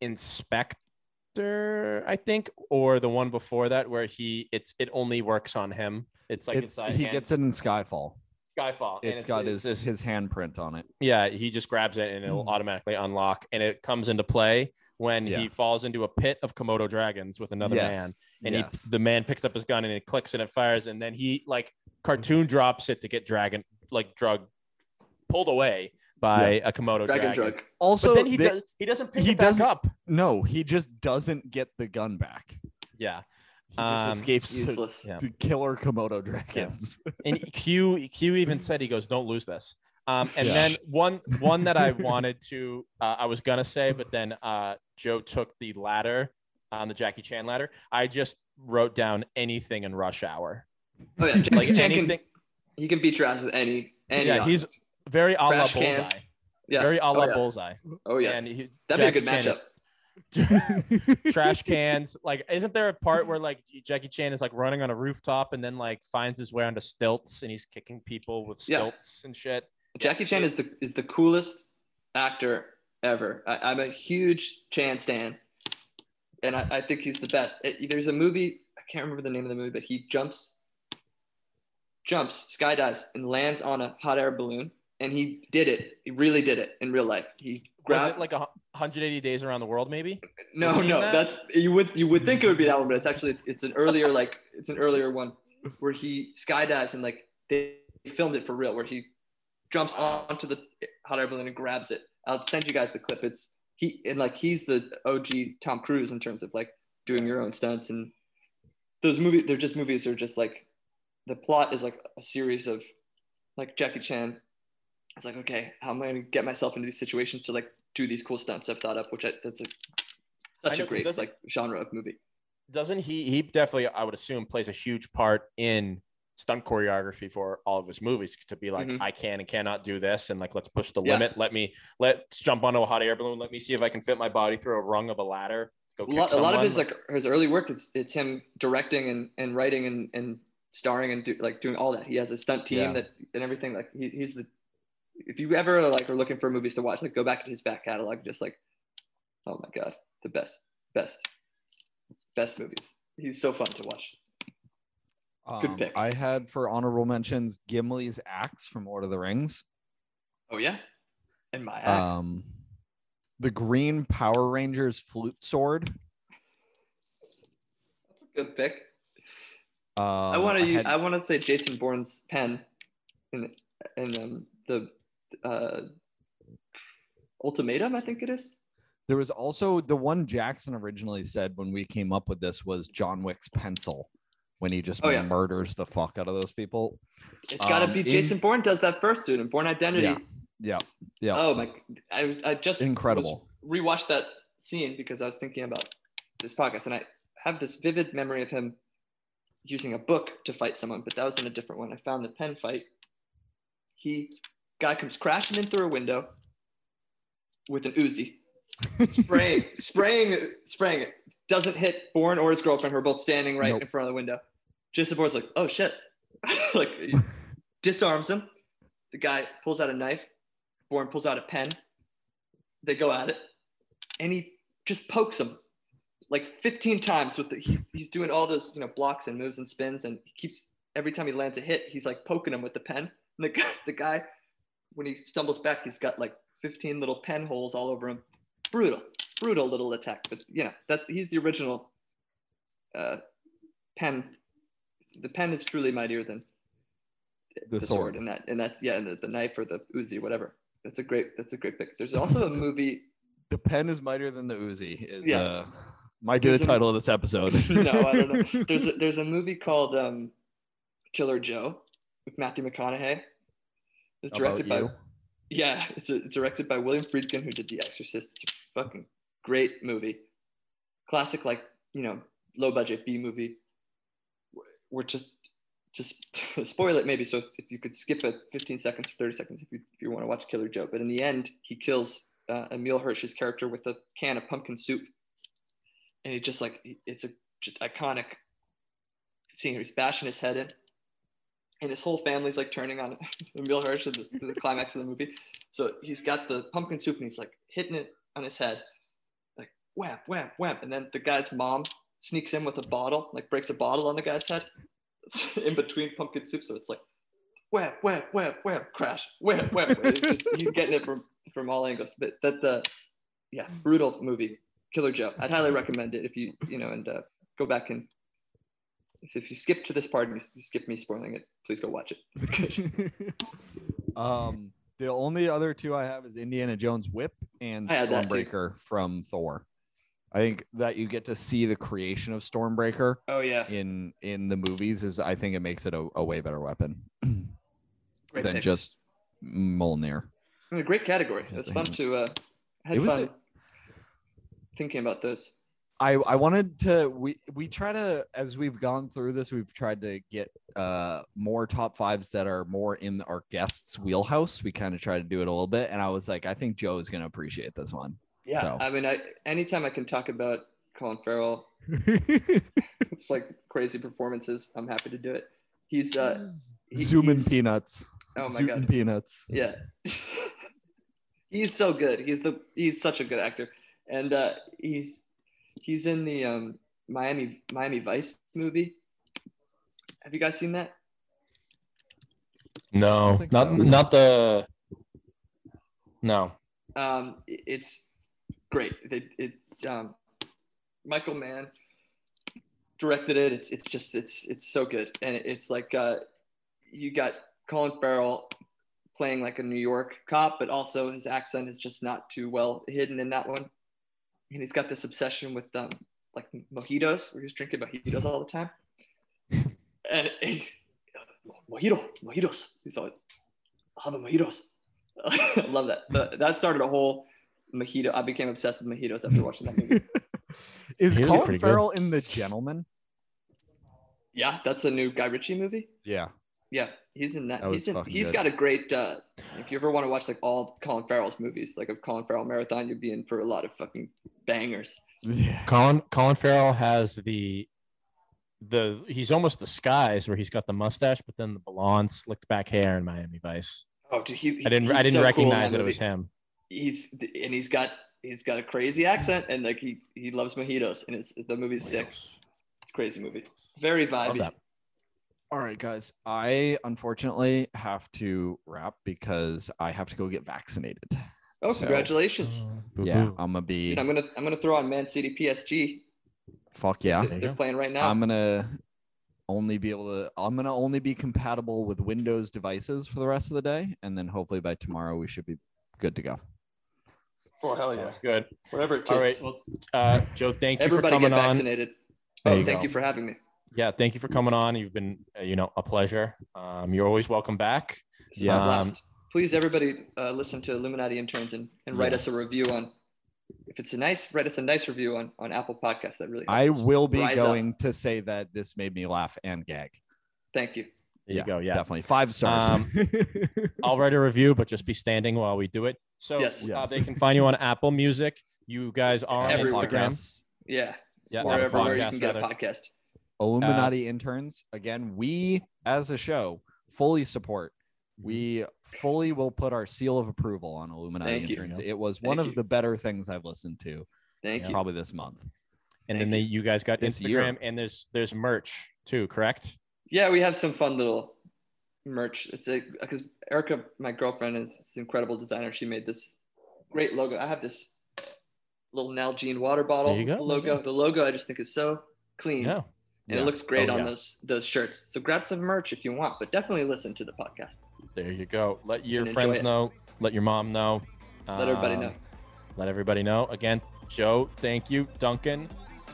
inspector i think or the one before that where he it's it only works on him. It's like it's, he gets it in Skyfall. Skyfall and it's got his his handprint on it. yeah, he just grabs it and it'll hmm. automatically unlock, and it comes into play when Yeah. he falls into a pit of Komodo dragons with another Yes, man, and yes. he the man picks up his gun and it clicks and it fires, and then he like hmm. cartoon drops it to get dragon like drug pulled away by a Komodo Dragon dragon. drug. Also, But then he they- does he doesn't pick he it back doesn't- up. no, he just doesn't get the gun back. Yeah, He just Um, escapes to, yeah. to killer Komodo dragons. and *laughs* Q Q even said he goes, "Don't lose this." Um, and Yeah. then *laughs* one one that I wanted to uh, I was gonna say, but then uh, Joe took the ladder on the Jackie Chan ladder. I just wrote down anything in Rush Hour, Oh yeah, Jackie like Chan anything. can, he can beat your ass with any any. Yeah, he's- Very a la Trash can. Bullseye. yeah. Very a la oh, yeah. Bullseye. Oh yeah, And he, that'd be a Jackie good Chan- matchup. *laughs* trash cans. Like, isn't there a part where like Jackie Chan is like running on a rooftop and then like finds his way onto stilts and he's kicking people with Yeah. stilts and shit? Jackie Chan is the is the coolest actor ever. I, I'm a huge Chan stan, and I, I think he's the best. It- there's a movie I can't remember the name of the movie, but he jumps, jumps, skydives, and lands on a hot air balloon, and he did it. He really did it in real life. He It like a 180 days around the world, maybe? no, was he in no, that? that's you would you would think it would be that one, but it's actually it's an earlier like it's an earlier one where he skydives and like they filmed it for real, where he jumps onto the hot air balloon and grabs it. I'll send you guys the clip. It's he and like he's the OG Tom Cruise in terms of like doing your own stunts and those movies. They're just movies. Are just like the plot is like a series of like Jackie Chan. It's like okay, how am I gonna get myself into these situations to like do these cool stunts I've thought up, which I that's I such know, a great like genre of movie. Doesn't he? He definitely, I would assume, plays a huge part in stunt choreography for all of his movies to be like, Mhm. I can and cannot do this, and like, let's push the Yeah. limit. Let me let's jump onto a hot air balloon. Let me see if I can fit my body through a rung of a ladder. Go A lot, a lot of his like his early work, it's it's him directing and, and writing and, and starring and do, like doing all that. He has a stunt team Yeah. that and everything. Like he, he's the if you ever like are looking for movies to watch, like go back to his back catalog. Just like, oh my god, the best, best, best movies. He's so fun to watch. Good Um, pick. I had for honorable mentions Gimli's axe from Lord of the Rings. Oh yeah, and my axe. Um, the Green Power Rangers flute sword. That's a good pick. Um, I want to. had- I want to say Jason Bourne's pen, in and um, the uh, ultimatum. I think it is. There was also the one Jackson originally said when we came up with this was John Wick's pencil when he just Oh, yeah. murders the fuck out of those people. It's got to Um, be in- Jason Bourne does that first, dude. In Bourne Identity. Yeah. Yeah. Yeah. Oh my! I I just Incredible. rewatched that scene because I was thinking about this podcast, and I have this vivid memory of him using a book to fight someone, but that was in a different one. I found the pen fight. He guy comes crashing in through a window with an Uzi, *laughs* spraying, spraying, spraying it. Doesn't hit Bourne or his girlfriend, who are both standing right Nope. in front of the window. Jason Bourne's like, "Oh shit!" *laughs* like *laughs* disarms him. The guy pulls out a knife. Bourne pulls out a pen. They go at it, and he just pokes him like 15 times with the. He, he's doing all those you know blocks and moves and spins, and he keeps every time he lands a hit, he's like poking him with the pen. And the guy, the guy, when he stumbles back, he's got like 15 little pen holes all over him. Brutal, brutal little attack. But you know that's he's the original uh, pen. The pen is truly mightier than The the, sword. sword. and that and that's yeah and the, the knife or the Uzi whatever. That's a great that's a great pick. There's also a movie. *laughs* The pen is mightier than the Uzi. Is Yeah. uh, might be There's the a- title of this episode. *laughs* no, I don't know. *laughs* There's a, there's a movie called um, Killer Joe with Matthew McConaughey. It's directed by yeah, it's a, directed by William Friedkin who did The Exorcist. It's a fucking great movie, classic like you know low budget B movie. We're just just *laughs* spoil it maybe. So if you could skip it 15 seconds or 30 seconds if you if you want to watch Killer Joe, but in the end he kills uh, Emile Hirsch's character with a can of pumpkin soup, and he just like it's a just iconic scene. He's bashing his head in, and his whole family's like turning on Emile Hirsch at this- the climax of the movie. So he's got the pumpkin soup and he's like hitting it on his head, like wham, wham, wham. And then the guy's mom sneaks in with a bottle, like breaks a bottle on the guy's head *laughs* in between pumpkin soup. So it's like wham, wham, wham, wham, crash, wham, wham. It's just, *laughs* he's getting it from from all angles. But that, uh, yeah, brutal movie, Killer Joe. I'd highly recommend it if you you know and uh, go back and if you skip to this part and you skip me spoiling it, please go watch it. *laughs* It's good. *laughs* um, the only other two I have is Indiana Jones Whip and I had that too. Stormbreaker from Thor. I think that you get to see the creation of Stormbreaker Oh yeah, in in the movies is I think it makes it a, a way better weapon *clears throat* than picks. just Mjolnir. Mean, great category. It's fun to uh, had It was fun a- thinking about those. I I wanted to we we try to as we've gone through this we've tried to get uh more top fives that are more in our guests wheelhouse. We kind of try to do it a little bit and I was like I think Joe is going to appreciate this one. Yeah, So- I mean, I anytime I can talk about Colin Farrell, *laughs* it's like crazy performances. I'm happy to do it. He's uh, he- Zooming he's- peanuts. Oh my Zootin' god, peanuts. yeah, *laughs* he's so good. He's the he's such a good actor, and uh, he's he's in the um, Miami Miami Vice movie. Have you guys seen that? No, not so. not the. No. Um, it's great. It, it um, Michael Mann directed it. It's it's just it's it's so good, and it's like uh, you got Colin Farrell playing like a New York cop, but also his accent is just not too well hidden in that one. And he's got this obsession with um like mojitos, where he's drinking mojitos all the time. *laughs* And, and mojito, mojitos. He's like, I'll have a mojitos. *laughs* I love that. The- that started a whole mojito. I became obsessed with mojitos after watching that movie. *laughs* Is He Colin pretty good. Farrell in The Gentlemen? yeah, that's a new Guy Ritchie movie. Yeah. Yeah, he's in that. That was he's in, fucking he's good. got a great. Uh, if you ever want to watch like all Colin Farrell's movies, like a Colin Farrell marathon, you'd be in for a lot of fucking bangers. Yeah. Colin Colin Farrell has the the he's almost disguised where he's got the mustache, but then the blonde slicked back hair in Miami Vice. Oh, dude, he, I didn't I didn't so cool recognize that it was him. He's and he's got he's got a crazy accent and like he he loves mojitos and it's the movie's sick. It's a crazy movie. Very Love vibey. That. All right, guys. I unfortunately have to wrap because I have to go get vaccinated. Oh, So- congratulations! Yeah, I'm gonna be. Dude, I'm gonna I'm gonna throw on Man City PSG. fuck yeah. They're, they're playing right now. I'm gonna only be able to. I'm gonna only be compatible with Windows devices for the rest of the day, and then hopefully by tomorrow we should be good to go. oh hell Sounds good. Whatever it takes. All right. Well, uh, Joe, thank you Everybody for coming on. vaccinated. There Oh, thank go. you for having me. Yeah, thank you for coming on. You've been, uh, you know, a pleasure. Um, you're always welcome back. This is a Yes. blast. Please, everybody, uh, listen to Illuminati interns and, and write us a review on. If it's a nice, write us a nice review on on Apple Podcasts. That really. I will be rise up. going to say that this made me laugh and gag. Thank you. There you go. Yeah. definitely five stars. Um, *laughs* I'll write a review, but just be standing while we do it. So Yes. Uh, Yes. they can find you on Apple Music. You guys are on Everywhere. Instagram. Podcasts, Yeah. Yeah, Wherever where you can get a podcast. Uh, Illuminati interns. Again, we as a show fully support. Mhm. We fully will put our seal of approval on Illuminati Thank you. interns. It was one Thank of the better things I've listened to Thank Yeah. you. probably this month. And Thank then they, you guys got This Instagram, year. and there's there's merch too, correct? Yeah, we have some fun little merch. It's a because Erica, my girlfriend, is an incredible designer. She made this great logo. I have this little Nalgene water bottle There you go. the logo. The logo I just think is so clean. Yeah. And Yeah. it looks great Oh, on yeah. those those shirts. So grab some merch if you want, but definitely listen to the podcast. There you go. Let your friends it. know. Let your mom know. Let everybody Um, know. Let everybody know. Again, Joe, thank you. Duncan,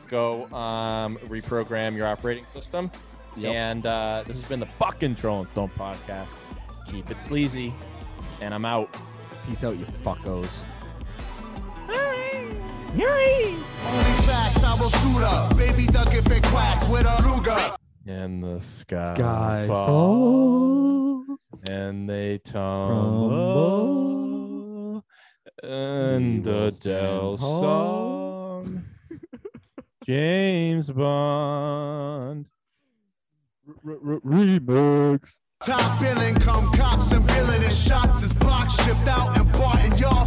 go um, reprogram your operating system. Yep. And uh, this has been the fucking Troll and Stone podcast. Keep it sleazy. And I'm out. Peace out, you fuckos. Only facts I will shoot up. Baby duck if it quacks with a Ruger. In the sky. Sky fall, fall. And they tumble. And We will Adele song. *laughs* James Bond. Remix. Top billing, come cops and billing it. Shots is blocked, shipped out, and bought, and y'all